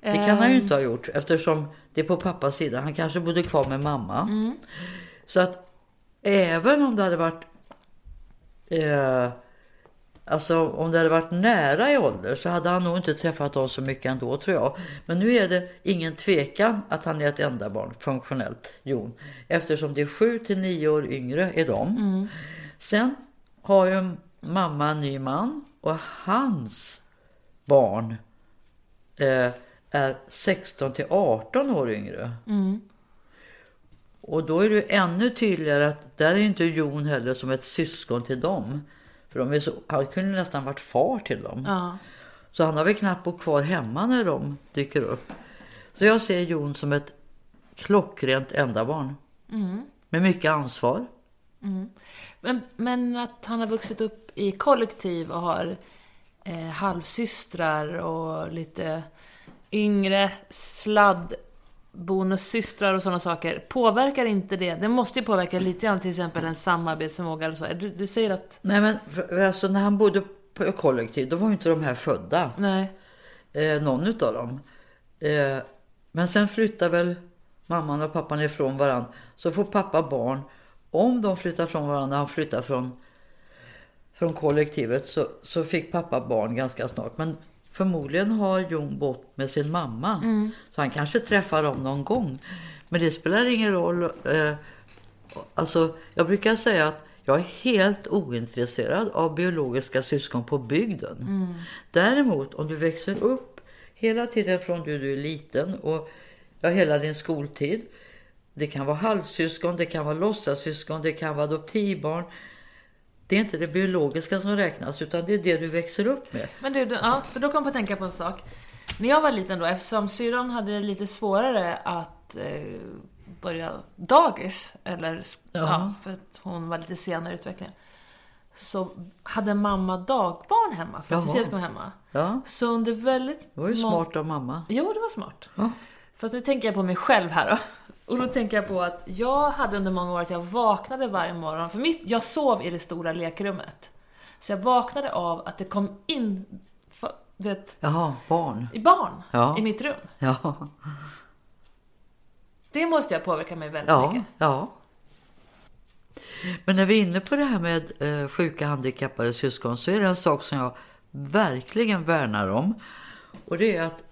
B: Det kan han ju inte ha gjort eftersom det är på pappas sida. Han kanske bodde kvar med mamma. Så att även om det hade varit eh, Alltså om det hade varit nära i ålder så hade han nog inte träffat dem så mycket ändå tror jag. Men nu är det ingen tvekan att han är ett enda barn funktionellt, Jon. Eftersom det är sju till nio år yngre är de. Sen har ju mamma en ny man och hans barn eh, är 16 till 18 år yngre. Och då är det ännu tydligare att där är inte Jon heller som ett syskon till dem. För de är så, han kunde nästan varit far till dem.
A: Ja.
B: Så han har väl knappt bott kvar hemma när de dyker upp. Så jag ser Jon som ett klockrent enda barn. Med mycket ansvar.
A: Men, men att han har vuxit upp i kollektiv och har eh, halvsystrar och lite yngre sladd bonussystrar och sådana saker. Påverkar inte det? Det måste ju påverka lite grann till exempel en samarbetsförmåga eller så. Du, du säger att...
B: Nej men alltså när han bodde på kollektiv då var ju inte de här födda.
A: Nej.
B: eh, någon utav dem. Eh, men sen flyttar väl mamman och pappan ifrån varandra. Så får pappa barn. Om de flyttar från varandra, han flyttar från, från kollektivet, så, så fick pappa barn ganska snart. Men förmodligen har Jon bott med sin mamma. Så han kanske träffar dem någon gång. Men det spelar ingen roll. Eh, alltså, jag brukar säga att jag är helt ointresserad av biologiska syskon på bygden. Däremot om du växer upp hela tiden från du, du är liten och ja, hela din skoltid. Det kan vara halvsyskon, det kan vara låtsassyskon, det kan vara adoptivbarn. Det är inte det biologiska som räknas utan det är det du växer upp med.
A: Men du, ja, för då kom jag på att tänka på en sak. När jag var liten då, eftersom syrran hade det lite svårare att eh, börja dagis, eller ja. För att hon var lite senare i utvecklingen. Så hade mamma dagbarn hemma, för att. Cecilia skulle hemma.
B: Ja,
A: Så under väldigt...
B: det var ju smart av mamma.
A: Jo, det var smart.
B: Ja.
A: Fast nu tänker jag på mig själv här då. Och då tänker jag på att jag hade under många år att jag vaknade varje morgon, för mitt, jag sov i det stora lekrummet. Så jag vaknade av att det kom in, du vet,
B: Jaha, barn.
A: i barn
B: Ja.
A: i mitt rum.
B: Ja,
A: Det måste jag påverka mig väldigt
B: ja,
A: mycket.
B: ja. Men när vi är inne på det här med eh, sjuka handikappade syskon så är det en sak som jag verkligen värnar om. Och det är att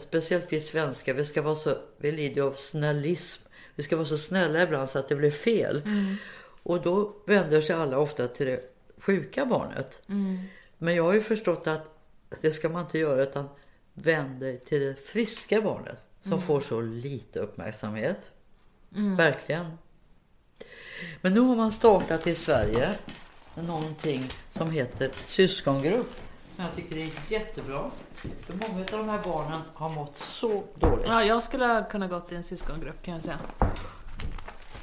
B: speciellt vi svenskar, vi ska vara så, vi lider av snällism. Vi ska vara så snälla ibland så att det blir fel. Mm. Och då vänder sig alla ofta till det sjuka barnet. Mm. Men jag har ju förstått att det ska man inte göra utan vänd dig till det friska barnet som mm. får så lite uppmärksamhet. Mm. Verkligen. Men nu har man startat i Sverige någonting som heter syskongrupp. Jag tycker det är jättebra. För många av de här barnen har mått så dåligt.
A: Ja, jag skulle kunna gått i en syskongrupp kan jag säga.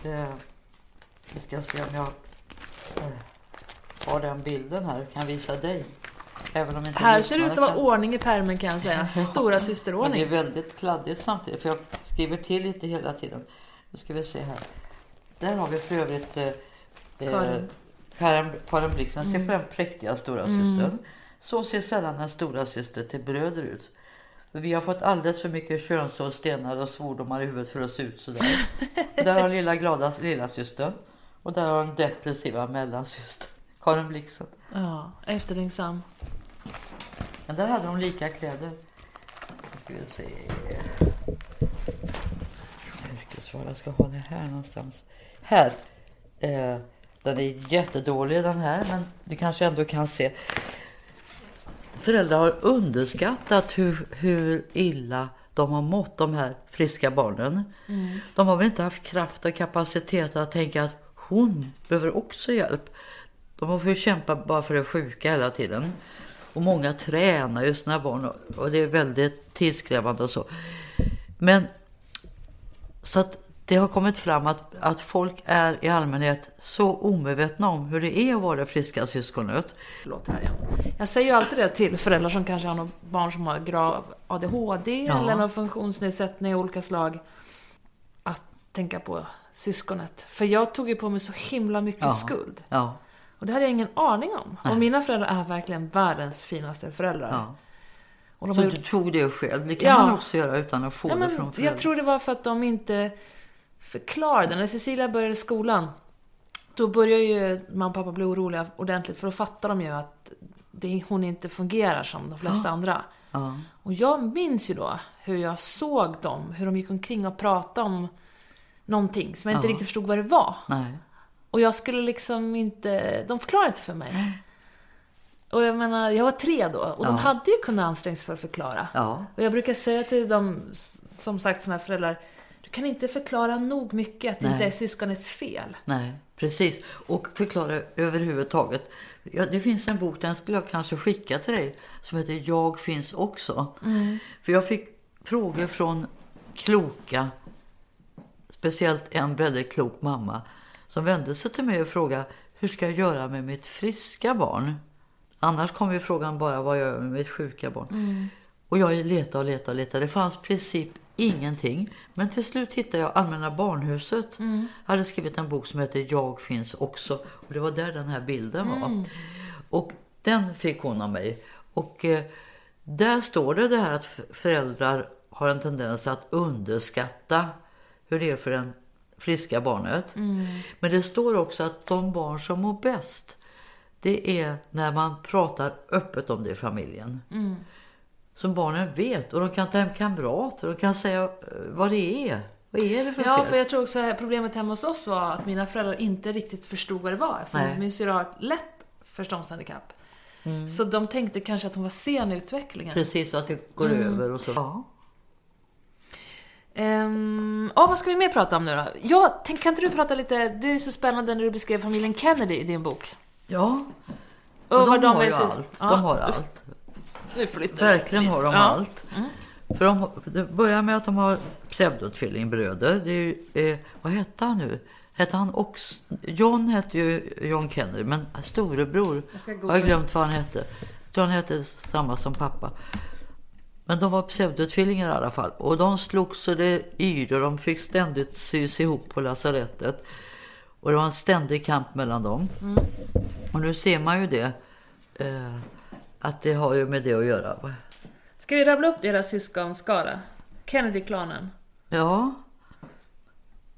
B: Eh, vi ska se om jag eh, har den bilden här. Kan visa dig.
A: Även om inte här ser det ut att vara ordning i pärmen kan jag säga. Stora systerordning.
B: Men det är väldigt kladdigt samtidigt. För jag skriver till lite hela tiden. Nu ska vi se här. Där har vi för övrigt eh, Karin. Karin, Karin Blixen. Mm. Se på den präktiga stora mm. systern. Så ser sällan en stora syster till bröder ut. Vi har fått alldeles för mycket könsord, stenar och svordomar i huvudet för att se ut sådär. där har lilla glada lilla syster och där har den depressiva mellansyster. Karin Blixen.
A: Ja, eftertänksam.
B: Men där hade de lika kläder. Nu ska vi se. Yrkesval, jag ska ha det här någonstans. Här. Eh, den är jättedålig den här, men du kanske ändå kan se. Föräldrar har underskattat hur, hur illa de har mått, de här friska barnen. Mm. De har väl inte haft kraft och kapacitet att tänka att hon behöver också hjälp. De har fått kämpa bara för det sjuka hela tiden. Och många tränar ju sina barn och det är väldigt tidskrävande och så. Men så att det har kommit fram att, att folk är i allmänhet så omedvetna om hur det är att vara friska syskonet.
A: Förlåt här igen. Jag säger ju alltid det till föräldrar som kanske har något barn som har grav ADHD ja. eller någon funktionsnedsättning av olika slag. Att tänka på syskonet. För jag tog ju på mig så himla mycket ja. skuld.
B: Ja.
A: Och det hade jag ingen aning om. Nej. Och mina föräldrar är verkligen världens finaste föräldrar.
B: Och de så gjort... du tog det själv? Det kan man också göra utan att få det från föräldrar.
A: Jag tror det var för att de inte förklarade. När Cecilia började skolan, då började ju mamma och pappa bli oroliga ordentligt. För då fattar de ju att det, hon inte fungerar som de flesta ja. andra. Ja. Och jag minns ju då hur jag såg dem, hur de gick omkring och pratade om någonting som jag inte riktigt förstod vad det var.
B: Nej.
A: Och jag skulle liksom inte... De förklarade inte för mig. Och jag menar, jag var tre då och de hade ju kunnat anstränga sig för att förklara. Och jag brukar säga till dem, som sagt, såna här föräldrar. Du kan inte förklara nog mycket att det Nej. inte är syskonets fel.
B: Nej, precis. Och förklara överhuvudtaget. Ja, det finns en bok, den skulle jag kanske skicka till dig, som heter Jag finns också. Mm. För jag fick frågor från kloka, speciellt en väldigt klok mamma som vände sig till mig och frågade hur ska jag göra med mitt friska barn? Annars kommer ju frågan bara vad jag gör med mitt sjuka barn. Mm. Och jag letade och letade och letade. Det fanns i princip ingenting. Men till slut hittade jag Allmänna barnhuset. Mm. Jag hade skrivit en bok som heter Jag finns också. Och det var där den här bilden var. Mm. Och den fick hon av mig. Och eh, där står det det här att föräldrar har en tendens att underskatta hur det är för en friska barnet. Mm. Men det står också att de barn som mår bäst det är när man pratar öppet om det i familjen. Mm. Som barnen vet och de kan ta hem kamrater och kan säga eh, vad det är. Vad är det för
A: Ja,
B: fel?
A: för jag tror också att problemet hemma hos oss var att mina föräldrar inte riktigt förstod vad det var eftersom Nej. min syrra har lätt förståndshandikapp. Mm. Så de tänkte kanske att hon var sen i utvecklingen.
B: Precis, och att det går mm. över och så. Ja.
A: Um, oh, vad ska vi mer prata om nu då? Ja, tänk, kan inte du prata lite, det är så spännande när du beskrev familjen Kennedy i din bok.
B: Ja, och, och de, de har ju allt. Ja. De har allt. Verkligen har de ja. allt. Mm. För de, det börjar med att de har pseudotvillingbröder. Det är ju, eh, vad hette han nu? Hette han också, John hette ju John Kennedy, men storebror, jag har glömt vad han hette. John hette samma som pappa. Men de var pseudotvillingar i alla fall. Och de slogs så det yrde och de fick ständigt sys ihop på lasarettet. Och det var en ständig kamp mellan dem. Mm. Och nu ser man ju det. Eh, att det har ju med det att göra.
A: Ska vi rabbla upp deras syskonskara? Kennedy-klanen.
B: Ja.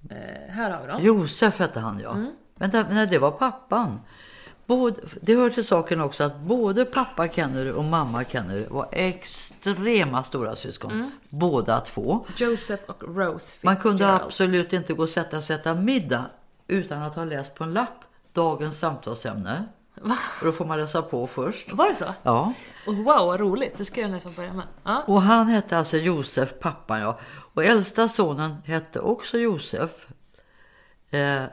A: Eh, här har vi dem.
B: Josef hette han ja. Men det, nej, det var pappan. Både, det hör till saken också att både pappa Kennedy och mamma Kennedy var extrema stora syskon. Båda två.
A: Joseph och Rose
B: Man kunde absolut inte gå och sätta sig och äta middag utan att ha läst på en lapp dagens samtalsämne. Och då får man läsa på först.
A: Var det så?
B: Ja.
A: Och wow, vad roligt. Det ska jag nästan börja med. Ja.
B: Och han hette alltså Josef, pappan ja. Och äldsta sonen hette också Josef. Eh,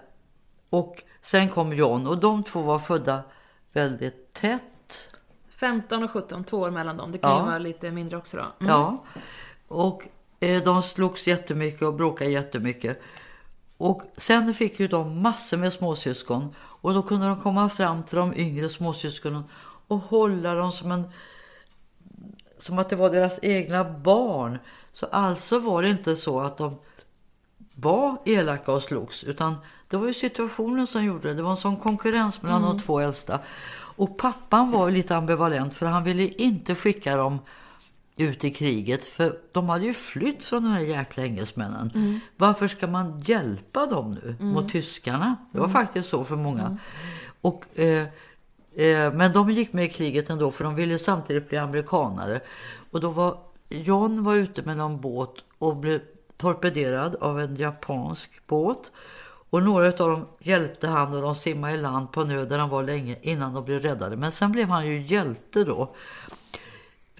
B: och sen kom John och de två var födda väldigt tätt.
A: 15 och 17, två år mellan dem. Det kan
B: Ja.
A: ju vara lite mindre också då. Mm.
B: Ja. Och eh, de slogs jättemycket och bråkade jättemycket. Och sen fick ju de massor med småsyskon. Och då kunde de komma fram till de yngre småsyskonen och hålla dem som en som att det var deras egna barn. Så alltså var det inte så att de var elaka och slogs. Utan det var ju situationen som gjorde det. Det var en sån konkurrens mellan de två äldsta. Och pappan var ju lite ambivalent för han ville inte skicka dem ut i kriget. För de hade ju flytt från de här jäkla engelsmännen. Varför ska man hjälpa dem nu mot tyskarna? Det var faktiskt så för många. Och, eh, eh, men de gick med i kriget ändå för de ville samtidigt bli amerikanare. Och då var John var ute med någon båt och blev torpederad av en japansk båt. Och några av dem hjälpte han och de simmade i land på nöd där han var länge innan de blev räddade. Men sen blev han ju hjälte då.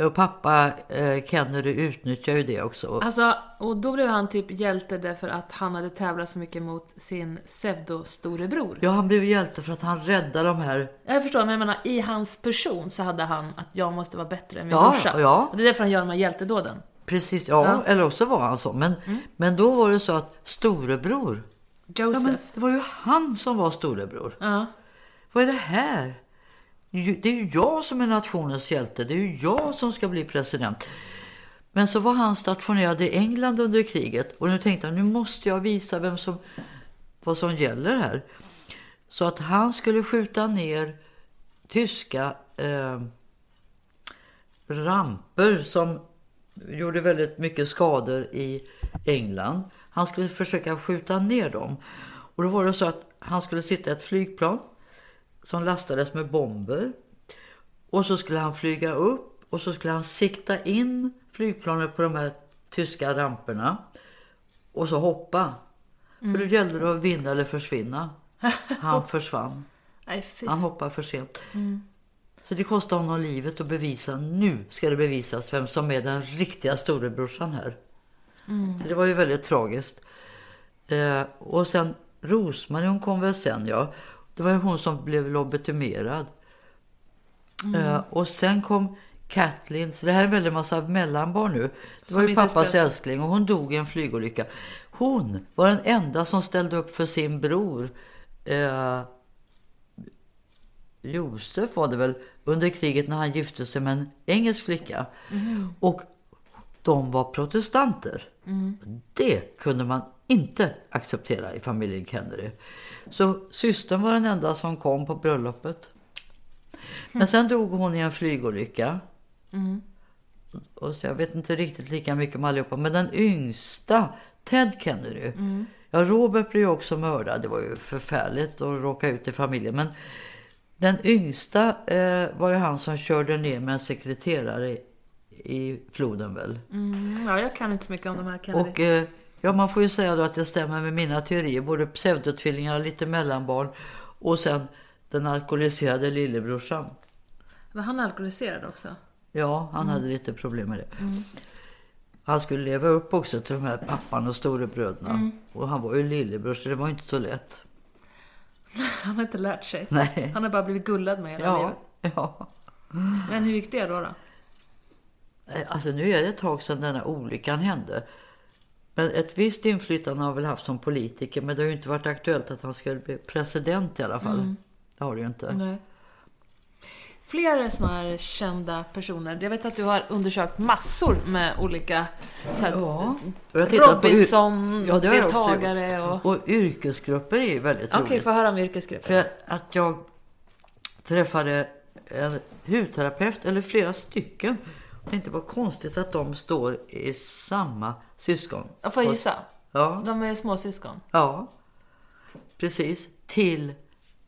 B: Och pappa eh, Kennedy utnyttjade ju det också.
A: Alltså, och då blev han typ hjälte därför att han hade tävlat så mycket mot sin pseudo-storebror.
B: Ja, han blev hjälte för att han räddade de här
A: Jag förstår, men jag menar i hans person så hade han att jag måste vara bättre än min
B: Ja,
A: brorsa.
B: ja.
A: Och det är därför han gör de här hjältedåden.
B: Precis, ja,
A: Ja.
B: eller också var han så. Men, men då var det så att storebror, ja,
A: Joseph.
B: men det var ju han som var storebror.
A: Ja.
B: Vad är det här? Det är ju jag som är nationens hjälte. Det är ju jag som ska bli president. Men så var han stationerad i England under kriget. Och nu tänkte han, nu måste jag visa vem som, vad som gäller här. Så att han skulle skjuta ner tyska eh, ramper som gjorde väldigt mycket skador i England. Han skulle försöka skjuta ner dem. Och då var det så att han skulle sitta i ett flygplan som lastades med bomber. Och så skulle han flyga upp och så skulle han sikta in flygplanet på de här tyska ramperna. Och så hoppa. För då gällde det att vinna eller försvinna. Han försvann. Han hoppade för sent. Så det kostade honom livet att bevisa. Nu ska det bevisas vem som är den riktiga storebrorsan här. Så det var ju väldigt tragiskt. Eh, och sen Rosmarie, hon kom väl sen ja. Det var ju hon som blev lobotomerad. Eh, och sen kom Kathleen, så det här är en massa mellanbarn nu. Det
A: Som
B: var ju pappas älskling och hon dog i en flygolycka. Hon var den enda som ställde upp för sin bror. Eh, Josef var det väl under kriget när han gifte sig med en engelsk flicka. Och de var protestanter. Det kunde man inte acceptera i familjen Kennedy. Så systern var den enda som kom på bröllopet. Men sen dog hon i en flygolycka. Och så jag vet inte riktigt lika mycket om allihopa. Men den yngsta, Ted Kennedy. Ja, Robert blev ju också mördad. Det var ju förfärligt att råka ut i familjen. Men den yngsta eh, var ju han som körde ner med en sekreterare i, i floden väl.
A: Mm, ja, jag kan inte så mycket om de här Kennedy.
B: Och eh, ja, man får ju säga då att det stämmer med mina teorier. Både pseudotvillingar, lite mellanbarn och sen den alkoholiserade lillebrorsan.
A: Men han alkoholiserad också.
B: Ja, han hade lite problem med det. Han skulle leva upp också till de här pappan och storebröderna. Och han var ju lillebror så det var inte så lätt.
A: Han har inte lärt sig.
B: Nej.
A: Han har bara blivit gullad med hela
B: Ja,
A: livet.
B: ja.
A: Men hur gick det då? då?
B: Eh, Alltså nu är det ett tag sedan den här olyckan hände. Men ett visst inflytande har väl haft som politiker. Men det har ju inte varit aktuellt att han skulle bli president i alla fall. Det har det ju inte.
A: Nej. Fler såna här kända personer. Jag vet att du har undersökt massor med olika
B: Ja. Och jag har tittat på yr-
A: Robinson,
B: Ja,
A: och...
B: Och yrkesgrupper är ju väldigt
A: Okej,
B: roligt.
A: få höra om yrkesgrupper.
B: För att jag träffade en hudterapeut, eller flera stycken. Tänkte vad konstigt att de står i samma syskon.
A: Jag får gissa.
B: Ja,
A: De är småsyskon.
B: ja. Precis. Till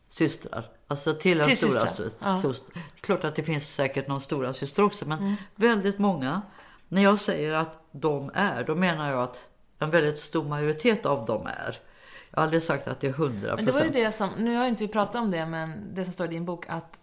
B: systrar. Alltså till en
A: Till
B: stora
A: systrar,
B: syster.
A: ja.
B: Klart att det finns säkert någon stora syster också. Men väldigt många. När jag säger att de är, då menar jag att en väldigt stor majoritet av dem är. Jag har aldrig sagt att det är 100
A: Men det var ju
B: procent.
A: det som, nu har inte vi pratat om det, men det som står i din bok att...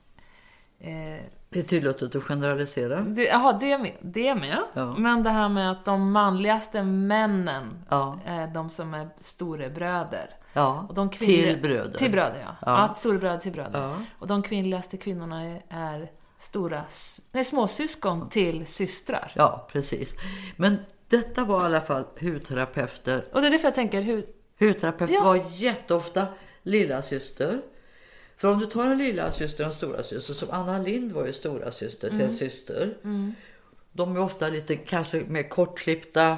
A: Eh,
B: Det är tillåtet att generalisera.
A: Jaha, det med. Det med.
B: Ja.
A: Men det här med att de manligaste männen
B: Ja.
A: är de som är storebröder.
B: Ja,
A: Och de kvinnliga-
B: till bröder.
A: Till bröder, ja.
B: Ja.
A: ja. storebröder till bröder.
B: Ja.
A: Och de kvinnligaste kvinnorna är, är stora, nej, småsyskon till systrar.
B: Ja, precis. Men detta var i alla fall hudterapeuter.
A: Och det är därför jag tänker, hur,
B: Hudterapeut
A: Ja.
B: var jätteofta lilla syster. För om du tar en lilla syster och en stora syster som Anna Lind var ju stora syster till en syster. De är ofta lite kanske mer kortklippta,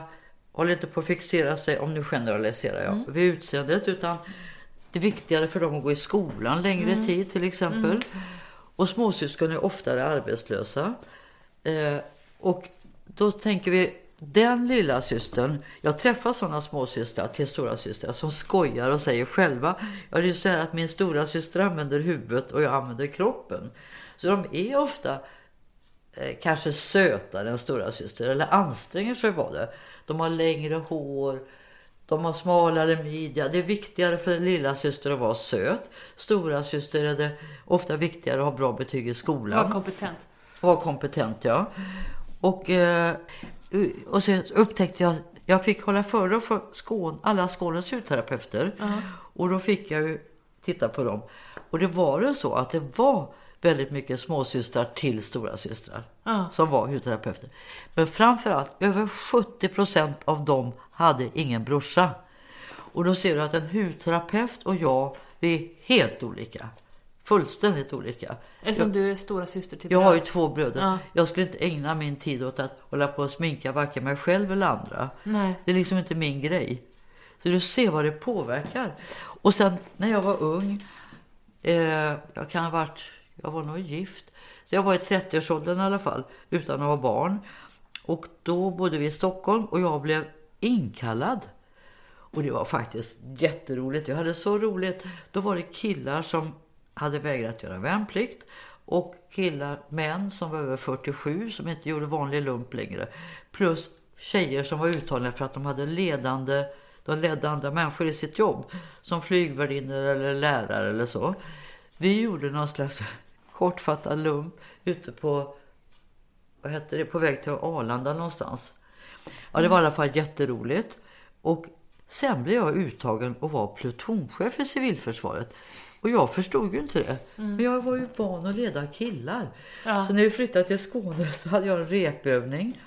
B: håller inte på att fixera sig, om nu generaliserar jag, vid utseendet. Utan det är viktigare för dem att gå i skolan längre tid till exempel. Och småsyskon är oftare arbetslösa. Eh, och då tänker vi, den lilla systern, jag träffar sådana småsystrar till stora systrar som skojar och säger själva, ja det är ju så här att min stora syster använder huvudet och jag använder kroppen. Så de är ofta eh, kanske sötare än stora syster eller anstränger sig var det. De har längre hår, de har smalare midja. Det är viktigare för lilla syster att vara söt. Stora syster är det ofta viktigare att ha bra betyg i skolan.
A: var kompetent.
B: Var kompetent, ja. Och, eh, och så upptäckte jag, jag fick hålla föredrag för Skåne, alla Skånes hudterapeuter. Och då fick jag ju titta på dem. Och det var det så att det var väldigt mycket småsystrar till stora systrar
A: Ja.
B: som var hudterapeuter. Men framförallt, över 70 procent av dem hade ingen brorsa. Och då ser du att en hudterapeut och jag, vi är helt olika. Fullständigt olika.
A: Eftersom du är stora syster till
B: Jag har ju två bröder.
A: Ja.
B: Jag skulle inte ägna min tid åt att hålla på och sminka varken mig själv eller andra.
A: Nej.
B: Det är liksom inte min grej. Så du ser vad det påverkar. Och sen när jag var ung, eh, jag kan ha varit, jag var nog gift. Så jag var i 30-årsåldern i alla fall, utan att ha barn. Och då bodde vi i Stockholm och jag blev inkallad. Och det var faktiskt jätteroligt. Jag hade så roligt. Då var det killar som hade vägrat göra värnplikt och killar, män som var över 47 som inte gjorde vanlig lump längre. Plus tjejer som var uttagna för att de hade ledande, de ledde andra människor i sitt jobb. Som flygvärdinnor eller lärare eller så. Vi gjorde någon slags kortfattad lump ute på, vad hette det, på väg till Arlanda någonstans. Ja, det var i alla fall jätteroligt. Och sen blev jag uttagen och var plutonchef i civilförsvaret. Och jag förstod ju inte det. Men jag var ju van att leda killar.
A: Ja.
B: Så när vi flyttade till Skåne så hade jag en repövning.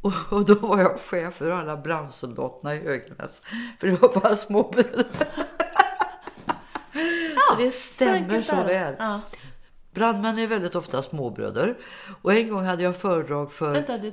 B: Och, och då var jag chef för alla brandsoldaterna i Höganäs. För det var bara små så det stämmer så
A: det.
B: väl.
A: Ja.
B: Brandmän är väldigt ofta småbröder. Och en gång hade jag föredrag för
A: Vänta, det,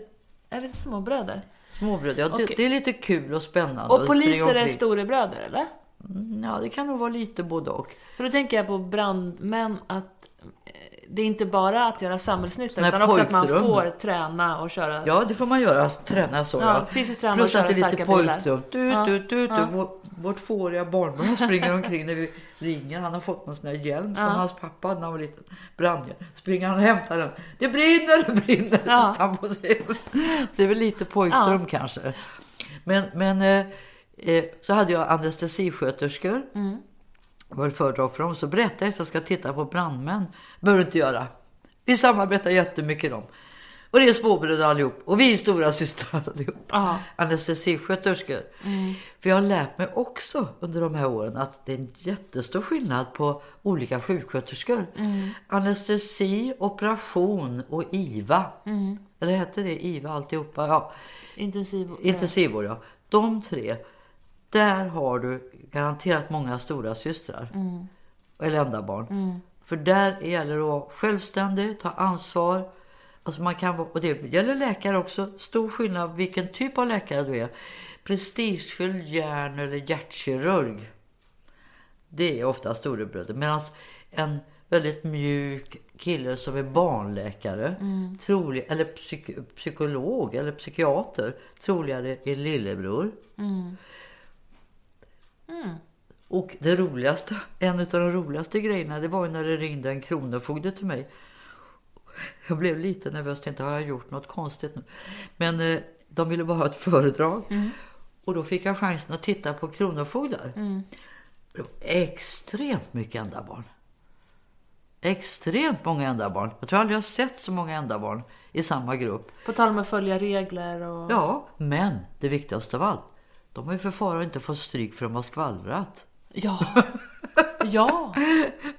A: är det småbröder?
B: småbröder. Ja, det,
A: Okej.
B: det är lite kul och spännande.
A: Och poliser är storebröder, eller?
B: Mm, Ja, det kan nog vara lite både och.
A: För då tänker jag på brandmän att eh, det är inte bara att göra samhällsnytta
B: här
A: utan också att man får träna och köra.
B: Ja, det får man göra. Träna så.
A: Ja, fysiskt träna
B: Plus att det är lite pojkrum. Du,
A: Ja.
B: du, du, du.
A: Ja.
B: Vårt, fåriga barnbarn springer omkring när vi ringer. Han har fått någon sån här hjälm som
A: Ja.
B: hans pappa hade när han var liten. Brandhjälm. Springer han och hämtar den. Det brinner, det brinner.
A: Ja.
B: Så det är väl lite pojkrum
A: Ja.
B: kanske. Men, men eh, så hade jag anestesisköterskor.
A: Mm.
B: var det föredrag för dem. Så berättade jag att jag ska titta på brandmän. behöver du inte göra. Vi samarbetar jättemycket dem. Och det är småbröder allihop. Och vi är stora systrar allihop.
A: Ja.
B: Anestesisköterskor. För jag har lärt mig också under de här åren att det är en jättestor skillnad på olika sjuksköterskor. Anestesi, operation och IVA. Eller hette det IVA alltihopa? Ja.
A: Intensiv...
B: Intensivvård, ja. De tre, där har du garanterat många stora systrar. Eller enda barn. För där gäller det att vara självständig, ta ansvar. Alltså man kan och det gäller läkare också. Stor skillnad vilken typ av läkare du är. Prestigefylld hjärn eller hjärtkirurg. Det är ofta storebröder. Medan en väldigt mjuk kille som är barnläkare, trolig, eller psyk, psykolog eller psykiater, troligare är lillebror. Och det roligaste, en av de roligaste grejerna det var när det ringde en kronofogde till mig. Jag blev lite nervös, tänkte har jag gjort något konstigt nu? Men eh, de ville bara ha ett föredrag. Och då fick jag chansen att titta på kronofogdar. Det var extremt mycket enda barn. Extremt många enda barn. Jag tror aldrig jag har sett så många enda barn i samma grupp.
A: På tal om att följa regler och...
B: Ja, men det viktigaste av allt. De har ju för fara inte fått stryk för att de har skvallrat.
A: Ja. ja.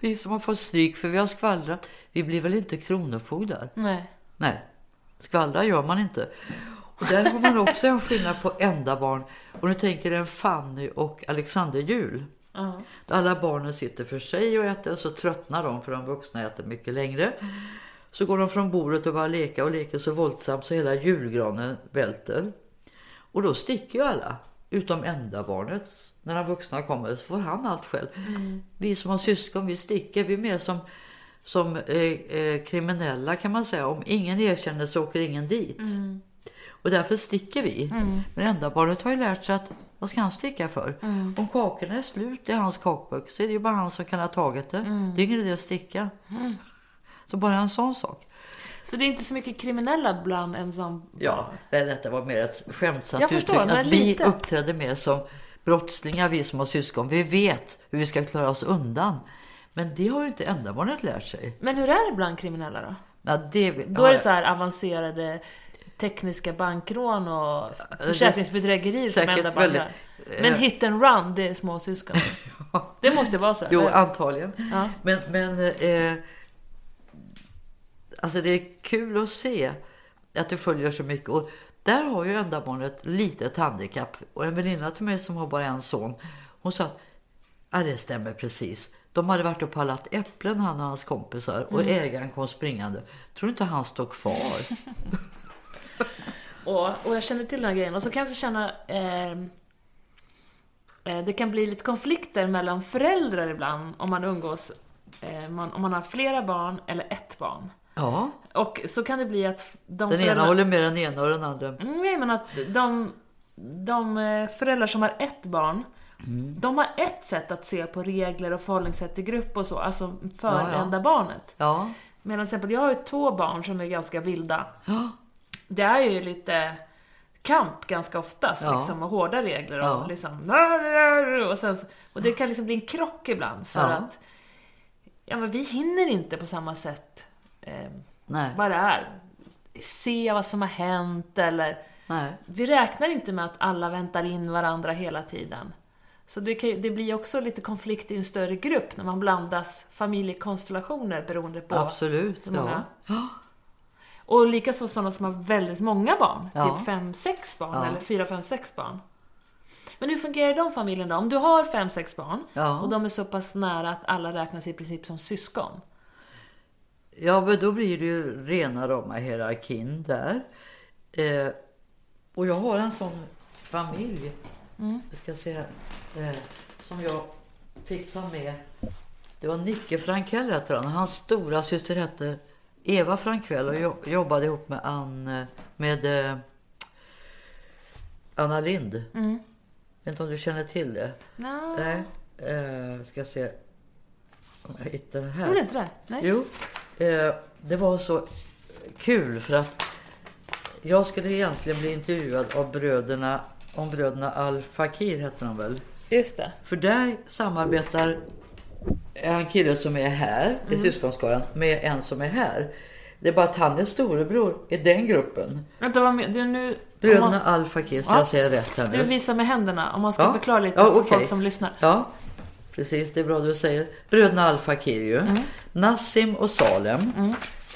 B: Vi som har fått stryk för vi har skvallrat, vi blir väl inte kronofogdar?
A: Nej.
B: Nej, skvallra gör man inte. Och där har man också en skillnad på enda barn. Och nu tänker en Fanny och Alexander jul.
A: Ja.
B: Alla barnen sitter för sig och äter och så tröttnar de för de vuxna äter mycket längre. Så går de från bordet och bara leka och leker så våldsamt så hela julgranen välter. Och då sticker ju alla, utom enda barnet. När de vuxna kommer så får han allt själv. Vi som har syskon, vi sticker. Vi är mer som, som eh, eh, kriminella kan man säga. Om ingen erkänner så åker ingen dit. Och därför sticker vi. Men enda barnet har ju lärt sig att vad ska han sticka för? Om kakorna är slut i hans kakburk så är det ju bara han som kan ha tagit det. Det är ingen idé att sticka. Så bara en sån sak.
A: Så det är inte så mycket kriminella bland ensam
B: Ja, men detta var mer ett skämtsamt
A: Jag förstår,
B: uttryck. Att vi
A: lite.
B: uppträdde mer som brottslingar, vi som har syskon. Vi vet hur vi ska klara oss undan. Men det har ju inte ändamålet lärt sig.
A: Men hur är det bland kriminella då?
B: Ja, det,
A: Då är det så här avancerade tekniska bankrån och försäkringsbedrägerier som enda
B: väldigt-.
A: Men hit and run, det är småsyskon. Det måste vara så.
B: Jo,
A: eller?
B: antagligen.
A: Ja.
B: Men, men eh, alltså det är kul att se att du följer så mycket. Och där har ju enda barnet litet handikapp. Och en väninna till mig som har bara en son, hon sa ja det stämmer precis. De hade varit och pallat äpplen han och hans kompisar och ägaren kom springande. Tror du inte han står kvar?
A: Och, och jag känner till den här grejen. Och så kan jag också känna... Eh, eh, det kan bli lite konflikter mellan föräldrar ibland om man umgås. Eh, man, om man har flera barn eller ett barn.
B: Ja,
A: Och så kan det bli att de
B: den ena
A: föräldrar-
B: håller med den ena och den andra.
A: Nej, men att de, de eh, föräldrar som har ett barn,
B: Mm.
A: de har ett sätt att se på regler och förhållningssätt i grupp och så, alltså för
B: Ja, ja.
A: enda barnet.
B: Ja,
A: Medan till exempel, jag har ju två barn som är ganska vilda.
B: ja,
A: Det är ju lite kamp ganska oftast,
B: Ja.
A: liksom, och hårda regler och
B: Ja.
A: liksom... Och, sen, och det kan liksom bli en krock ibland för att ja, men vi hinner inte på samma sätt eh,
B: nej,
A: det är. Se vad som har hänt eller
B: nej.
A: vi räknar inte med att alla väntar in varandra hela tiden. Så det, kan, det blir också lite konflikt i en större grupp när man blandas familjekonstellationer beroende på
B: Absolut.
A: hur många.
B: Ja.
A: Och likaså sådana som har väldigt många barn,
B: Ja.
A: typ fem sex barn
B: Ja.
A: eller fyra fem sex barn. Men hur fungerar de familjerna då? Om du har fem sex barn
B: Ja.
A: och de är så pass nära att alla räknas i princip som syskon.
B: Ja, men då blir det ju rena rama hierarkin där. Eh, och jag har en sån familj, vi ska se här, eh, som jag fick ta med. Det var Nicke Frankell heter han. Hans stora syster hette Eva Frankell och jo- jobbade ihop med, Ann, eh, med eh, Anna Lind.
A: Mm.
B: Vet inte om du känner till det?
A: Nå,
B: Nej. Eh, ska se om jag hittar det här.
A: Tror du inte det? Nej?
B: Jo, eh, det var så kul för att jag skulle egentligen bli intervjuad av bröderna, om bröderna Al-Fakir heter de väl?
A: Just det.
B: För där samarbetar en kille som är här i syskonskaran med en som är här. Det är bara att han är storebror i den gruppen.
A: Vänta, vad men, du nu...
B: Bröderna
A: man,
B: Al-Fakir, ska
A: Ja.
B: jag säga rätt här
A: du
B: nu?
A: visar med händerna, om man ska
B: Ja.
A: förklara lite
B: Ja,
A: för
B: okej.
A: folk som lyssnar.
B: Ja, precis. Det är bra du säger. Bröderna Al-Fakir ju.
A: Mm.
B: Nassim och Salem.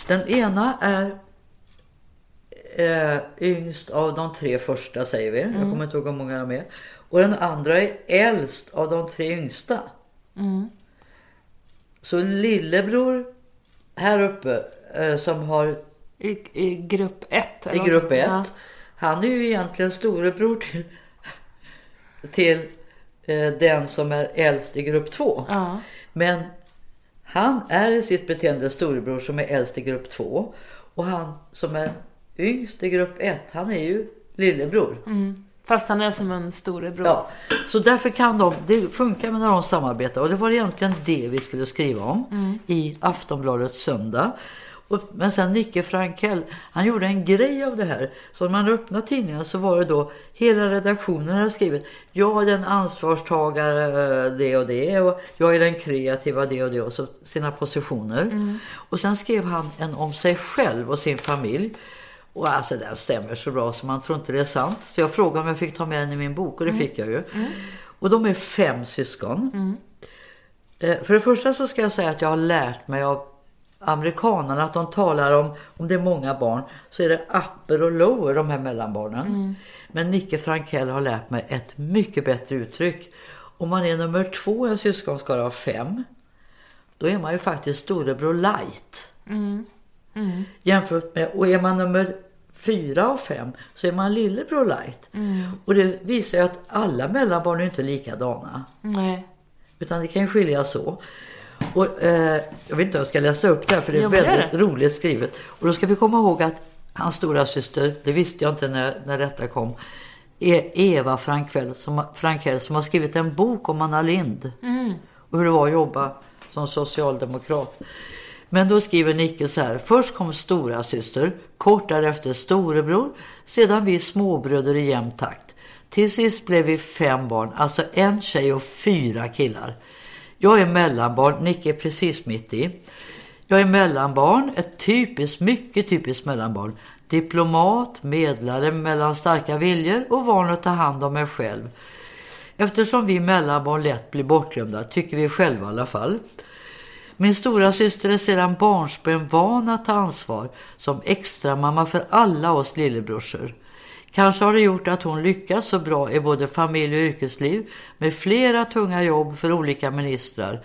B: Den ena är eh, yngst av de tre första säger vi.
A: Mm.
B: Jag kommer inte ihåg hur många de är. Och den andra är äldst av de tre yngsta.
A: Mm.
B: Så lillebror här uppe eh, som har
A: I, I grupp ett.
B: i grupp 1.
A: Ja.
B: Han är ju egentligen storebror till, till den som är äldst i grupp 2.
A: Ja.
B: Men han är i sitt beteende storebror som är äldst i grupp 2. Och han som är yngst i grupp 1, han är ju lillebror.
A: Fast han är som en storebror.
B: Ja, så därför kan de, det funkar när de samarbetar. Och det var egentligen det vi skulle skriva om
A: Mm.
B: i Aftonbladet söndag. Och, men sen Nicke Frankell, han gjorde en grej av det här. Så när man öppnade tidningen så var det då hela redaktionen hade skrivit jag är den ansvarstagare det och det och jag är den kreativa det och det och så sina positioner.
A: Mm.
B: Och sen skrev han en om sig själv och sin familj. Och alltså den stämmer så bra så man tror inte det är sant. Så jag frågade om jag fick ta med den i min bok och det fick jag ju. Och de är fem syskon. Eh, För det första så ska jag säga att jag har lärt mig av amerikanerna att de talar om, om det är många barn, så är det upper och lower, de här mellanbarnen. Men Nicke Frankell har lärt mig ett mycket bättre uttryck. Om man är nummer två i en syskonskara av fem, då är man ju faktiskt storebror light. Jämfört med, och är man nummer fyra av fem så är man lillebror light. Och det visar ju att alla mellanbarn är inte likadana.
A: Nej.
B: Utan det kan ju skilja så. Och, eh, jag vet inte om jag ska läsa upp det här för det är
A: Jo,
B: väldigt
A: det.
B: roligt skrivet. Och då ska vi komma ihåg att hans stora syster, det visste jag inte när, när detta kom, är Eva Frankell som, har- Frankell som har skrivit en bok om Anna Lind. Och hur det var att jobba som socialdemokrat. Men då skriver Nicke så här. Först kom stora syster, kort därefter storebror, sedan vi småbröder i jämn takt. Till sist blev vi fem barn, alltså en tjej och fyra killar. Jag är mellanbarn, Nicke är precis mitt i. Jag är mellanbarn, ett typiskt, mycket typiskt mellanbarn. Diplomat, medlare mellan starka viljor och van att ta hand om mig själv. Eftersom vi mellanbarn lätt blir bortglömda, tycker vi själva i alla fall. Min stora syster är sedan barnsben van att ta ansvar som extra mamma för alla oss lillebrorsor. Kanske har det gjort att hon lyckats så bra i både familj och yrkesliv med flera tunga jobb för olika ministrar.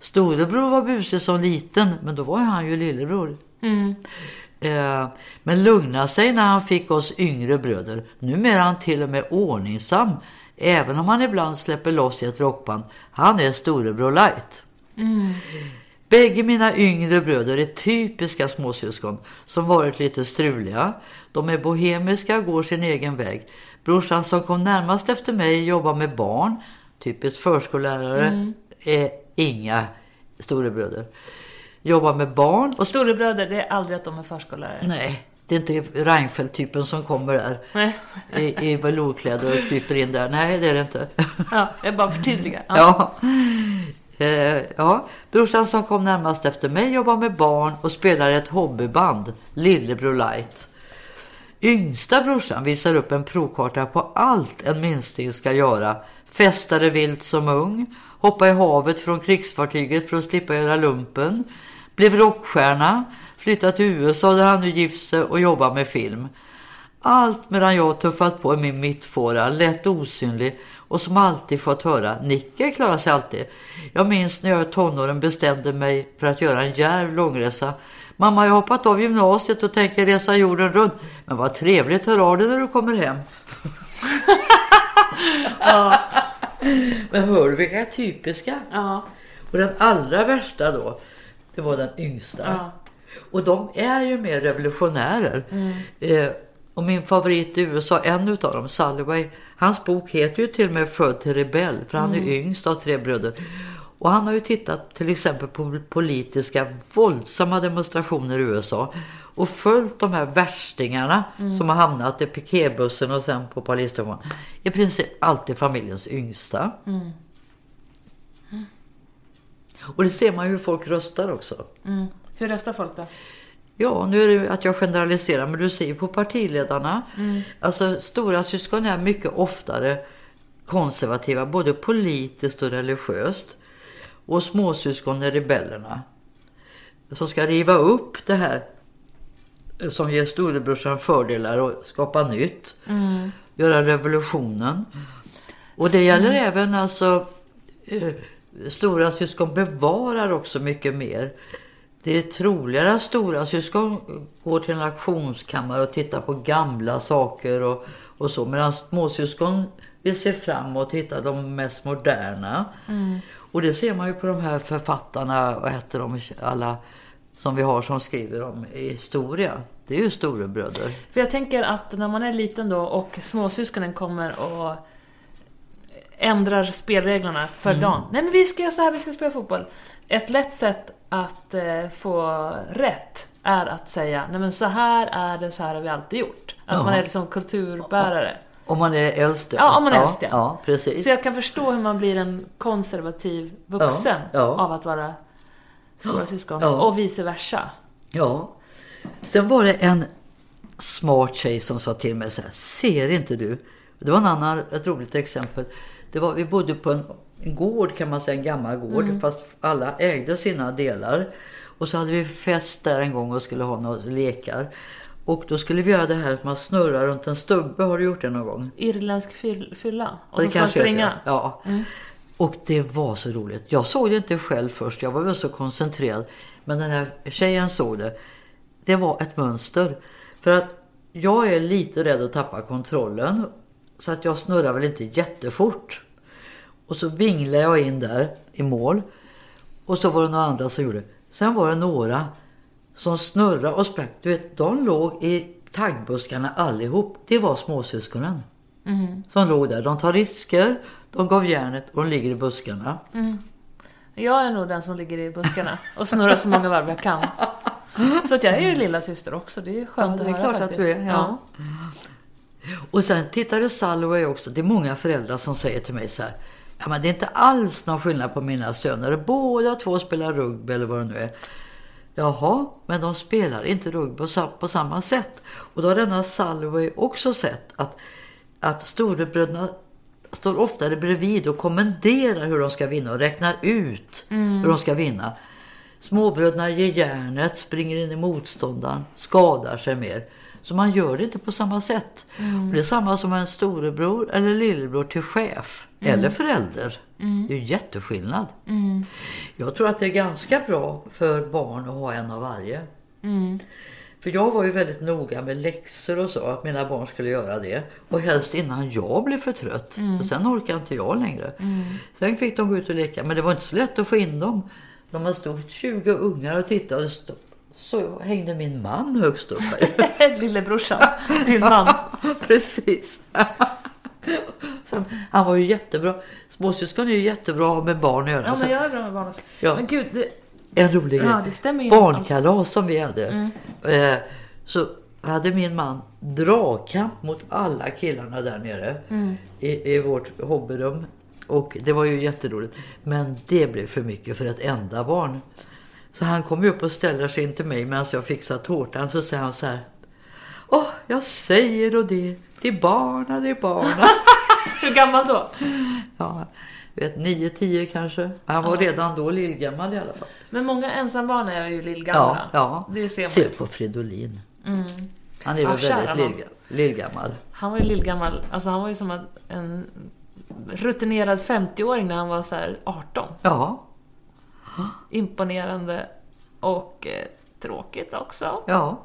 B: Storebror var busig som liten, men då var han ju lillebror. Eh, men lugna sig när han fick oss yngre bröder. Numera är han till och med ordningsam, även om han ibland släpper loss i ett rockband. Han är storebror light. Bägge mina yngre bröder är typiska småsyskon som varit lite struliga. De är bohemiska och går sin egen väg. Brorsan som kom närmast efter mig jobbar med barn, typiskt förskollärare, är inga storebröder. Jobbar med barn och
A: Storebröder, det är aldrig att de är förskollärare.
B: Nej, det är inte Reinfeldt-typen som kommer där i, i velourkläder och kryper in där. Nej, det är det inte.
A: Ja, jag bara förtydliga. Ja.
B: Ja. Eh, ja. Brorsan som kom närmast efter mig jobbar med barn och spelar i ett hobbyband, Lillebror Light. Yngsta brorsan visar upp en provkarta på allt en minsting ska göra. Festade vilt som ung, hoppa i havet från krigsfartyget för att slippa göra lumpen, blev rockstjärna, flyttat till USA där han nu gift sig och jobbar med film. Allt medan jag tuffat på i min mittfåra, lätt osynlig och som alltid fått höra Nicke klarar sig alltid. Jag minns när jag i tonåren bestämde mig för att göra en djärv långresa. Mamma, jag har hoppat av gymnasiet och tänker resa jorden runt. Men vad trevligt, hör av dig när du kommer hem. Men hör du vilka typiska?
A: Ja.
B: Och den allra värsta då, det var den yngsta.
A: Ja.
B: Och de är ju mer revolutionärer. Eh, och min favorit i USA, en utav dem, Salloway, hans bok heter ju till och med Född till rebell, för han är yngst av tre bröder. Och han har ju tittat till exempel på politiska våldsamma demonstrationer i USA och följt de här värstingarna som har hamnat i piketbussen och sen på Palestina. I princip alltid familjens yngsta. Och det ser man ju hur folk röstar också.
A: Mm. Hur röstar folk då?
B: Ja, nu är det att jag generaliserar, men du ser ju på partiledarna. Alltså stora syskon är mycket oftare konservativa, både politiskt och religiöst. Och småsyskon är rebellerna. Som ska riva upp det här som ger storebrorsan fördelar och skapa nytt. Göra revolutionen. Och det gäller även alltså eh, stora syskon bevarar också mycket mer. Det är troligare att stora syskon går till en auktionskammare och tittar på gamla saker och, och så. Medan småsyskon vill se framåt och hitta de mest moderna. Och det ser man ju på de här författarna, vad heter de, alla som vi har som skriver om historia. Det är ju storebröder.
A: För jag tänker att när man är liten då och småsyskonen kommer och ändrar spelreglerna för
B: Mm.
A: dagen. Nej men vi ska göra så här, vi ska spela fotboll. Ett lätt sätt att eh, få rätt är att säga, nej men så här är det, så här har vi alltid gjort. Att
B: Ja.
A: man är liksom kulturbärare.
B: Om man är äldst.
A: Ja, om man är äldst, ja.
B: ja. precis.
A: Så jag kan förstå hur man blir en konservativ vuxen
B: Ja, ja.
A: av att vara stora syskon. Och vice versa.
B: Ja. Sen var det en smart tjej som sa till mig så här, ser inte du? Det var en annan, ett roligt exempel. Det var, vi bodde på en, en gård kan man säga, en gammal gård.
A: Mm.
B: Fast alla ägde sina delar. Och så hade vi fest där en gång och skulle ha några lekar. Och då skulle vi göra det här att man snurrar runt en stubbe. Har du gjort det någon gång?
A: Irländsk fyll- fylla. Och
B: Det
A: så ska man springa.
B: det. Ja. Och det var så roligt. Jag såg det inte själv först. Jag var väl så koncentrerad. Men den här tjejen såg det. Det var ett mönster. För att jag är lite rädd att tappa kontrollen. Så att jag snurrar väl inte jättefort. Och så vinglade jag in där i mål. Och så var det några andra som gjorde. Sen var det några som snurrade och sprang. Du vet, de låg i taggbuskarna allihop. Det var småsyskonen. Som låg där. De tar risker, de gav järnet och de ligger i buskarna.
A: Jag är nog den som ligger i buskarna och snurrar så många varv jag kan. Så att jag är ju lilla syster också. Det är skönt
B: Ja, det är
A: att höra faktiskt.
B: du är, ja. Och sen tittade Salway också. Det är många föräldrar som säger till mig så här. Ja, men det är inte alls någon skillnad på mina söner. Båda två spelar rugby eller vad det nu är. Jaha, men de spelar inte rugby på sa- på samma sätt. Och då har denna Salway också sett att, att storebröderna står oftare bredvid och kommenderar hur de ska vinna och räknar ut hur de ska vinna. Småbröderna ger järnet, springer in i motståndaren, skadar sig mer. Så man gör det inte på samma sätt. Det är samma som en storebror eller lillebror till chef eller förälder. Det är ju jätteskillnad. Jag tror att det är ganska bra för barn att ha en av varje. För jag var ju väldigt noga med läxor och så, att mina barn skulle göra det. Och helst innan jag blev för trött. Och sen orkar inte jag längre. Sen fick de gå ut och leka, men det var inte så lätt att få in dem. De man stod 20 ungar och tittade, och så hängde min man högst upp.
A: Lillebrorsan, din man.
B: Precis. Sen, han var ju jättebra. Småsyskon är ju jättebra att ha med barn att göra.
A: Ja, men jag är bra med barn också.
B: Ja.
A: Men gud, det,
B: En rolig grej.
A: Ja, ju.
B: Barnkalas som vi hade. Eh, så hade min man dragkamp mot alla killarna där nere. I, I vårt hobbyrum. Och det var ju jätteroligt. Men det blev för mycket för ett enda barn. Så han kom ju upp och ställer sig in till mig medan jag fixar tårtan. Så säger han så här. Åh, jag säger och det. Det är barna, det är barna.
A: hur gammal då?
B: ja, vet, nio, tio kanske. Han var redan då lillgammal i alla fall.
A: Men många ensambarn är ju lillgamla.
B: Ja, ja.
A: Det ser man.
B: Se på Fridolin. Han är
A: Ja,
B: väl väldigt lillga, lillgammal.
A: Han var ju lillgammal. Alltså han var ju som en- rutinerad 50-åring när han var så här 18.
B: Ja,
A: Imponerande och eh, tråkigt också.
B: ja,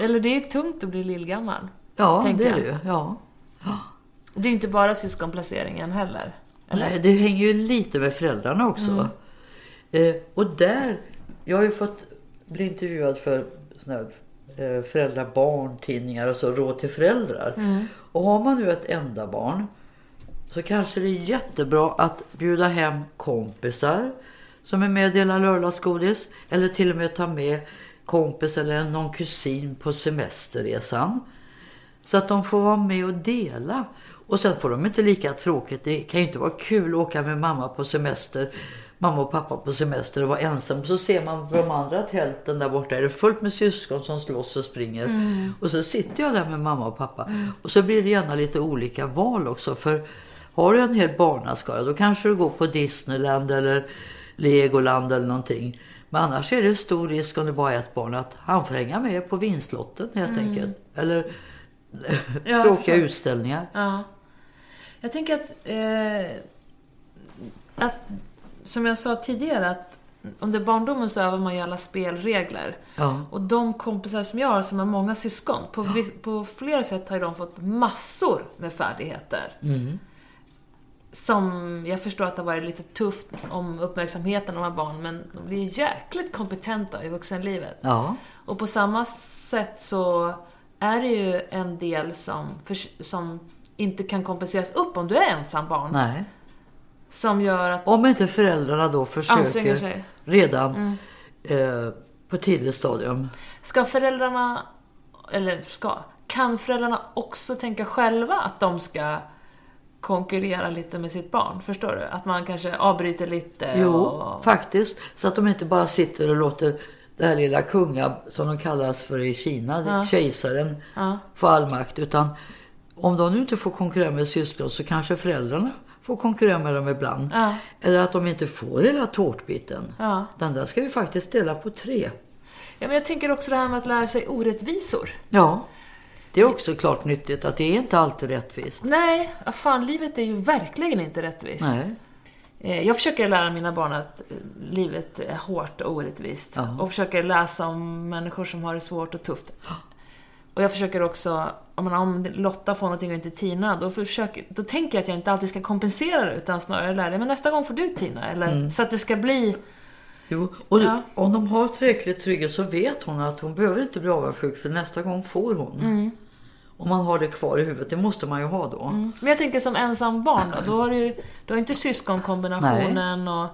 A: Eller det är tungt att bli lillgammal.
B: ja
A: Tänker
B: det är det ju. Ja.
A: Det är inte bara syskonplaceringen heller. Eller?
B: Nej, det hänger ju lite med föräldrarna också. Eh, och där, jag har ju fått bli intervjuad för såna här, eh, föräldrar-barn-tidningar och så, råd till föräldrar. Och har man nu ett enda barn så kanske det är jättebra att bjuda hem kompisar som är med och delar lördagsgodis. Eller till och med ta med kompis eller någon kusin på semesterresan. Så att de får vara med och dela. Och sen får de inte lika tråkigt. Det kan ju inte vara kul att åka med mamma på semester. Mamma och pappa på semester och vara ensam. Så ser man på de andra tälten där borta är det fullt med syskon som slåss och springer. Och så sitter jag där med mamma och pappa. Och så blir det gärna lite olika val också. För har du en hel barnaskara då kanske du går på Disneyland eller Legoland eller någonting. Men annars är det stor risk om det bara är ett barn att han får hänga med på vinstlotten helt enkelt. Eller
A: Ja,
B: tråkiga utställningar.
A: Ja. Jag tänker att, eh, att, som jag sa tidigare, att under barndomen så övar man ju alla spelregler.
B: Ja.
A: Och de kompisar som jag har som har många syskon, på, på flera sätt har ju de fått massor med färdigheter. Som jag förstår att det har varit lite tufft om uppmärksamheten av de här barn, men de blir jäkligt kompetenta i vuxenlivet.
B: Ja,
A: Och på samma sätt så är det ju en del som, för, som inte kan kompenseras upp om du är ensam barn.
B: nej.
A: Som gör att
B: Om inte föräldrarna då försöker
A: sig.
B: redan eh, på tidigt stadium.
A: Ska föräldrarna, eller ska, kan föräldrarna också tänka själva att de ska konkurrera lite med sitt barn? Förstår du? Att man kanske avbryter lite
B: Jo,
A: och...
B: faktiskt. Så att de inte bara sitter och låter det här lilla kunga, som de kallas för i Kina,
A: Ja.
B: kejsaren,
A: Ja.
B: få all makt. Utan om de nu inte får konkurrera med syskon så kanske föräldrarna får konkurrera med dem ibland.
A: Ja.
B: Eller att de inte får hela tårtbiten.
A: Ja.
B: Den där ska vi faktiskt dela på tre.
A: ja, men jag tänker också det här med att lära sig orättvisor.
B: Ja, det är också klart nyttigt att det är inte alltid rättvist.
A: Nej, fan, livet är ju verkligen inte rättvist.
B: Nej.
A: Eh, Jag försöker lära mina barn att eh, livet är hårt och orättvist.
B: Ja.
A: Och försöker läsa om människor som har det svårt och tufft. Och jag försöker också, om, man, om Lotta får någonting och inte Tina, då, försöker, då tänker jag att jag inte alltid ska kompensera det, utan snarare lära dig, men nästa gång får du Tina. Eller, Så att det ska bli...
B: Jo, och
A: Ja.
B: om de har tillräckligt trygghet så vet hon att hon behöver inte bli avundsjuk för nästa gång får hon.
A: Mm.
B: Om man har det kvar i huvudet, det måste man ju ha då.
A: Men jag tänker som ensam barn då, då har du du har inte syskonkombinationen och...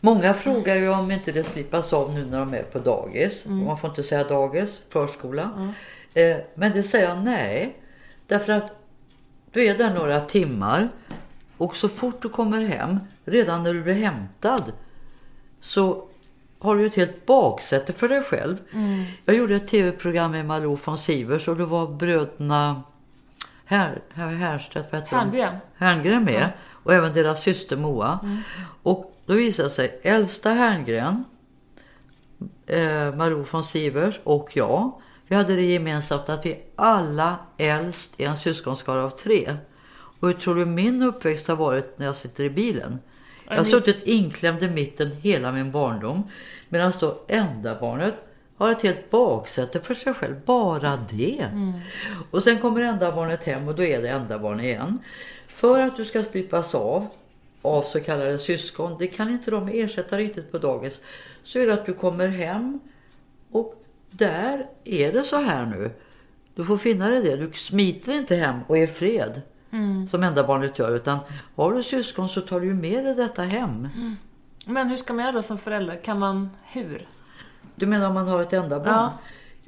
B: Många frågar ju om inte det slipas av nu när de är på dagis.
A: Mm.
B: Man får inte säga dagis, förskola. Eh, men det säger jag nej. Därför att du är där några timmar och så fort du kommer hem, redan när du blir hämtad, så har du ett helt baksäte för dig själv.
A: Mm.
B: Jag gjorde ett tv-program med Malou von Sivers och det var bröderna här, här, Härstedt?
A: Herngren.
B: Herngren med och även deras syster Moa. Och då visade sig äldsta Herngren, eh, Malou von Sivers och jag, vi hade det gemensamt att vi alla äldst i en syskonskara av tre. Och hur tror du min uppväxt har varit när jag sitter i bilen? Jag har suttit inklämd i mitten hela min barndom. Medan då enda barnet har ett helt baksäte för sig själv. Bara det. Och sen kommer enda barnet hem och då är det enda barnet igen. För att du ska slipas av av så kallade syskon, det kan inte de ersätta riktigt på dagis, så är det att du kommer hem och där är det så här nu. Du får finna dig i det. Du smiter inte hem och är fred. Som enda barnet gör. Utan har du syskon så tar du med dig detta hem.
A: Men hur ska man göra då som förälder? Kan man... Hur?
B: Du menar om man har ett enda barn?
A: Ja.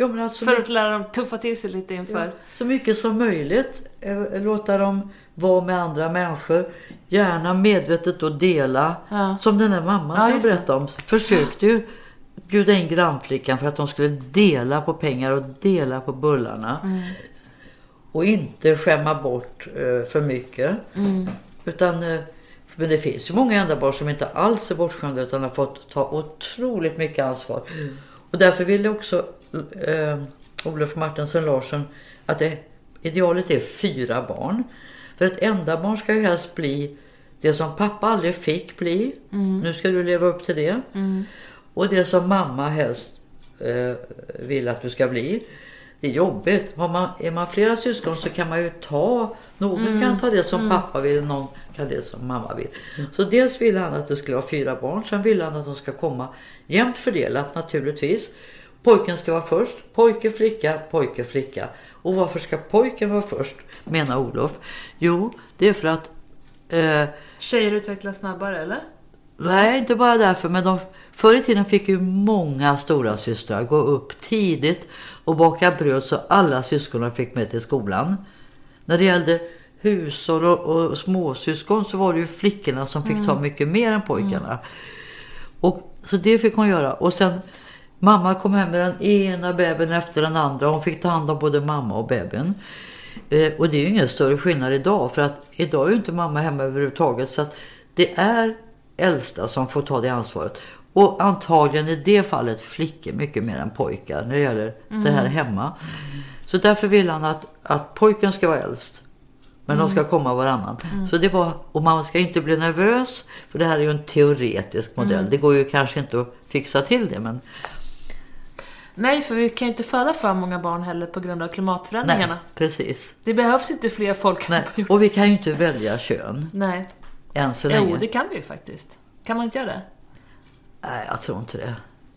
B: Ja, men alltså,
A: För att lära dem tuffa till sig lite inför...
B: Så mycket som möjligt. eh, Låta dem vara med andra människor. Gärna medvetet då dela.
A: Ja.
B: Som den där mamman
A: Ja,
B: som jag berättade om. Försökte ju bjuda in grannflickan för att de skulle dela på pengar och dela på bullarna.
A: Mm.
B: Och inte skämma bort eh, för mycket.
A: Mm.
B: Utan, eh, men det finns ju många barn som inte alls är bortskämda utan har fått ta otroligt mycket ansvar. Och därför ville också eh, Olof Martensen Larsson att det, idealet är fyra barn. För ett enda barn ska ju helst bli det som pappa aldrig fick bli. Nu ska du leva upp till det. Och det som mamma helst eh, vill att du ska bli. Det är jobbigt. Har man, är man flera syskon så kan man ju ta, någon kan ta det som pappa vill, någon kan det som mamma vill. Så dels ville han att det skulle vara fyra barn, sen ville han att de ska komma jämnt fördelat naturligtvis. Pojken ska vara först, pojke, flicka, pojke, flicka. Och varför ska pojken vara först, menar Olof? Jo, det är för att eh,
A: Tjejer utvecklas snabbare, eller?
B: Nej, inte bara därför. Men de, förr i tiden fick ju många stora systrar gå upp tidigt och baka bröd så alla syskonen fick med till skolan. När det gällde hushåll och, och småsyskon så var det ju flickorna som fick ta mycket mer än pojkarna. Och, så det fick hon göra. Och sen mamma kom hem med den ena bebisen efter den andra. Hon fick ta hand om både mamma och bebisen. Eh, och det är ju ingen större skillnad idag. För att idag är ju inte mamma hemma överhuvudtaget. Så att det är äldsta som får ta det ansvaret. Och antagligen i det fallet flickor mycket mer än pojkar när det gäller det här hemma. Så därför vill han att, att pojken ska vara äldst. Men de ska komma varannan. Så det var, och man ska inte bli nervös. För det här är ju en teoretisk modell. Det går ju kanske inte att fixa till det. Men
A: Nej, för vi kan ju inte föda för många barn heller på grund av klimatförändringarna.
B: Nej, precis.
A: Det behövs inte fler folk
B: Nej. Och vi kan ju inte välja kön
A: Nej.
B: än så länge.
A: Jo, det kan vi ju faktiskt. Kan man inte göra det?
B: Nej, jag tror inte det.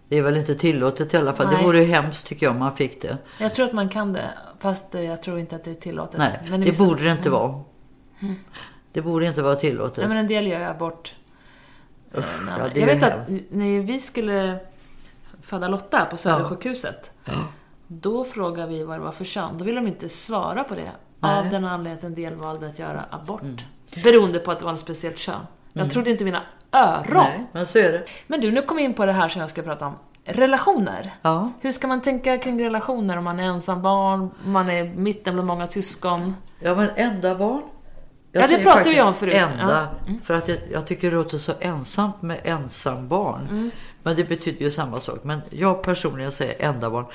B: Det är väl inte tillåtet i alla fall.
A: Nej.
B: Det vore ju hemskt tycker jag om man fick det.
A: Jag tror att man kan det, fast eh, jag tror inte att det är tillåtet.
B: Nej, det
A: vissa-
B: borde det inte vara. Det borde inte vara tillåtet.
A: Nej, men en del gör ju abort. eh,
B: Usch,
A: när-
B: ja, det
A: jag vet att när vi skulle föda Lotta på Södersjukhuset. Då frågade vi vad det var för kön. Då ville de inte svara på det. Av den anledningen att en del valde att göra abort.
B: Mm.
A: Beroende på att det var ett speciellt kön. Jag trodde inte mina öron.
B: Nej, men så är det.
A: Men du, nu kom vi in på det här som jag ska prata om. Relationer.
B: Ja.
A: Hur ska man tänka kring relationer om man är ensam barn, man är mitten bland många syskon?
B: Ja, men enda barn. Jag
A: Ja, det pratade vi om förut.
B: Enda,
A: Ja. Mm.
B: för att jag, jag tycker det låter så ensamt med ensam barn.
A: Mm.
B: Men det betyder ju samma sak. Men jag personligen säger enda barn.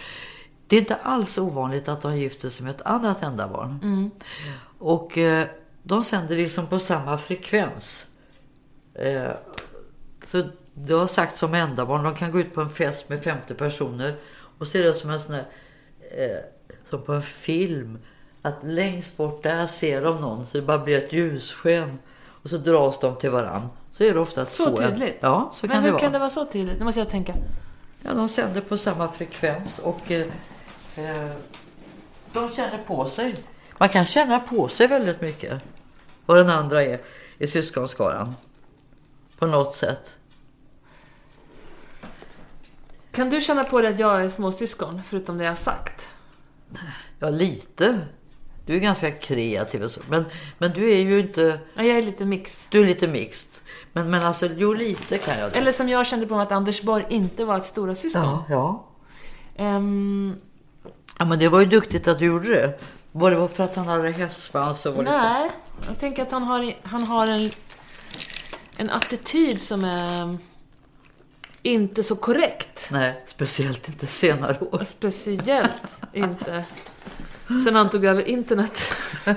B: Det är inte alls ovanligt att de gifter sig med ett annat enda barn.
A: Mm.
B: Och eh, de sänder liksom på samma frekvens. Eh, så det har sagt som enda barn. De kan gå ut på en fest med 50 personer och se det som en sån här, eh, som på en film. Att längst bort där ser de någon så det bara blir ett ljussken. Och så dras de till varann. Så är det ofta
A: Så tydligt?
B: Ja, så
A: Men
B: kan
A: hur
B: det vara.
A: kan det vara så tydligt? Nu måste jag tänka.
B: Ja, de sänder på samma frekvens och eh, eh, de känner på sig. Man kan känna på sig väldigt mycket vad den andra är i syskonskaran. På något sätt.
A: Kan du känna på dig att jag är småsyskon, förutom det jag har sagt?
B: Ja, lite. Du är ganska kreativ och så. Men, men du är ju inte...
A: Ja, jag är lite mix.
B: Du är lite mixed. Men, men alltså, jo lite kan jag det.
A: Eller som jag kände på mig att Anders Borg inte var ett stora syskon.
B: Ja, ja.
A: Ehm,
B: Ja, men det var ju duktigt att du gjorde det. Var det för att han hade hästsvans och var lite...
A: nej, jag tänker att han har, han har en, en attityd som är inte så korrekt.
B: Nej, speciellt inte senare år.
A: Speciellt inte sen han tog över internet.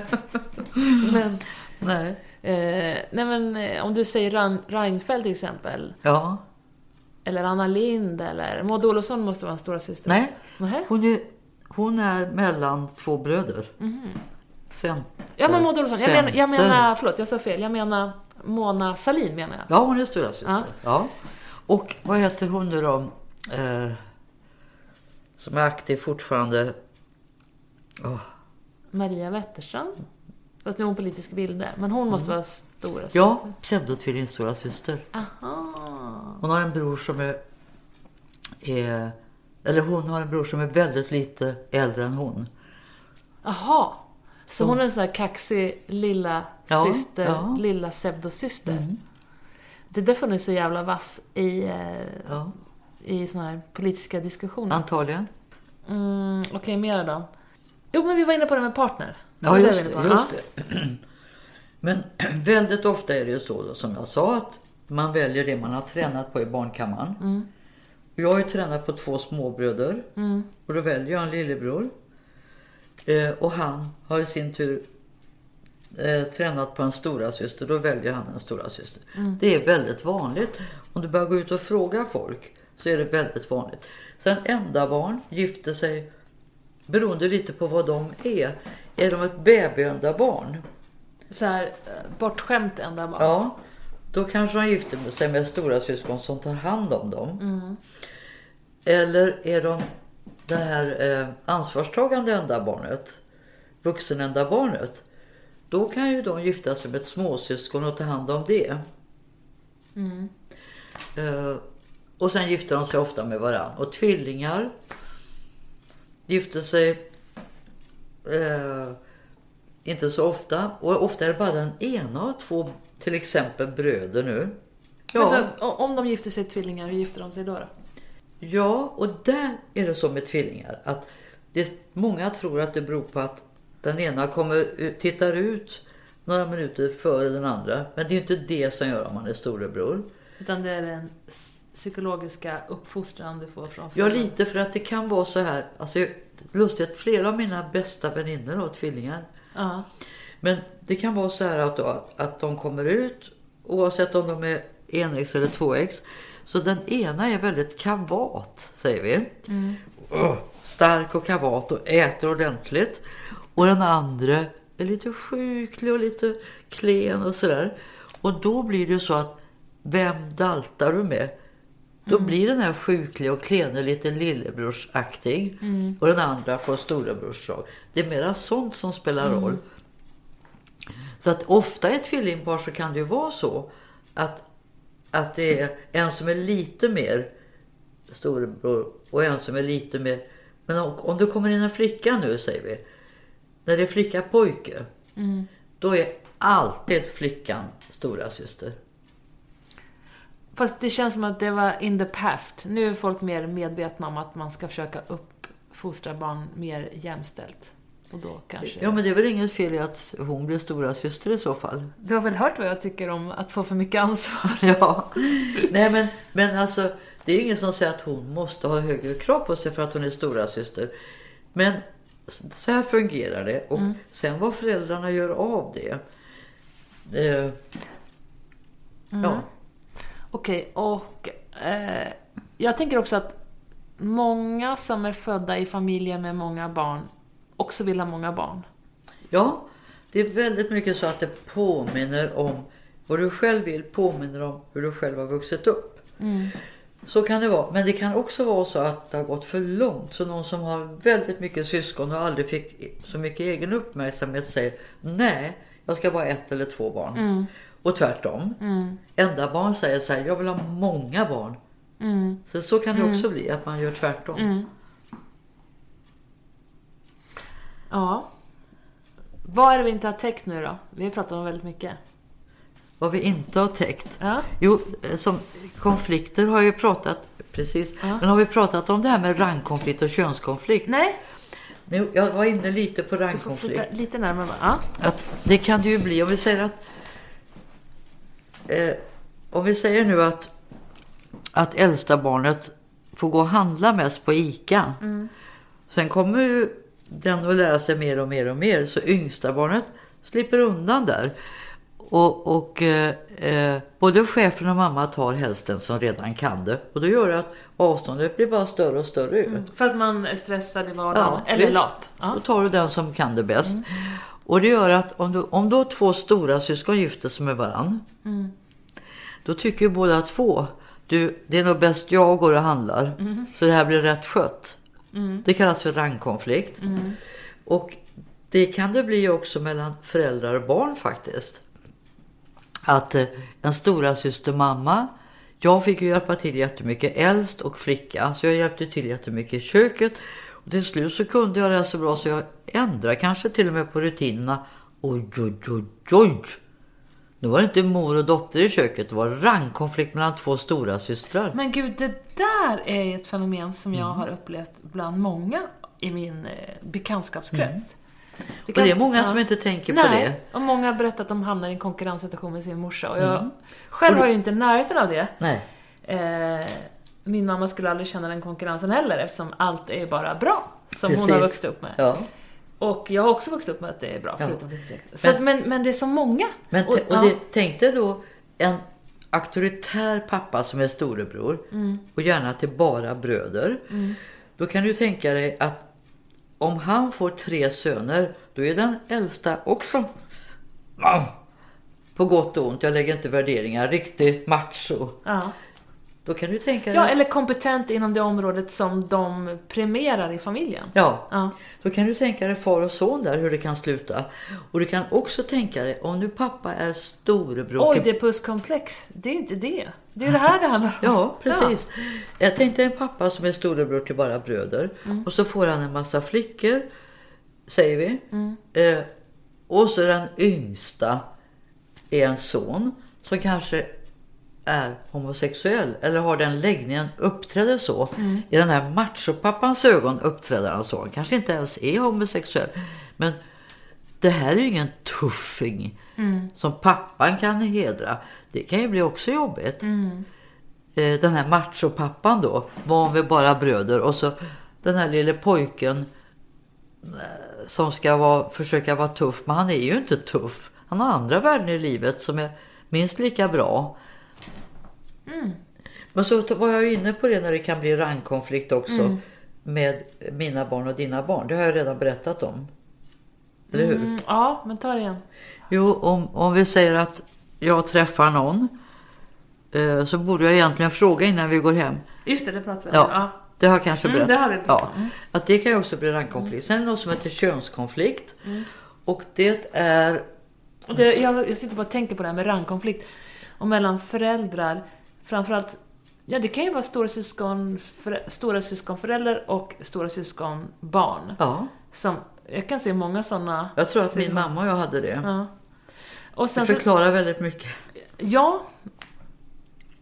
A: men,
B: Nej.
A: eh, nej men eh, om du säger Reinfeldt till exempel.
B: Ja.
A: Eller Anna Lind eller Maud Olofsson måste vara en stora syster.
B: Nej.
A: Nähä?
B: Hon är, hon är mellan två bröder. Center.
A: Ja men Maud Olofsson, jag menar, jag menar, förlåt jag sa fel. Jag menar Mona Sahlin menar jag.
B: Ja, hon är stora syster.
A: Ja.
B: Ja. Och vad heter hon nu då? Eh, som är aktiv fortfarande. Åh,
A: Maria Wetterstrand. Fast nu är hon politisk bilder. Men hon måste vara stora syster.
B: Ja, pseudotvillingstora syster.
A: Aha.
B: Hon har en bror som är, är... Eller hon har en bror som är väldigt lite äldre än hon.
A: Jaha. Så hon är en sån här kaxig lilla
B: Ja,
A: syster,
B: ja.
A: lilla pseudosyster. Det där funnits så jävla vass i, eh,
B: Ja,
A: i såna här politiska diskussioner.
B: antagligen.
A: Mm, Okej, mera då. Jo, men vi var inne på det med partner.
B: Ja, just det. Just det. Men väldigt ofta är det ju så då, som jag sa att man väljer det man har tränat på i barnkammaren.
A: Mm.
B: Jag har ju tränat på två småbröder och då väljer jag en lillebror. Eh, och han har i sin tur eh, tränat på en stora syster. Då väljer han en stora syster.
A: Mm.
B: Det är väldigt vanligt. Om du börjar gå ut och fråga folk så är det väldigt vanligt. Sen enda barn gifter sig beroende lite på vad de är. Är de ett babyenda barn?
A: Så här, eh, bortskämt ända bara.
B: Ja, då kanske de gifter sig med stora syskon som tar hand om dem. Eller är de det här eh, ansvarstagande enda barnet, vuxenenda barnet. Då kan ju de gifta sig med ett småsyskon och ta hand om det. Eh, och sen gifter de sig ofta med varann. Och tvillingar gifter sig eh, inte så ofta. Och ofta är det bara den ena av två, till exempel bröder nu. Ja,
A: Vänta, om de gifter sig tvillingar, hur gifter de sig då? då?
B: Ja, och där är det så med tvillingar. Att det, många tror att det beror på att den ena kommer, tittar ut några minuter före den andra. Men det är ju inte det som gör om man är storebror.
A: Utan det är den psykologiska uppfostran du får från
B: Ja,
A: föräldrarna.
B: lite för att det kan vara så här. Alltså, lustigt, flera av mina bästa väninnor har tvillingar.
A: Ja.
B: Men det kan vara så här att, att, att de kommer ut, oavsett om de är enäggs eller tvåäggs. Så den ena är väldigt kavat, säger vi. uh, stark och kavat och äter ordentligt. Och den andra är lite sjuklig och lite klen och sådär. Och då blir det så att vem daltar du med? Då
A: Mm.
B: blir den här sjukliga och klene lite lillebrorsaktig.
A: Mm.
B: Och den andra får storebrorsdrag. Det är mera sånt som spelar
A: Mm.
B: roll. Så att ofta i ett tvillingpar så kan det ju vara så att, att det är en som är lite mer storebror och en som är lite mer... Men om, om det kommer in en flicka nu säger vi. När det är flicka pojke. Då är alltid flickan stora syster.
A: Fast det känns som att det var in the past. Nu är folk mer medvetna om att man ska försöka uppfostra barn mer jämställt. Och då kanske...
B: Ja men det är väl inget fel i att hon blir stora syster i så fall.
A: Du har väl hört vad jag tycker om att få för mycket ansvar?
B: Ja. Nej men, men alltså det är ingen som säger att hon måste ha högre krav på sig för att hon är stora syster. Men så här fungerar det. Och sen vad föräldrarna gör av det. Eh, Ja.
A: Okej, och eh, jag tänker också att många som är födda i familjer med många barn också vill ha många barn.
B: ja, det är väldigt mycket så att det påminner om vad du själv vill, påminner om hur du själv har vuxit upp. Så kan det vara. Men det kan också vara så att det har gått för långt. Så någon som har väldigt mycket syskon och aldrig fick så mycket egen uppmärksamhet säger nej, jag ska bara ha ett eller två barn. Och tvärtom. Enda barn säger så här, jag vill ha många barn. Så, så kan det också bli, att man gör tvärtom.
A: Ja. Vad är det vi inte har täckt nu då? Vi har pratat om väldigt mycket.
B: Vad vi inte har täckt.
A: Ja.
B: Jo, eh, som konflikter har ju pratat, precis. Men har vi pratat om det här med rangkonflikt och könskonflikt?
A: Nej,
B: Nu, jag var inne lite på
A: du får
B: rangkonflikt.
A: lite närmare. Ja.
B: Att det kan det ju bli, om vi säger att... Eh, om vi säger nu att, att äldsta barnet får gå och handla mest på ICA. Sen kommer ju den att lära sig mer och mer och mer. Så yngsta barnet slipper undan där. Och, och eh, eh, både chefen och mamma tar helst den som redan kan det. Och då gör det att avståndet blir bara större och större ut.
A: För att man är stressad i vardagen. Eller
B: visst.
A: lat. Ja.
B: Då tar du den som kan det bäst. Och det gör att om, du, om då två stora syskon gifter sig med varann. Då tycker båda två. Du, det är nog bäst jag går och handlar. Så det här blir rätt skött. Det kallas för rangkonflikt. Och det kan det bli också mellan föräldrar och barn faktiskt. Att eh, en stora syster mamma jag fick ju hjälpa till jättemycket, äldst och flicka. Så jag hjälpte till jättemycket i köket. Och till slut så kunde jag det så bra så jag ändrade kanske till och med på rutinerna. Oj, oj, oj, oj. Nu var det inte mor och dotter i köket, det var rangkonflikt mellan två stora systrar.
A: Men gud, det där är ett fenomen som jag har upplevt bland många i min eh, bekantskapskrets.
B: Och det är många som inte tänker på
A: Nej,
B: det.
A: och många har berättat att de hamnar i en konkurrenssituation med sin morsa. Och jag själv har ju inte närheten av det.
B: Nej.
A: Eh, min mamma skulle aldrig känna den konkurrensen heller eftersom allt är bara bra. Som hon
B: Precis.
A: har vuxit upp med.
B: Ja.
A: Och jag har också vuxit upp med att det är bra,
B: Ja.
A: förutom lite. Så men, att, men, men det är så många.
B: Men
A: och,
B: och
A: ja.
B: det, tänk dig då en auktoritär pappa som är storebror
A: Mm.
B: och gärna till bara bröder. Då kan du tänka dig att om han får tre söner, då är den äldsta också på gott och ont, jag lägger inte värderingar, riktig macho.
A: ja.
B: Då kan du tänka dig,
A: ja, eller kompetent inom det området som de premierar i familjen.
B: ja,
A: Ja.
B: då kan du tänka dig far och son där, hur det kan sluta. Och du kan också tänka dig, om nu pappa är storebror
A: Oj, det är puskomplex. Det är inte det. Det är det här det handlar om.
B: Ja, precis. Jag tänkte en pappa som är storebror till bara bröder.
A: Mm.
B: Och så får han en massa flickor, säger vi.
A: Mm.
B: Eh, och så den yngsta är en son som kanske är homosexuell eller har den läggningen, uppträder så.
A: Mm.
B: I den här machopappans ögon uppträder han så. Han kanske inte ens är homosexuell. Men det här är ju ingen tuffing som pappan kan hedra. Det kan ju bli också jobbigt. Eh, Den här machopappan då, van vid bara bröder. Och så den här lille pojken eh, som ska vara, försöka vara tuff. Men han är ju inte tuff. Han har andra värden i livet som är minst lika bra. Men så var jag inne på det när det kan bli rangkonflikt också. med mina barn och dina barn. Det har jag redan berättat om. Eller hur?
A: Mm, ja, men ta det igen.
B: Jo, om, om vi säger att jag träffar någon eh, så borde jag egentligen fråga innan vi går hem.
A: Just det, det pratade vi om.
B: Ja,
A: Ja.
B: det har jag kanske
A: Mm,
B: berättat.
A: det har vi pratat
B: ja. Att det kan ju också bli rangkonflikt. Sen är det något som heter könskonflikt.
A: Mm.
B: Och det är...
A: Och det, jag, jag sitter bara och tänker på det här med rangkonflikt. Och mellan föräldrar. Framförallt, ja det kan ju vara stora syskon, för, stora syskonförälder och stora syskonbarn.
B: Ja,
A: Som, jag kan se många sådana.
B: jag tror att min mamma och jag hade det.
A: Ja. Och
B: Det
A: sen så,
B: förklarar väldigt mycket.
A: ja,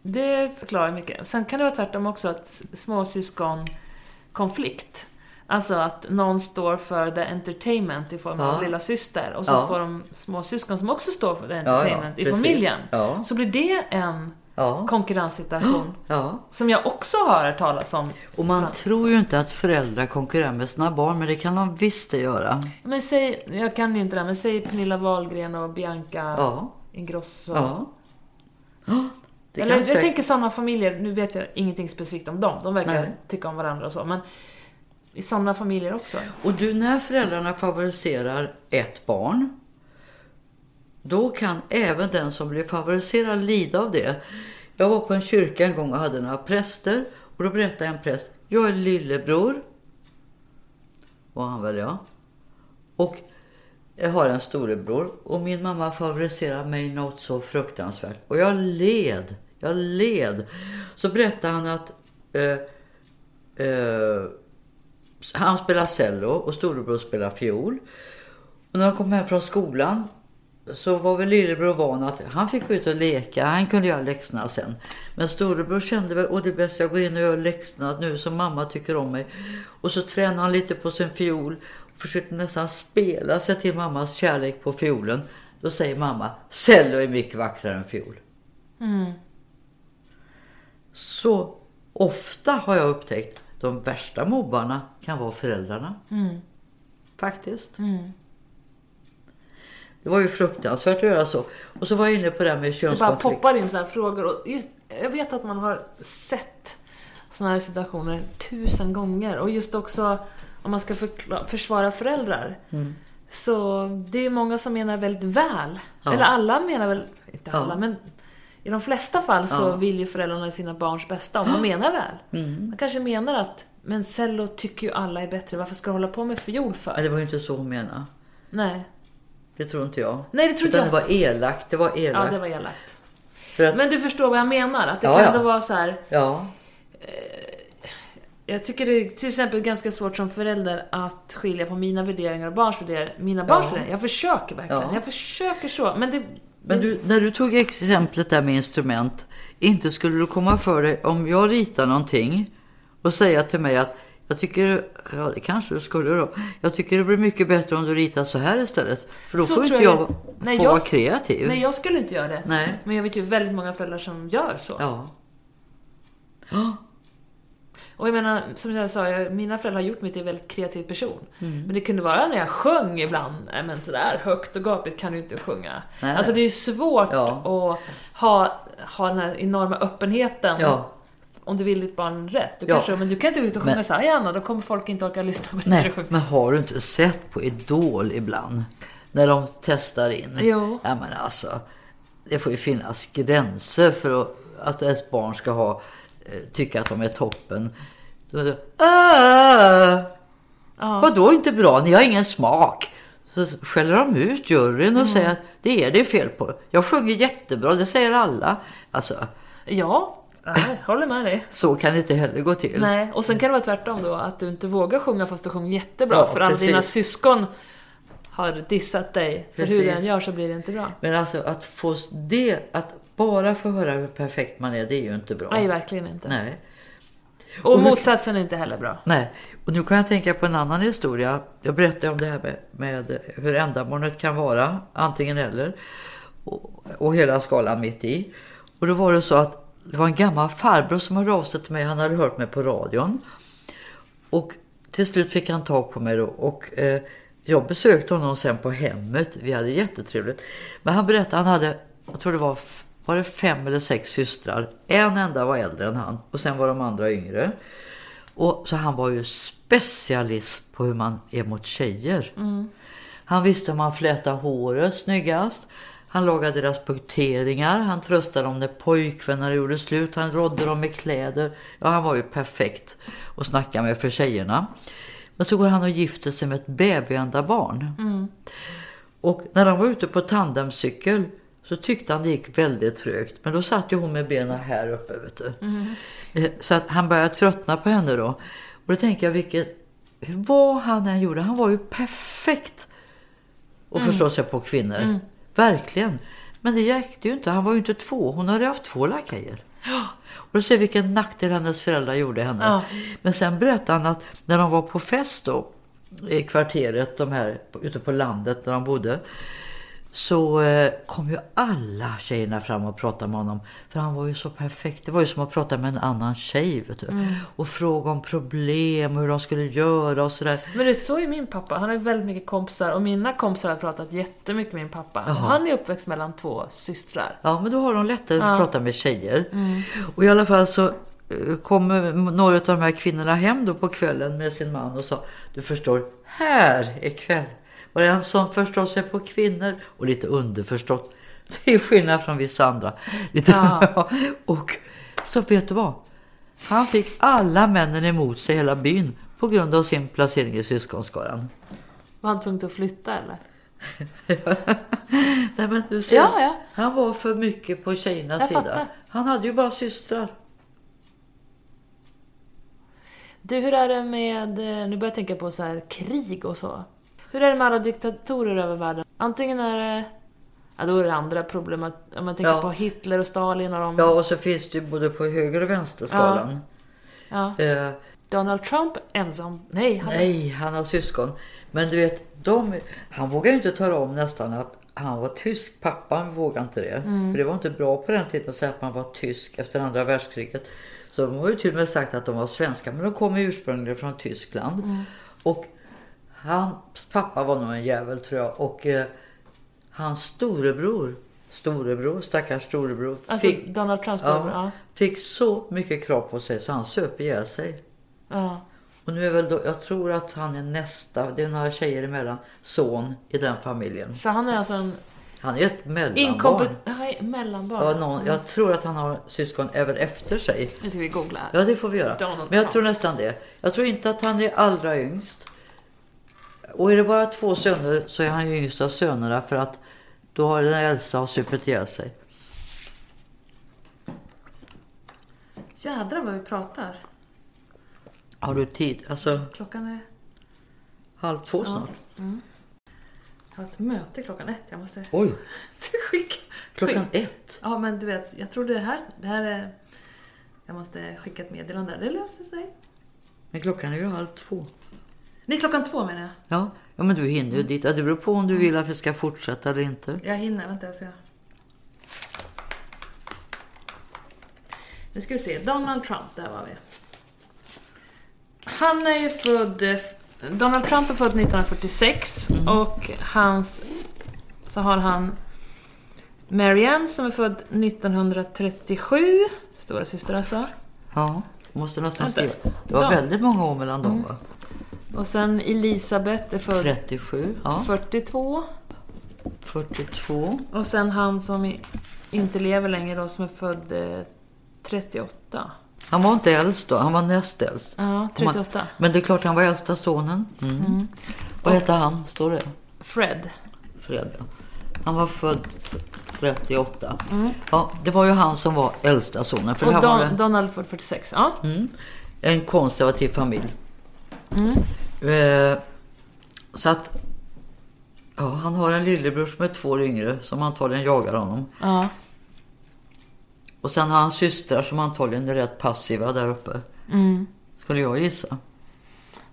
A: det förklarar mycket. Sen kan det vara tvärtom också, att småsyskonkonflikt. Alltså att någon står för the entertainment i form av
B: Ja.
A: lilla syster och så
B: Ja.
A: får de småsyskon som också står för the
B: ja,
A: entertainment i
B: precis.
A: familjen.
B: Ja.
A: Så blir det en
B: Ja.
A: konkurrenssituation.
B: ja.
A: Som jag också har hört talas om.
B: Och man tror ju inte att föräldrar konkurrerar med sina barn, men det kan de visst göra.
A: Men säg, jag kan ju inte det, men säg Pernilla Wahlgren och Bianca
B: Ja.
A: Ingrosso.
B: Ja. Det
A: Eller jag
B: säkert-
A: tänker sådana familjer, nu vet jag ingenting specifikt om dem, de verkar
B: Nej.
A: tycka om varandra och så, men i sådana familjer också.
B: Och du, när föräldrarna favoriserar ett barn, då kan även den som blir favoriserad lida av det. Jag var på en kyrka en gång och hade några präster. Och då berättade en präst, jag är lillebror. Var han väl ja. Och jag har en storebror. Och min mamma favoriserar mig något så fruktansvärt. Och jag led. Jag led. Så berättade han att eh, eh, han spelar cello och storebror spelar fiol. Och när de kom hem från skolan så var väl lillebror van att han fick gå ut och leka. Han kunde göra läxorna sen. Men storebror kände väl, åh det är bäst jag går in och gör läxorna nu som mamma tycker om mig. Och så tränade han lite på sin fiol och försökte nästan spela sig till mammas kärlek på fiolen. Då säger mamma, cello är mycket vackrare än fiol. Så ofta har jag upptäckt de värsta mobbarna kan vara föräldrarna. Faktiskt. Det var ju fruktansvärt att göra så. Och så var jag inne på det här med
A: Det bara
B: könskonflikt.
A: poppar in så här frågor. Och just, jag vet att man har sett sådana här situationer tusen gånger. Och just också om man ska förkla- försvara föräldrar.
B: Mm.
A: Så det är många som menar väldigt väl.
B: Ja.
A: Eller alla menar väl, inte
B: Ja.
A: alla, men i de flesta fall så
B: Ja.
A: vill ju föräldrarna sina barns bästa. Om de menar väl.
B: Mm.
A: Man kanske menar att, men cello tycker ju alla är bättre. Varför ska du hålla på med fiol för?
B: Men det var ju inte så hon menade.
A: Nej.
B: Det tror inte jag.
A: Nej, det tror inte jag.
B: det var elakt. Det var
A: Ja,
B: elakt.
A: det var elakt.
B: För att,
A: Men du förstår vad jag menar? Att det
B: Ja,
A: kan
B: ja.
A: vara så här.
B: ja.
A: Jag tycker det är till exempel ganska svårt som förälder att skilja på mina värderingar och barns värderingar. Mina barns
B: Ja.
A: värderingar. Jag försöker verkligen.
B: Ja.
A: Jag försöker så. Men det...
B: Men du, när du tog exemplet där med instrument. Inte skulle du komma för dig om jag ritar någonting och säga till mig att jag tycker, ja det kanske du skulle då. Jag tycker det blir mycket bättre om du ritar så här istället. För då
A: Så
B: får inte jag,
A: jag- Nej,
B: få
A: jag-
B: vara kreativ.
A: Nej, jag skulle inte göra det.
B: Nej.
A: Men jag vet ju väldigt många föräldrar som gör så.
B: Ja.
A: Och jag menar, som jag sa, jag, mina föräldrar har gjort mig till en väldigt kreativ person.
B: Mm.
A: Men det kunde vara när jag sjöng ibland. Nej men sådär högt och gapigt kan du inte sjunga.
B: Nej.
A: Alltså det är ju svårt
B: Ja.
A: att ha, ha den här enorma öppenheten.
B: Ja.
A: Om du vill ditt barn rätt. Du
B: Ja.
A: kanske, men du kan inte gå ut och sjunga
B: Men-
A: så här, Anna, då kommer folk inte orka lyssna på det
B: Nej,
A: sjunger.
B: men har du inte sett på Idol ibland? När de testar in?
A: Jo.
B: Ja men alltså, det får ju finnas gränser för att, att ens barn ska ha, eh, tycka att de är toppen. Då det, ah,
A: Ja.
B: Vadå inte bra? Ni har ingen smak. Så skäller de ut juryn och säger att det är det fel på. Jag sjunger jättebra, det säger alla. Alltså,
A: Ja, nej, håller med dig.
B: så kan det inte heller gå till.
A: Nej, och sen kan det vara tvärtom då, att du inte vågar sjunga fast du sjunger jättebra.
B: Ja,
A: för alla
B: precis.
A: dina syskon har dissat dig. För hur
B: Precis.
A: du än gör så blir det inte bra.
B: Men alltså att få det, att bara få höra hur perfekt man är, det är ju inte bra.
A: Nej, verkligen inte.
B: Nej.
A: Och,
B: Och hur-
A: motsatsen är inte heller bra.
B: Nej, och nu kan jag tänka på en annan historia. Jag berättade om det här med, med hur ändamålet kan vara, antingen eller. Och, och hela skalan mitt i. Och då var det så att det var en gammal farbror som hörde av sig till mig. Han hade hört mig på radion. Och till slut fick han tag på mig då. Och eh, jag besökte honom sen på hemmet. Vi hade jättetrevligt. Men han berättade, han hade, jag tror det var, var det fem eller sex systrar. En enda var äldre än han. Och sen var de andra yngre. Och så han var ju specialist på hur man är mot tjejer. Han visste hur man flätar håret snyggast. Han lagade deras punkteringar. Han tröstade dem när pojkvänner gjorde slut. Han rådde dem med kläder. Ja, han var ju perfekt att snacka med för tjejerna. Men så går han och gifter sig med ett babyanda barn. Och när han var ute på tandemcykel så tyckte han det gick väldigt trögt. Men då satt ju hon med benen här uppe. Vet du. Eh, Så att han började tröttna på henne då. Och då tänker jag vilket, vad han än gjorde, han var ju perfekt att förstå sig på kvinnor. Verkligen. Men det räckte ju inte, han var ju inte två. Hon hade haft två lakajer. Och då ser vi vilken nackdel hennes föräldrar gjorde henne.
A: Ja.
B: Men sen berättade han att när de var på fest då i kvarteret, de här ute på landet där de bodde. Så eh, kom ju alla tjejerna fram och pratade med honom. För han var ju så perfekt. Det var ju som att prata med en annan tjej. Du. Och fråga om problem och hur de skulle göra och sådär.
A: Men det så är min pappa. Han har ju väldigt mycket kompisar och mina kompisar har pratat jättemycket med min pappa. Han är uppväxt mellan två systrar.
B: Ja, men då har de lättare att prata med tjejer. Och i alla fall så eh, kom eh, några av de här kvinnorna hem då på kvällen med sin man och sa Du förstår, här är kväll. Var det en som förstår sig på kvinnor och lite underförstått. Det är skillnad från vissa andra. Lite,
A: Ja.
B: och så vet du vad? Han fick alla männen emot sig i hela byn på grund av sin placering i syskonskaran.
A: Var han tvungen att flytta eller?
B: Nej men du ser,
A: Ja, ja.
B: han var för mycket på tjejernas sida.
A: fattar.
B: Han hade ju bara systrar.
A: Du, hur är det med, eh, nu börjar jag tänka på så här krig och så. Hur är det med alla diktatorer över världen? Antingen är det, ja då är det andra problem. Om man tänker
B: Ja.
A: på Hitler och Stalin och de...
B: Ja, och så finns det ju både på höger och vänsterskalan.
A: Ja.
B: Eh,
A: Donald Trump ensam? Nej, han...
B: nej, han har syskon. Men du vet, de, han vågar ju inte tala om nästan att han var tysk. Pappan vågade inte det. För det var inte bra på den tiden att säga att man var tysk efter andra världskriget. Så de har ju till och med sagt att de var svenska. Men de kom ursprungligen från Tyskland. Och hans pappa var nog en jävel tror jag. Och eh, hans storebror, storebror, stackars storebror.
A: Alltså
B: fick,
A: Donald Trumps storebror, ja.
B: fick så mycket krav på sig så han söp ihjäl sig.
A: ja.
B: Och nu är väl då, jag tror att han är nästa, det är några tjejer emellan, son i den familjen.
A: Så han är alltså en
B: Han är ett mellanbarn.
A: Ja, mellanbarn.
B: Ja, någon, jag tror att han har syskon även efter sig.
A: Nu ska vi googla.
B: Ja, det får vi göra.
A: Donald
B: Men jag
A: Trump.
B: tror nästan det. Jag tror inte att han är allra yngst. Och är det bara två söner så är han ju yngst av sönerna för att då har den äldsta supit ihjäl sig.
A: Jädrar vad vi pratar.
B: Har du tid? Alltså
A: Klockan är...
B: halv två snart.
A: Jag har ett möte klockan ett. Jag måste
B: Oj,
A: skicka...
B: klockan
A: skick-
B: ett.
A: Ja, men du vet, jag tror det här... Det här är... Jag måste skicka ett meddelande. Det löser sig.
B: Men klockan är ju halv två.
A: Nej, klockan två menar jag.
B: Ja, ja men du hinner ju dit. Ja, det beror på om du vill att vi ska fortsätta eller inte.
A: Jag hinner. Vänta, jag ska... Nu ska vi se. Donald Trump, där var vi. Han är ju född... eh, Donald Trump är född 1946 och hans... Så har han Marianne som är född 1937. Stora syster alltså.
B: Ja, måste nästan skriva. Det var väldigt många år mellan dem va?
A: Och sen Elisabeth är född
B: 37, ja.
A: 42.
B: 42.
A: Och sen han som inte lever längre då, som är född eh, 38.
B: Han var inte äldst då, han var näst äldst.
A: Ja,
B: Om man-
A: 38.
B: Men det är klart han var äldsta sonen. Mm. Vad hette han? Står det?
A: Fred.
B: Fred. ja. Han var född 38. Ja, det var ju han som var äldsta sonen. För det
A: Och Don,
B: en,
A: Donald född 46. Ja.
B: en konservativ familj. Eh, så att ja, han har en lillebror som är två år yngre som antagligen jagar honom.
A: ja.
B: Och sen har han systrar som antagligen är rätt passiva där uppe. Skulle jag gissa.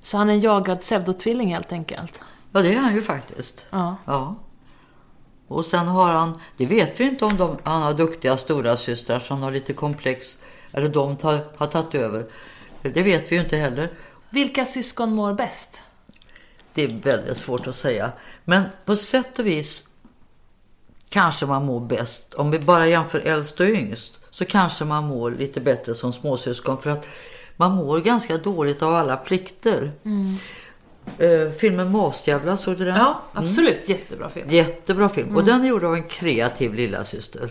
A: Så han är en jagad pseudotvilling helt enkelt.
B: Ja, det är han ju faktiskt.
A: Ja.
B: Ja. Och sen har han, det vet vi inte om de, han har duktiga stora systrar som har lite komplex, eller de tar, har tagit över. Det vet vi ju inte heller.
A: Vilka syskon mår bäst?
B: Det är väldigt svårt att säga. Men på sätt och vis kanske man mår bäst. Om vi bara jämför äldst och yngst så kanske man mår lite bättre som småsyskon. För att Man mår ganska dåligt av alla plikter. Eh, filmen Masjävlar, såg du den?
A: Ja, absolut. Jättebra film.
B: Jättebra film. Och den är gjord av en kreativ lillasyster.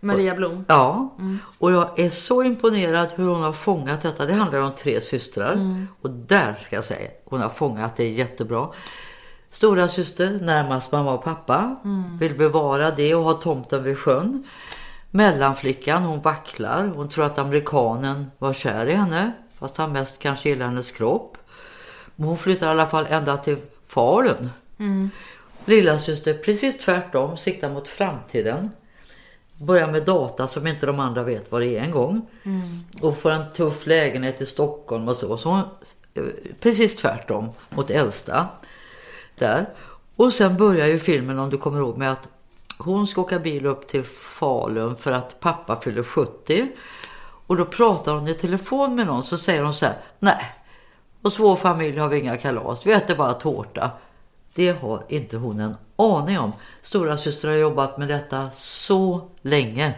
A: Maria Blom.
B: Ja, och jag är så imponerad hur hon har fångat detta. Det handlar om tre systrar. Och där ska jag säga, hon har fångat det jättebra. Stora syster närmast mamma och pappa. Vill bevara det och ha tomten vid sjön. Mellanflickan, hon vacklar. Hon tror att amerikanen var kär i henne. Fast han mest kanske gillar hennes kropp. Men hon flyttar i alla fall ända till Falun. Lilla syster precis tvärtom, siktar mot framtiden. Börjar med data som inte de andra vet vad det är en gång. Och får en tuff lägenhet i Stockholm och så. så eh, precis tvärtom mot äldsta. Där. Och sen börjar ju filmen, om du kommer ihåg, med att hon ska åka bil upp till Falun för att pappa fyller 70. Och då pratar hon i telefon med någon så säger hon så här, nej, hos vår familj har vi inga kalas, vi äter bara tårta. Det har inte hon en aning om. Stora syster har jobbat med detta så länge.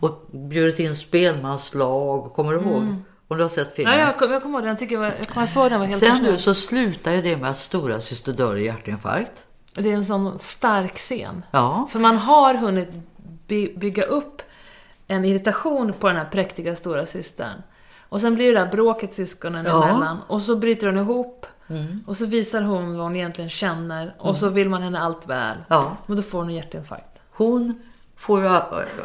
B: Och bjudit in spelmanslag, kommer du ihåg? Om du har sett filmen?
A: Ja, jag, kom- jag kommer ihåg den. Tycker jag, var, jag, såg den var helt
B: Sen nu så slutar ju det med att stora syster dör i hjärtinfarkt.
A: Det är en sån stark scen.
B: Ja.
A: För man har hunnit by- bygga upp en irritation på den här präktiga stora systern. Och sen blir det där bråket syskonen
B: Ja. Mm.
A: emellan. Och så bryter hon ihop. Och så visar hon vad hon egentligen känner. Och så vill man henne allt väl.
B: Ja.
A: Men då får hon en hjärtinfarkt.
B: Hon får ju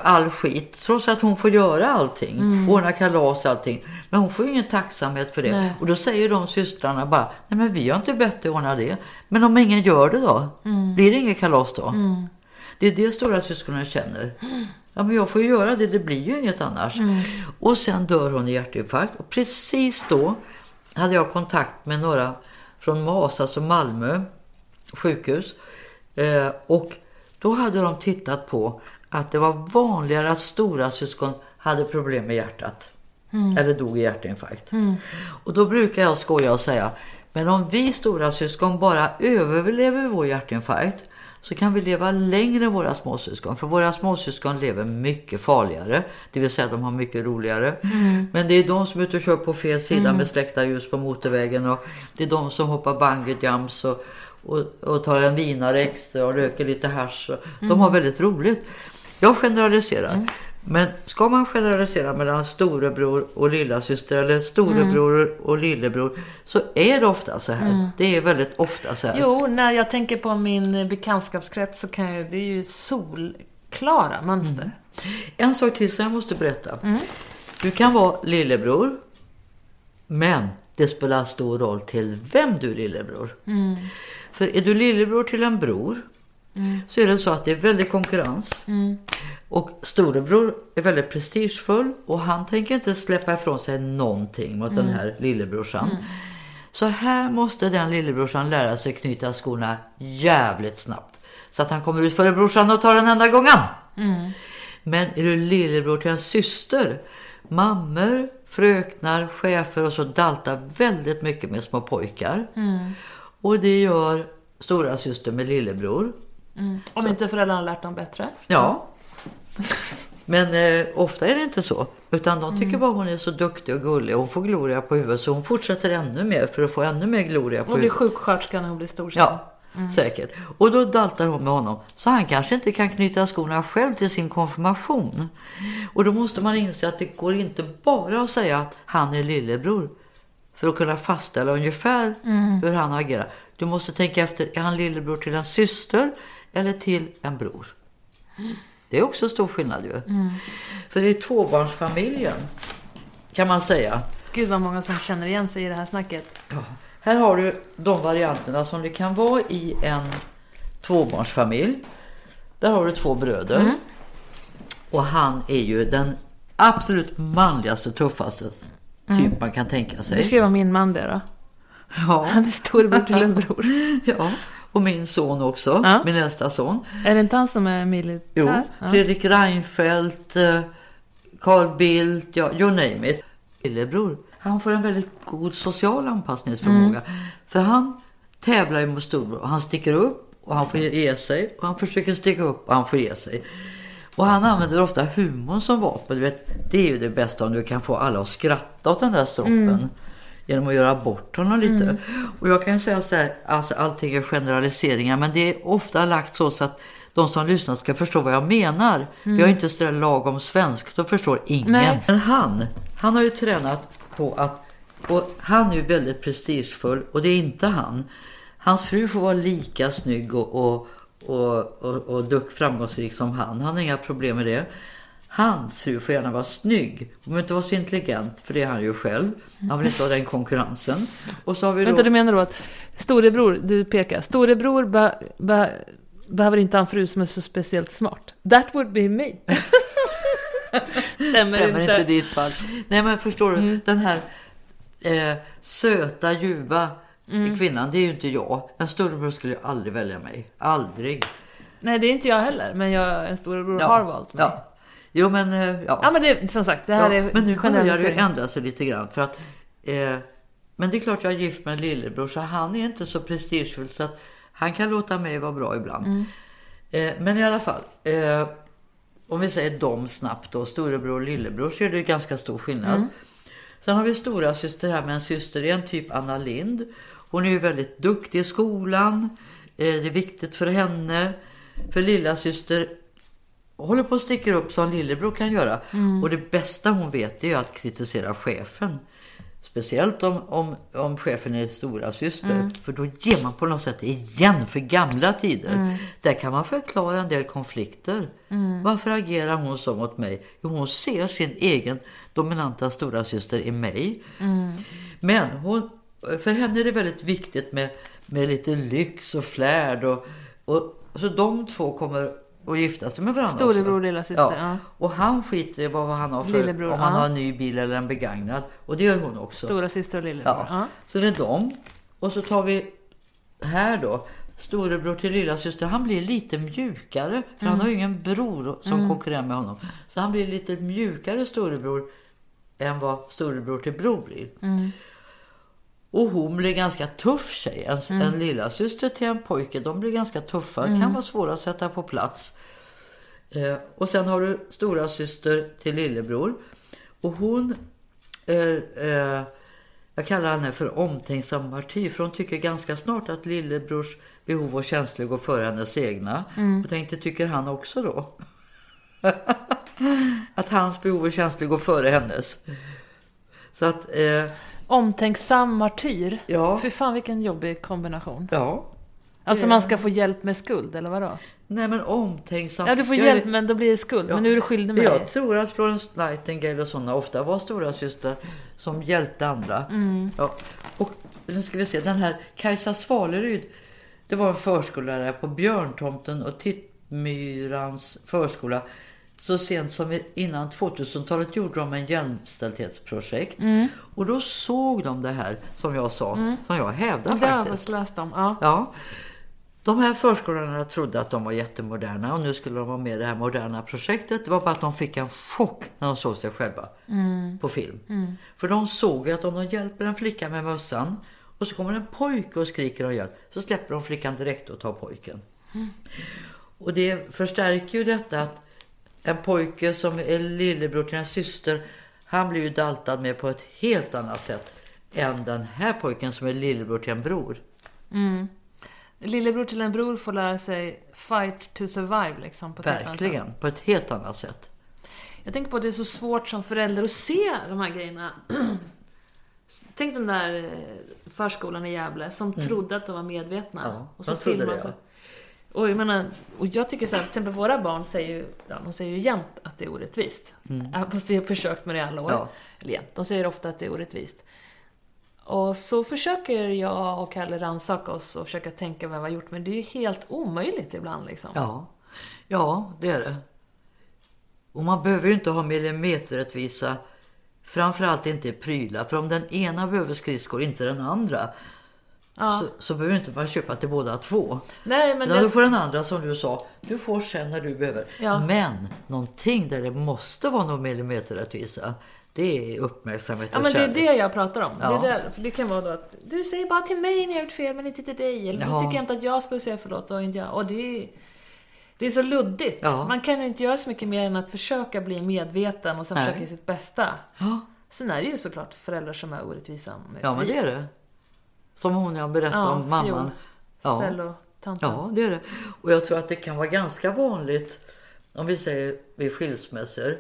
B: all, skit trots att hon får göra allting. Ordna kalas och allting. Men hon får ju ingen tacksamhet för det.
A: Nej.
B: Och då säger de systrarna bara, nej men vi har inte bett att ordna det. Men om ingen gör det då? Blir det inget kalas då? Det är det stora syskonen känner. Ja men jag får ju göra det, det blir ju inget annars. Och sen dör hon i hjärtinfarkt. Och precis då hade jag kontakt med några från Mas, alltså Malmö sjukhus. Eh, och då hade de tittat på att det var vanligare att stora syskon hade problem med hjärtat. Eller dog i hjärtinfarkt. Och då brukar jag skoja och säga, men om vi stora syskon bara överlever vår hjärtinfarkt så kan vi leva längre än våra småsyskon. För våra småsyskon lever mycket farligare. Det vill säga de har mycket roligare. Men det är de som är ute och kör på fel sida med släckta ljus på motorvägen. Och det är de som hoppar bungee jumps och, och, och tar en vinare extra och röker lite hasch. och De har väldigt roligt. Jag generaliserar. Men ska man generalisera mellan storebror och lillasyster eller storebror och lillebror så är det ofta så här. Det är väldigt ofta så här.
A: Jo, när jag tänker på min bekantskapskrets så kan jag, det är ju solklara mönster.
B: En sak till som jag måste berätta. Du kan vara lillebror, men det spelar stor roll till vem du är lillebror. För är du lillebror till en bror så är det så att det är väldigt konkurrens. Och storebror är väldigt prestigefull och han tänker inte släppa ifrån sig någonting mot den här lillebrorsan. Så här måste den lillebrorsan lära sig knyta skorna jävligt snabbt. Så att han kommer ut före brorsan och tar den enda gången. Men är du lillebror till en syster, mammor, fröknar, chefer och så daltar väldigt mycket med små pojkar. Och det gör stora syster med lillebror.
A: Om inte föräldrarna lärt dem bättre.
B: Ja. Men eh, ofta är det inte så. Utan de tycker bara hon är så duktig och gullig. Hon får gloria på huvudet så hon fortsätter ännu mer för att få ännu mer gloria på
A: Och blir
B: huvudet.
A: sjuksköterska när hon blir stor sen.
B: Ja, säkert. Och då daltar hon med honom. Så han kanske inte kan knyta skorna själv till sin konfirmation. Och då måste man inse att det går inte bara att säga att han är lillebror. För att kunna fastställa ungefär hur han agerar. Du måste tänka efter, är han lillebror till en syster eller till en bror? Det är också stor skillnad ju. För det är tvåbarnsfamiljen kan man säga.
A: Gud vad många som känner igen sig i det här snacket.
B: Ja. Här har du de varianterna som det kan vara i en tvåbarnsfamilj. Där har du två bröder. Och han är ju den absolut manligaste, tuffaste typ man kan tänka sig.
A: vara min man det då.
B: Ja,
A: Han är storebror till en bror.
B: ja. Och min son också,
A: Ja.
B: min äldsta son.
A: Är det inte han som är militär?
B: Jo,
A: Ja.
B: Fredrik Reinfeldt, eh, Carl Bildt, ja, you name it. Lillebror, han får en väldigt god social anpassningsförmåga. För han tävlar ju mot storbror och han sticker upp och han får ge sig och han försöker sticka upp och han får ge sig. Och han använder ofta humorn som vapen. Du vet, det är ju det bästa om du kan få alla att skratta åt den där stroppen.
A: Mm.
B: Genom att göra bort honom lite. Och jag kan säga så här, alltså allting är generaliseringar. Men det är ofta lagt så, så att de som lyssnar ska förstå vad jag menar. Jag är inte sådär lagom svensk, då förstår ingen.
A: Nej.
B: Men han, han har ju tränat på att, och han är ju väldigt prestigefull och det är inte han. Hans fru får vara lika snygg och, och, och, och, och duck framgångsrik som han. Han har inga problem med det. Hans fru får gärna vara snygg. Hon behöver inte vara så intelligent, för det är han ju själv. Han vill inte ha den konkurrensen. Och så har vi då...
A: Vänta, du menar då att storebror, du pekar, storebror be, be, behöver inte ha en fru som är så speciellt smart. That would be me. Stämmer,
B: Stämmer
A: inte.
B: inte i ditt fall. Nej men förstår du,
A: Mm.
B: den här eh, söta, ljuva
A: Mm.
B: kvinnan, det är ju inte jag. En storebror skulle ju aldrig välja mig. Aldrig.
A: Nej, det är inte jag heller, men jag, en storebror har valt mig.
B: Ja. Jo men, eh, ja.
A: Ja, men det, som sagt, det här
B: Ja,
A: är
B: men nu börjar det ändra sig lite grann. För att, eh, men det är klart jag är gift med en lillebror så han är inte så prestigefull så att han kan låta mig vara bra ibland.
A: Mm.
B: Eh, men i alla fall, eh, om vi säger dem snabbt då, storebror och lillebror så är det ganska stor skillnad.
A: Mm.
B: Sen har vi stora syster här med en syster, en typ Anna Lind. Hon är ju väldigt duktig i skolan. Eh, det är viktigt för henne. För lilla syster håller på att sticka upp som lillebror kan göra. Och det bästa hon vet är att kritisera chefen. Speciellt om, om, om chefen är stora syster. För då ger man på något sätt igen för gamla tider. Där kan man förklara en del konflikter. Varför agerar hon så mot mig? Jo, hon ser sin egen dominanta stora syster i mig. Men hon, för henne är det väldigt viktigt med, med lite lyx och flärd. Och, och, så de två kommer att gifta sig med varandra
A: Storebror och lilla syster, ja.
B: Och han skiter i vad han har för,
A: Lillebror,
B: om han
A: ja.
B: har en ny bil eller en begagnad. Och det gör hon också.
A: Stora syster och lillebror.
B: Ja. Så det är de. Och så tar vi här då. Storebror till lilla syster. Han blir lite mjukare. För han har ju ingen bror som konkurrerar med honom. Så han blir lite mjukare storebror än vad storebror till bror blir. Och hon blir ganska tuff tjej. En, en lilla syster till en pojke, de blir ganska tuffa. Kan vara svåra att sätta på plats. Eh, och sen har du stora syster till lillebror. Och hon, eh, eh, jag kallar henne för omtänksam martyr. För hon tycker ganska snart att lillebrors behov och känslor går före hennes egna. Och tänkte, tycker han också då? att hans behov och känslor går före hennes. Så att, eh,
A: Omtänksam martyr.
B: Ja.
A: Fy fan vilken jobbig kombination.
B: ja.
A: Alltså man ska få hjälp med skuld, eller vadå?
B: Nej men omtänksam.
A: Ja, du får
B: Jag-
A: hjälp men då blir det skuld. Men nu är du skyldig mig.
B: Jag tror att Florence Nightingale och sådana ofta var stora syster som hjälpte andra.
A: Mm.
B: Ja. Och nu ska vi se, den här Kajsa Svaleryd, det var en förskollärare på Björntomten och Tittmyrans förskola. Så sent som innan 2000-talet gjorde de en jämställdhetsprojekt.
A: Mm.
B: Och då såg de det här som jag sa, som jag hävdar
A: Det har jag
B: faktiskt.
A: faktiskt läst om. Ja.
B: Ja. De här förskolorna trodde att de var jättemoderna och nu skulle de vara med i det här moderna projektet. Det var bara att de fick en chock när de såg sig själva på film. För de såg att om de hjälper en flicka med mössan och så kommer en pojke och skriker om hjälp så släpper de flickan direkt och tar pojken. Och det förstärker ju detta att en pojke som är lillebror till en syster han blir ju daltad med på ett helt annat sätt än den här pojken som är lillebror till en bror.
A: Lillebror till en bror får lära sig fight to survive liksom. På.
B: Verkligen, på ett helt annat sätt.
A: Jag tänker på att det är så svårt som förälder att se de här grejerna. Tänk den där eh, förskolan i Gävle som trodde att de var medvetna.
B: Mm. Ja,
A: och så
B: de
A: filmar
B: det,
A: så.
B: ja.
A: Och jag menar, och jag tycker så här, till exempel våra barn säger ju, ja, de säger ju jämt att det är orättvist. Även Fast vi har försökt med det i alla år.
B: Mm. Ja.
A: Eller jämt, de säger ofta att det är orättvist. Och så försöker jag och Kalle rannsaka oss och försöka tänka vad vi har gjort, men det är ju helt omöjligt ibland liksom.
B: Ja, ja det är det. Och man behöver ju inte ha millimeterrättvisa. Framförallt inte i prylar. För om den ena behöver skridskor, inte den andra.
A: Ja.
B: Så, så behöver inte man köpa till båda två.
A: Nej, men
B: Ja,
A: det,
B: då får den andra som du sa, du får sen när du behöver.
A: Ja.
B: Men någonting där det måste vara någon millimeterrättvisa. Det är uppmärksamhet och
A: Ja men det är
B: kärlek.
A: det jag pratar om.
B: Ja.
A: Det, är där, det kan vara då att du säger bara till mig när jag gjort fel men inte till dig. Eller
B: Ja.
A: du tycker inte att jag ska säga förlåt och inte jag. Och det är, Det är så luddigt.
B: Ja.
A: Man kan ju inte göra så mycket mer än att försöka bli medveten och sen
B: Nej.
A: försöka sitt bästa.
B: Ja,
A: Sen är det ju såklart föräldrar som är orättvisa.
B: ja men det är det. Som hon jag berättade
A: Ja,
B: om, mamman. Ja.
A: Cellotanten.
B: Ja, det är det. Och jag tror att det kan vara ganska vanligt, om vi säger vid skilsmässor.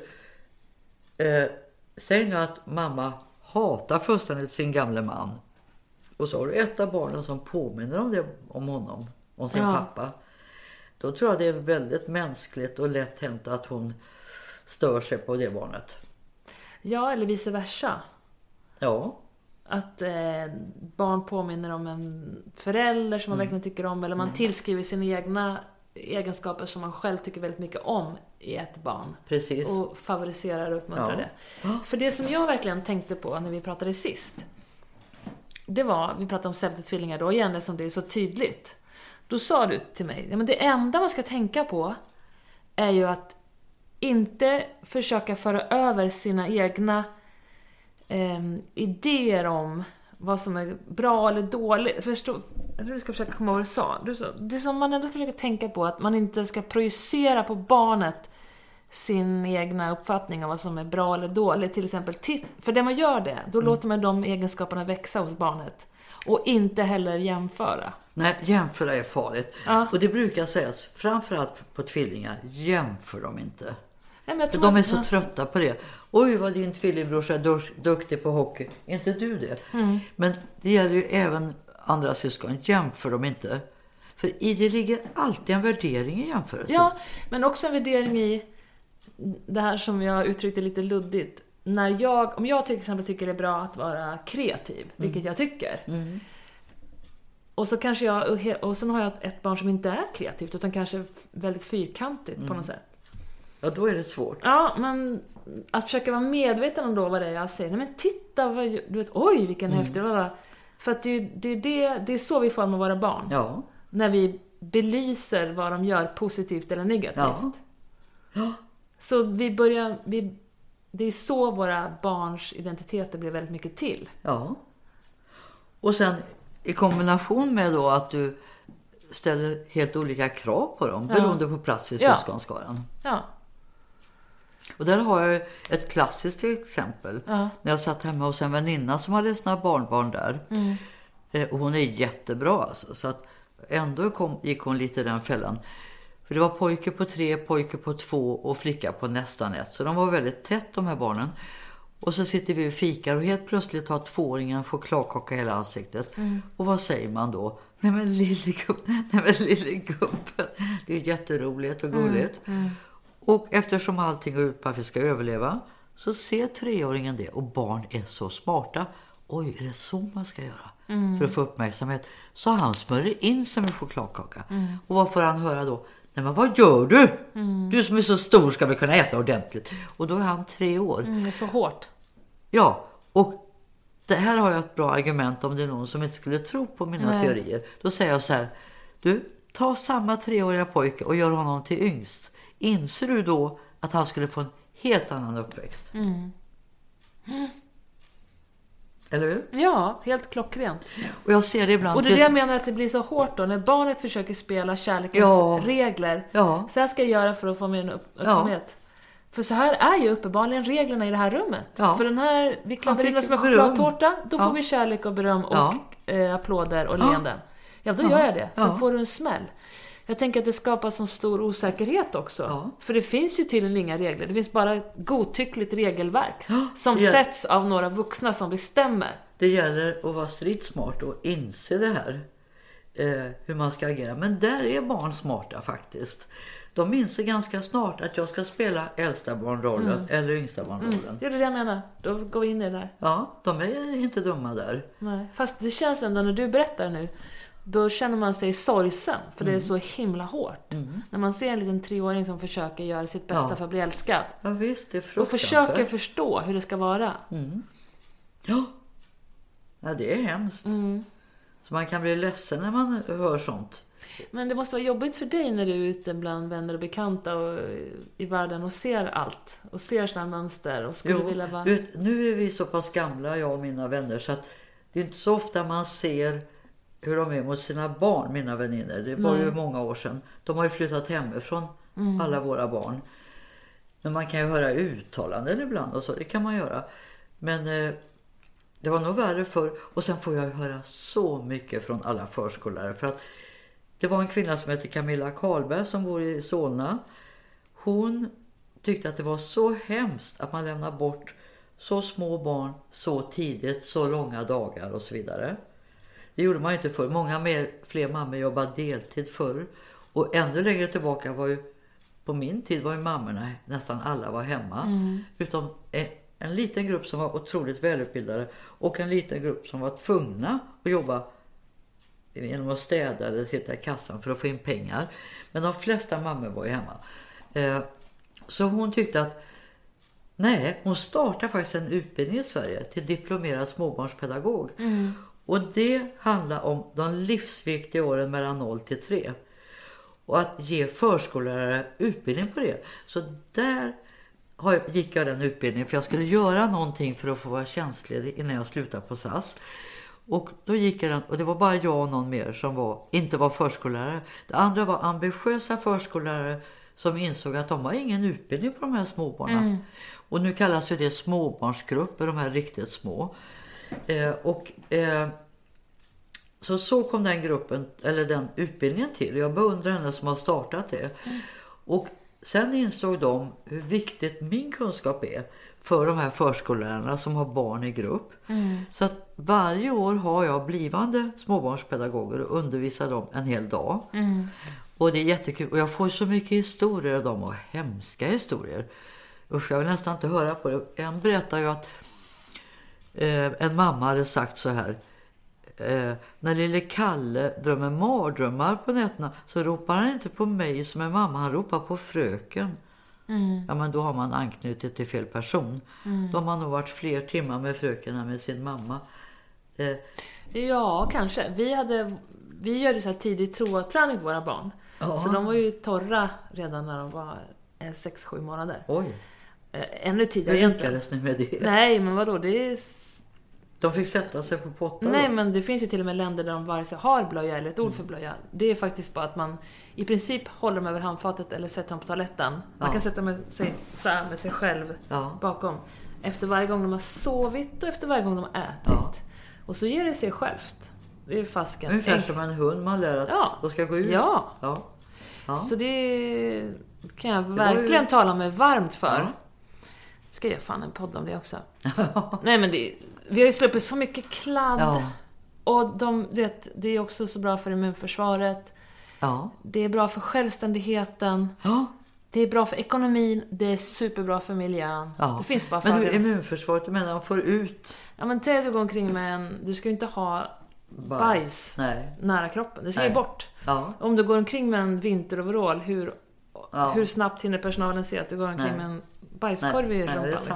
B: Eh, säg nu att mamma hatar fullständigt sin gamle man. Och så har du ett av barnen som påminner om det om honom, om sin
A: Ja.
B: pappa. Då tror jag det är väldigt mänskligt och lätt hänt att hon stör sig på det barnet.
A: Ja, eller vice versa.
B: Ja,
A: Att eh, barn påminner om en förälder som man
B: Mm.
A: verkligen tycker om. Eller man tillskriver sina egna egenskaper som man själv tycker väldigt mycket om i ett barn.
B: precis.
A: Och favoriserar och uppmuntrar
B: Ja.
A: det. För det som jag verkligen tänkte på när vi pratade sist. Det var, vi pratade om pseudotvillingar då igen eftersom det är så tydligt. Då sa du till mig, ja, men det enda man ska tänka på är ju att inte försöka föra över sina egna ehm, idéer om vad som är bra eller dåligt. Förstå, du ska försöka komma ihåg vad du sa. Du sa. Det som man ändå ska försöka tänka på att man inte ska projicera på barnet sin egna uppfattning om vad som är bra eller dåligt. Till exempel, för när man gör det, då låter man de egenskaperna växa hos barnet. Och inte heller jämföra.
B: Nej, jämföra är farligt.
A: Ja.
B: Och det brukar sägas, framförallt på tvillingar, jämför dem inte.
A: Nej,
B: de är
A: att-
B: så trötta på det. Oj, vad din tvillingbrorsa är duktig på hockey. Är inte du det?
A: Mm.
B: Men det gäller ju även andra syskon. Jämför dem inte. För i det ligger alltid en värdering i jämförelse.
A: Ja, men också en värdering i det här som jag uttryckte lite luddigt. När jag, om jag till exempel tycker det är bra att vara kreativ, vilket jag tycker. Och så kanske jag, och sen har jag ett barn som inte är kreativt, utan kanske väldigt fyrkantigt på något sätt.
B: Ja, då är det svårt.
A: Ja, men att försöka vara medveten om då vad det är jag säger. Nej men titta, vad, du vet, oj vilken häftig, bla, bla. För att det, är- det, är det, det är så vi formar våra barn.
B: Ja.
A: När vi belyser vad de gör positivt eller negativt.
B: Ja. Ja.
A: Så vi börjar, vi, det är så våra barns identiteter blir väldigt mycket till.
B: Ja. Och sen i kombination med då att du ställer helt olika krav på dem
A: Ja.
B: beroende på plats i
A: Ja.
B: syskonskaran.
A: Ja,
B: Och där har jag ett klassiskt exempel.
A: Ja.
B: När jag satt hemma hos en väninna som hade sina barnbarn där. Eh, Och hon är jättebra alltså. Så att ändå kom, gick hon lite i den fällan. För det var pojke på tre, pojke på två och flicka på nästan ett. Så de var väldigt tätt de här barnen. Och så sitter vi och fikar och helt plötsligt har tvååringen chokladkaka i hela ansiktet. Och vad säger man då? Nej men lille gubben, nej men lille gubben. Det är jätteroligt och gulligt. Och eftersom allting går ut på att vi ska överleva så ser treåringen det och barn är så smarta. Oj, är det så man ska göra? För att få uppmärksamhet. Så han smörjer in sig med chokladkaka. Och vad får han höra då? Nej men vad gör du? Du som är så stor ska väl kunna äta ordentligt. Och då är han tre år.
A: mm, det är så hårt.
B: Ja, och det här har jag ett bra argument om det är någon som inte skulle tro på mina
A: Nej.
B: teorier. Då säger jag så här. Du, ta samma treåriga pojke och gör honom till yngst. Inser du då att han skulle få en helt annan uppväxt? Eller hur?
A: Ja, helt klockrent.
B: Och jag ser det ibland.
A: Och det är det jag menar att det blir så hårt då, när barnet försöker spela kärlekens
B: Ja.
A: regler.
B: Ja.
A: Så här ska jag göra för att få min upp- uppmärksamhet. För så här är ju uppenbarligen reglerna i det här rummet.
B: Ja.
A: För den här, vi kladdar in oss med chokladtårta, då
B: Ja.
A: får vi kärlek och beröm och
B: Ja.
A: eh, applåder och
B: Ja.
A: leenden. Ja, då gör jag det. Sen
B: Ja.
A: får du en smäll. Jag tänker att det skapar så stor osäkerhet också.
B: Ja.
A: För det finns ju tydligen inga regler. Det finns bara ett godtyckligt regelverk. Som
B: Ja.
A: sätts av några vuxna som bestämmer.
B: Det gäller att vara stridsmart och inse det här. Eh, hur man ska agera. Men där är barn smarta faktiskt. De inser ganska snart att jag ska spela äldsta barnrollen eller yngsta barnrollen.
A: Det är det jag menar. Då går vi in i det där.
B: Ja, de är inte dumma där.
A: Nej. Fast det känns ändå när du berättar nu, då känner man sig sorgsen. För det är så himla hårt. När man ser en liten treåring som försöker göra sitt bästa
B: Ja.
A: för att bli älskad.
B: Ja visst, det är
A: Och försöker förstå hur det ska vara.
B: Ja. ja, det är hemskt. Så man kan bli ledsen när man hör sånt.
A: Men det måste vara jobbigt för dig när du är ute bland vänner och bekanta och i världen och ser allt. Och ser sådana mönster och skulle
B: Jo,
A: vilja vara...
B: vet, nu är vi så pass gamla, jag och mina vänner, så att det är inte så ofta man ser hur de är mot sina barn, mina vänner. Det var ju många år sedan. De har ju flyttat hemifrån, alla våra barn. Men man kan ju höra uttalanden ibland och så, det kan man göra. Men eh, det var nog värre för Och sen får jag höra så mycket från alla förskollärare. För att det var en kvinna som heter Camilla Karlberg som bor i Solna. Hon tyckte att det var så hemskt att man lämnar bort så små barn så tidigt, så långa dagar och så vidare. Det gjorde man inte förr. Många mer, fler mammor jobbade deltid förr. Och ännu längre tillbaka var ju, på min tid var ju mammorna, nästan alla var hemma. Utom en, en liten grupp som var otroligt välutbildade och en liten grupp som var tvungna att jobba genom att städa eller sitta i kassan för att få in pengar. Men de flesta mammor var ju hemma. Eh, så hon tyckte att Nej, hon startade faktiskt en utbildning i Sverige till diplomerad småbarnspedagog. Och det handlar om de livsviktiga åren mellan 0 till 3. Och att ge förskollärare utbildning på det. Så där gick jag den utbildningen för jag skulle göra någonting för att få vara tjänstledig innan jag slutade på SAS. Och då gick jag den och det var bara jag och någon mer som var, inte var förskollärare. Det andra var ambitiösa förskollärare som insåg att de har ingen utbildning på de här småbarnen. Och nu kallas ju det småbarnsgrupper, de här riktigt små. Eh, och eh, så, så kom den gruppen, eller den utbildningen till. Jag beundrar henne som har startat det. Och sen insåg de hur viktigt min kunskap är för de här förskollärarna som har barn i grupp. Så att varje år har jag blivande småbarnspedagoger och undervisar dem en hel dag. Och det är jättekul. Och jag får så mycket historier av dem och hemska historier. Usch, jag vill nästan inte höra på det. En berättar ju att eh, en mamma hade sagt så här. Eh, när lille Kalle drömmer mardrömmar på nätterna så ropar han inte på mig som är mamma, han ropar på fröken. Ja men då har man anknutit till fel person. Då har man nog varit fler timmar med fröken än med sin mamma. Eh,
A: Ja, kanske. Vi, hade, vi gjorde så här tidig toaträning på våra barn. Så de var ju torra redan när de var 6-7 månader.
B: oj,
A: Eh, Ännu tidigare
B: hur lyckades ni med det?
A: Nej, men vadå? Det är...
B: De fick sätta sig på pottar
A: Nej,
B: då?
A: men det finns ju till och med länder där de vare sig har blöja eller ett ord för blöja. Det är faktiskt bara att man i princip håller dem över handfatet eller sätter dem på toaletten. Man
B: Ja.
A: kan sätta med sig, så här med sig själv
B: Ja.
A: bakom. Efter varje gång de har sovit och efter varje gång de har ätit.
B: Ja.
A: Och så ger det sig självt. Det är fasken.
B: Ungefär som en hund man lär att
A: Ja.
B: de ska gå ut.
A: Ja.
B: ja.
A: Så det kan jag
B: var ju-
A: verkligen tala mig varmt för. Ska jag fan en podd om det också. Nej men det, vi har ju sluppit så mycket kladd.
B: Ja.
A: Och de, det, det är också så bra för immunförsvaret.
B: Ja.
A: Det är bra för självständigheten.
B: Ja.
A: Det är bra för ekonomin. Det är superbra för miljön.
B: ja.
A: Det finns bara
B: Men hur
A: fördelar.
B: immunförsvaret, du menar de får ut
A: Ja men tänk att du går omkring med en... Du ska ju inte ha bajs
B: Nej.
A: nära kroppen. Det ska
B: Nej.
A: ju bort.
B: Ja.
A: Om du går omkring med en vinteroverall, hur,
B: Ja.
A: hur snabbt hinner personalen se att du går omkring med en bajskorv i rumpan? liksom?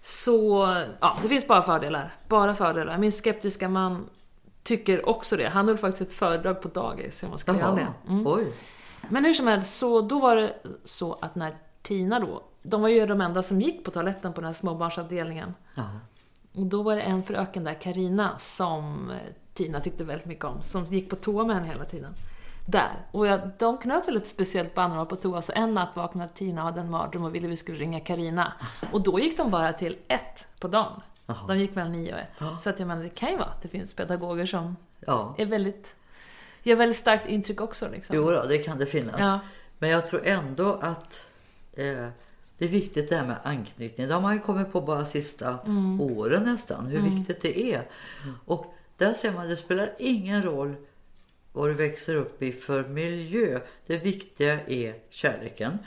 A: Så, ja, det finns bara fördelar. Bara fördelar. Min skeptiska man tycker också det. Han höll faktiskt ett föredrag på dagis hur man skulle göra
B: Jaha.
A: det. Mm. Men hur som helst, så då var det så att när Tina då, de var ju de enda som gick på toaletten på den här småbarnsavdelningen.
B: Ja.
A: Och då var det en fröken där, Karina som Tina tyckte väldigt mycket om, som gick på toa med henne hela tiden. Där. Och jag, de knöt väl ett speciellt band när de var på toa, så en natt vaknade Tina och hade en mardröm och ville vi skulle ringa Karina. Och då gick de bara till ett på dagen. De gick mellan nio och ett. Så att jag menar, det kan ju vara att det finns pedagoger som
B: Ja.
A: är väldigt, gör väldigt starkt intryck också. Liksom.
B: Jo då, det kan det finnas.
A: Ja.
B: Men jag tror ändå att eh, det är viktigt det här med anknytning. Det har man ju kommit på bara sista
A: Mm.
B: åren nästan, hur viktigt det är. Och där ser man, det spelar ingen roll vad du växer upp i för miljö. Det viktiga är kärleken.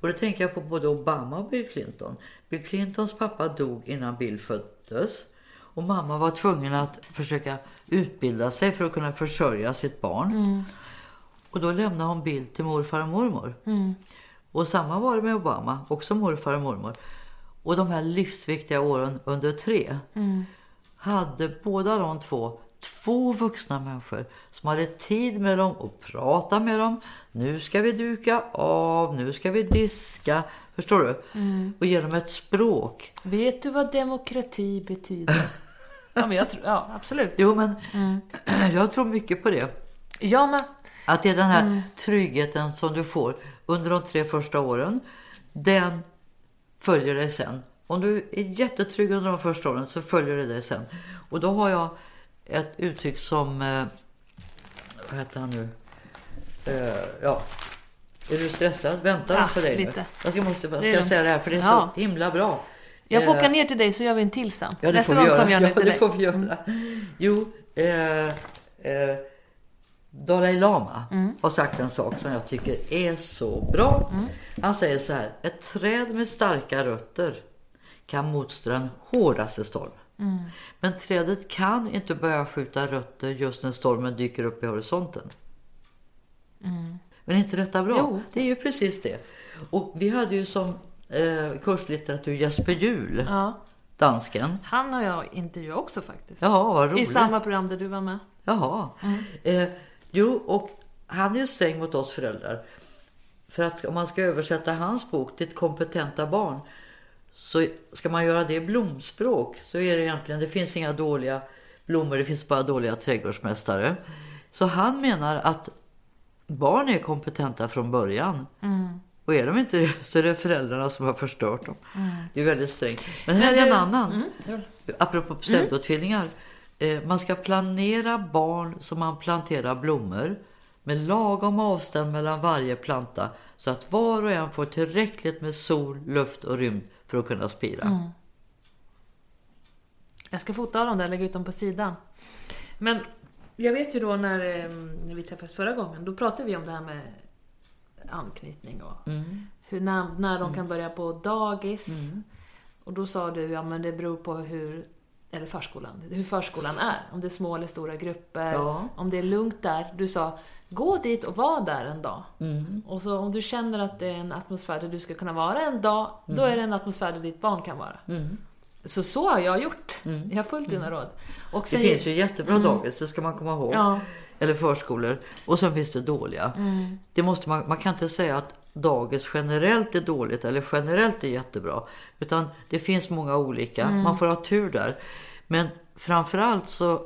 B: Och då tänker jag på både Obama och Bill Clinton. Bill Clintons pappa dog innan Bill föddes. Och mamma var tvungen att försöka utbilda sig för att kunna försörja sitt barn. Och då lämnade hon Bill till morfar och mormor. Och samma var det med Obama, också morfar och mormor. Och de här livsviktiga åren under tre hade båda de två två vuxna människor som hade tid med dem och prata med dem. Nu ska vi duka av, nu ska vi diska. Förstår du? Och ge dem ett språk.
A: Vet du vad demokrati betyder? Ja, men jag tror, ja absolut.
B: Jo, men
A: Mm.
B: jag tror mycket på det.
A: Jag med.
B: Att det är den här
A: Mm.
B: tryggheten som du får under de tre första åren. Den följer dig sen. Om du är jättetrygg under de första åren så följer det dig sen. Och då har jag ett uttryck som... Eh, vad heter han nu? Eh, ja. Är du stressad? Väntar
A: Ja,
B: på dig
A: lite.
B: nu? Jag måste bara
A: Det är
B: ska jag säga det här för det är
A: Ja.
B: så himla bra.
A: Jag får
B: Eh,
A: åka ner till dig så gör vi en till sen.
B: Ja, det
A: Nästa
B: får vi
A: gång kommer jag
B: Ja,
A: ner till
B: det
A: dig.
B: får vi göra. Jo, eh, eh, Dalai Lama
A: Mm.
B: har sagt en sak som jag tycker är så bra.
A: Mm.
B: Han säger så här. Ett träd med starka rötter kan motstå den hårdaste storm.
A: Mm.
B: Men trädet kan inte börja skjuta rötter just när stormen dyker upp i horisonten. Men är inte detta bra?
A: Mm. Jo.
B: Det är ju precis det. Och vi hade ju som eh, kurslitteratur Jesper Juhl,
A: Ja,
B: dansken.
A: han har jag intervjuat också faktiskt.
B: Jaha, vad
A: I
B: roligt.
A: samma program där du var med.
B: Jaha. Eh, jo, och han är ju sträng mot oss föräldrar. För att om man ska översätta hans bok till ett kompetenta barn så ska man göra det i blomspråk så är det egentligen, det finns inga dåliga blommor, det finns bara dåliga trädgårdsmästare. Så han menar att barn är kompetenta från början. Och är de inte det så är det föräldrarna som har förstört dem. Det är väldigt strängt. Men här är en annan. Apropå pseudotvillingar. Eh, man ska planera barn som man planterar blommor med lagom avstånd mellan varje planta så att var och en får tillräckligt med sol, luft och rymd för att kunna spira.
A: Jag ska fota dem där och lägga ut dem på sidan. Men jag vet ju då när, eh, när vi träffades förra gången, då pratade vi om det här med anknytning och hur, när, när de kan börja på dagis. Och då sa du, ja men det beror på hur, eller förskolan, hur förskolan är. Om det är små eller stora grupper,
B: Ja.
A: om det är lugnt där. Du sa, gå dit och var där en dag. Och så om du känner att det är en atmosfär där du ska kunna vara en dag, då är det en atmosfär där ditt barn kan vara. Så så har jag gjort. Jag har följt dina råd. Och
B: Det
A: sen-
B: finns ju jättebra dagis, det ska man komma ihåg.
A: Ja.
B: Eller förskolor. Och sen finns det dåliga. Det måste man, man kan inte säga att dagis generellt är dåligt eller generellt är jättebra. Utan det finns många olika. Man får ha tur där. Men framförallt så,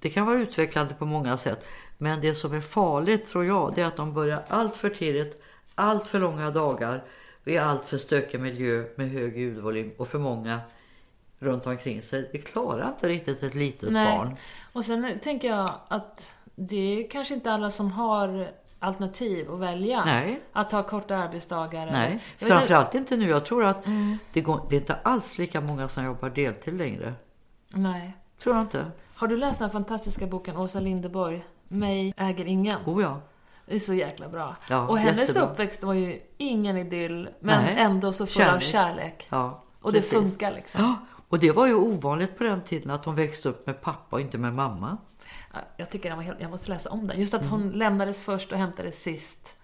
B: det kan vara utvecklande på många sätt. Men det som är farligt tror jag, det är att de börjar allt för tidigt, allt för långa dagar i allt för stökig miljö med hög ljudvolym och för många runt omkring sig. Det klarar inte riktigt ett litet
A: Nej.
B: barn.
A: Och sen tänker jag att det är kanske inte alla som har alternativ att välja.
B: Nej.
A: Att ha korta arbetsdagar.
B: Nej, framförallt inte nu. Jag tror att
A: Mm.
B: det, går, det är inte alls lika många som jobbar deltid längre.
A: Nej.
B: Tror jag inte.
A: Har du läst den här fantastiska boken Åsa Linderborg? Mig äger ingen.
B: Oh ja.
A: Det är så jäkla bra.
B: Ja,
A: och hennes
B: jättebra.
A: uppväxt var ju ingen idyll, men
B: Nej.
A: ändå så full av
B: Kärlek.
A: kärlek.
B: ja
A: Och det
B: precis.
A: funkar liksom.
B: Ja, och det var ju ovanligt på den tiden att hon växte upp med pappa och inte med mamma.
A: Ja, Jag tycker den var helt, jag måste läsa om den. Just att hon
B: Mm.
A: lämnades först och hämtades sist.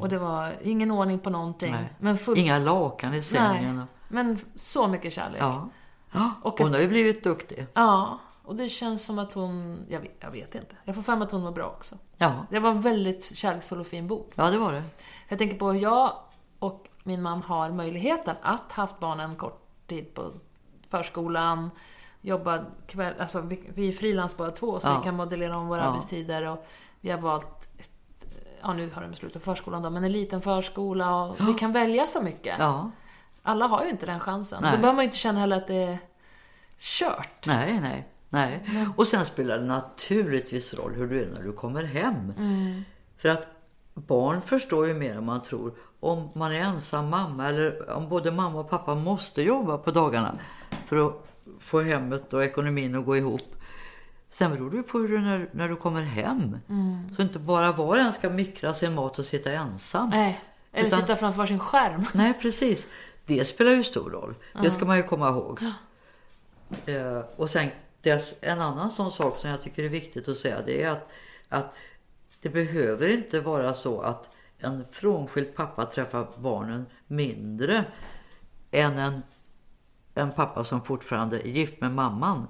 A: Och det var ingen ordning på någonting.
B: Nej.
A: Men, full,
B: Inga lakan i sängen.
A: nej, men så mycket kärlek.
B: Ja. ja.
A: Och
B: hon har ju blivit duktig.
A: Ja, och det känns som att hon... Jag vet, jag vet inte. Jag får för mig att hon var bra också.
B: Ja.
A: Det var en väldigt kärleksfull och fin bok.
B: ja, det var det.
A: Jag tänker på, jag och min man har möjligheten att haft barnen en kort tid på förskolan, jobba kväll, alltså vi, är frilans båda två så
B: Ja.
A: vi kan modellera om våra
B: Ja.
A: arbetstider och vi har valt, ja nu har de slutat förskolan då, men en liten förskola och vi kan välja så mycket.
B: Ja.
A: Alla har ju inte den chansen.
B: Nej.
A: Då behöver man inte känna heller att det är kört.
B: Nej, nej, nej. Och sen spelar det naturligtvis roll hur du är när du kommer hem. För att barn förstår ju mer än man tror. Om man är ensam mamma eller om både mamma och pappa måste jobba på dagarna för att få hemmet och ekonomin att gå ihop. Sen beror det ju på hur du när, när du kommer hem. Så inte bara var och en ska mikra sin mat och sitta ensam.
A: Nej. Eller
B: Utan-
A: sitta framför sin skärm.
B: Nej, precis. Det spelar ju stor roll. Det ska man ju komma ihåg. Eh, och sen dess, en annan sån sak som jag tycker är viktigt att säga det är att, att det behöver inte vara så att en frånskild pappa träffar barnen mindre än en, en pappa som fortfarande är gift med mamman.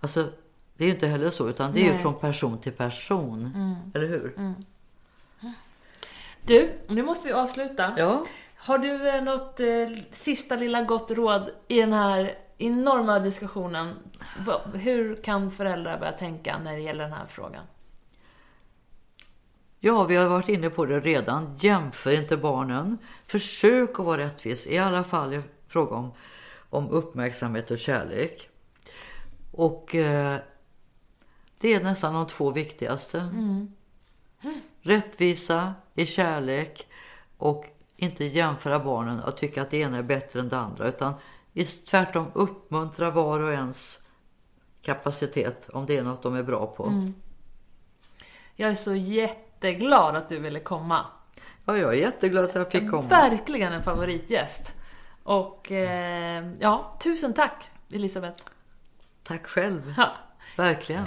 B: Alltså, det är ju inte heller så, utan det är ju från person till person. Eller hur?
A: Du, nu måste vi avsluta.
B: Ja.
A: Har du eh, något eh, sista lilla gott råd i den här enorma diskussionen. Hur kan föräldrar börja tänka när det gäller den här frågan?
B: Ja, vi har varit inne på det redan. Jämför inte barnen. Försök att vara rättvis, i alla fall i fråga om, om uppmärksamhet och kärlek. Och eh, det är nästan de två viktigaste. Rättvisa i kärlek och inte jämföra barnen och tycka att det ena är bättre än det andra. Utan tvärtom uppmuntra var och ens kapacitet om det är något de är bra på.
A: Jag är så jätteglad att du ville komma.
B: Ja, jag är jätteglad att jag fick komma.
A: Verkligen en favoritgäst. Och eh, ja, tusen tack Elisabeth.
B: Tack själv.
A: Ja.
B: Verkligen.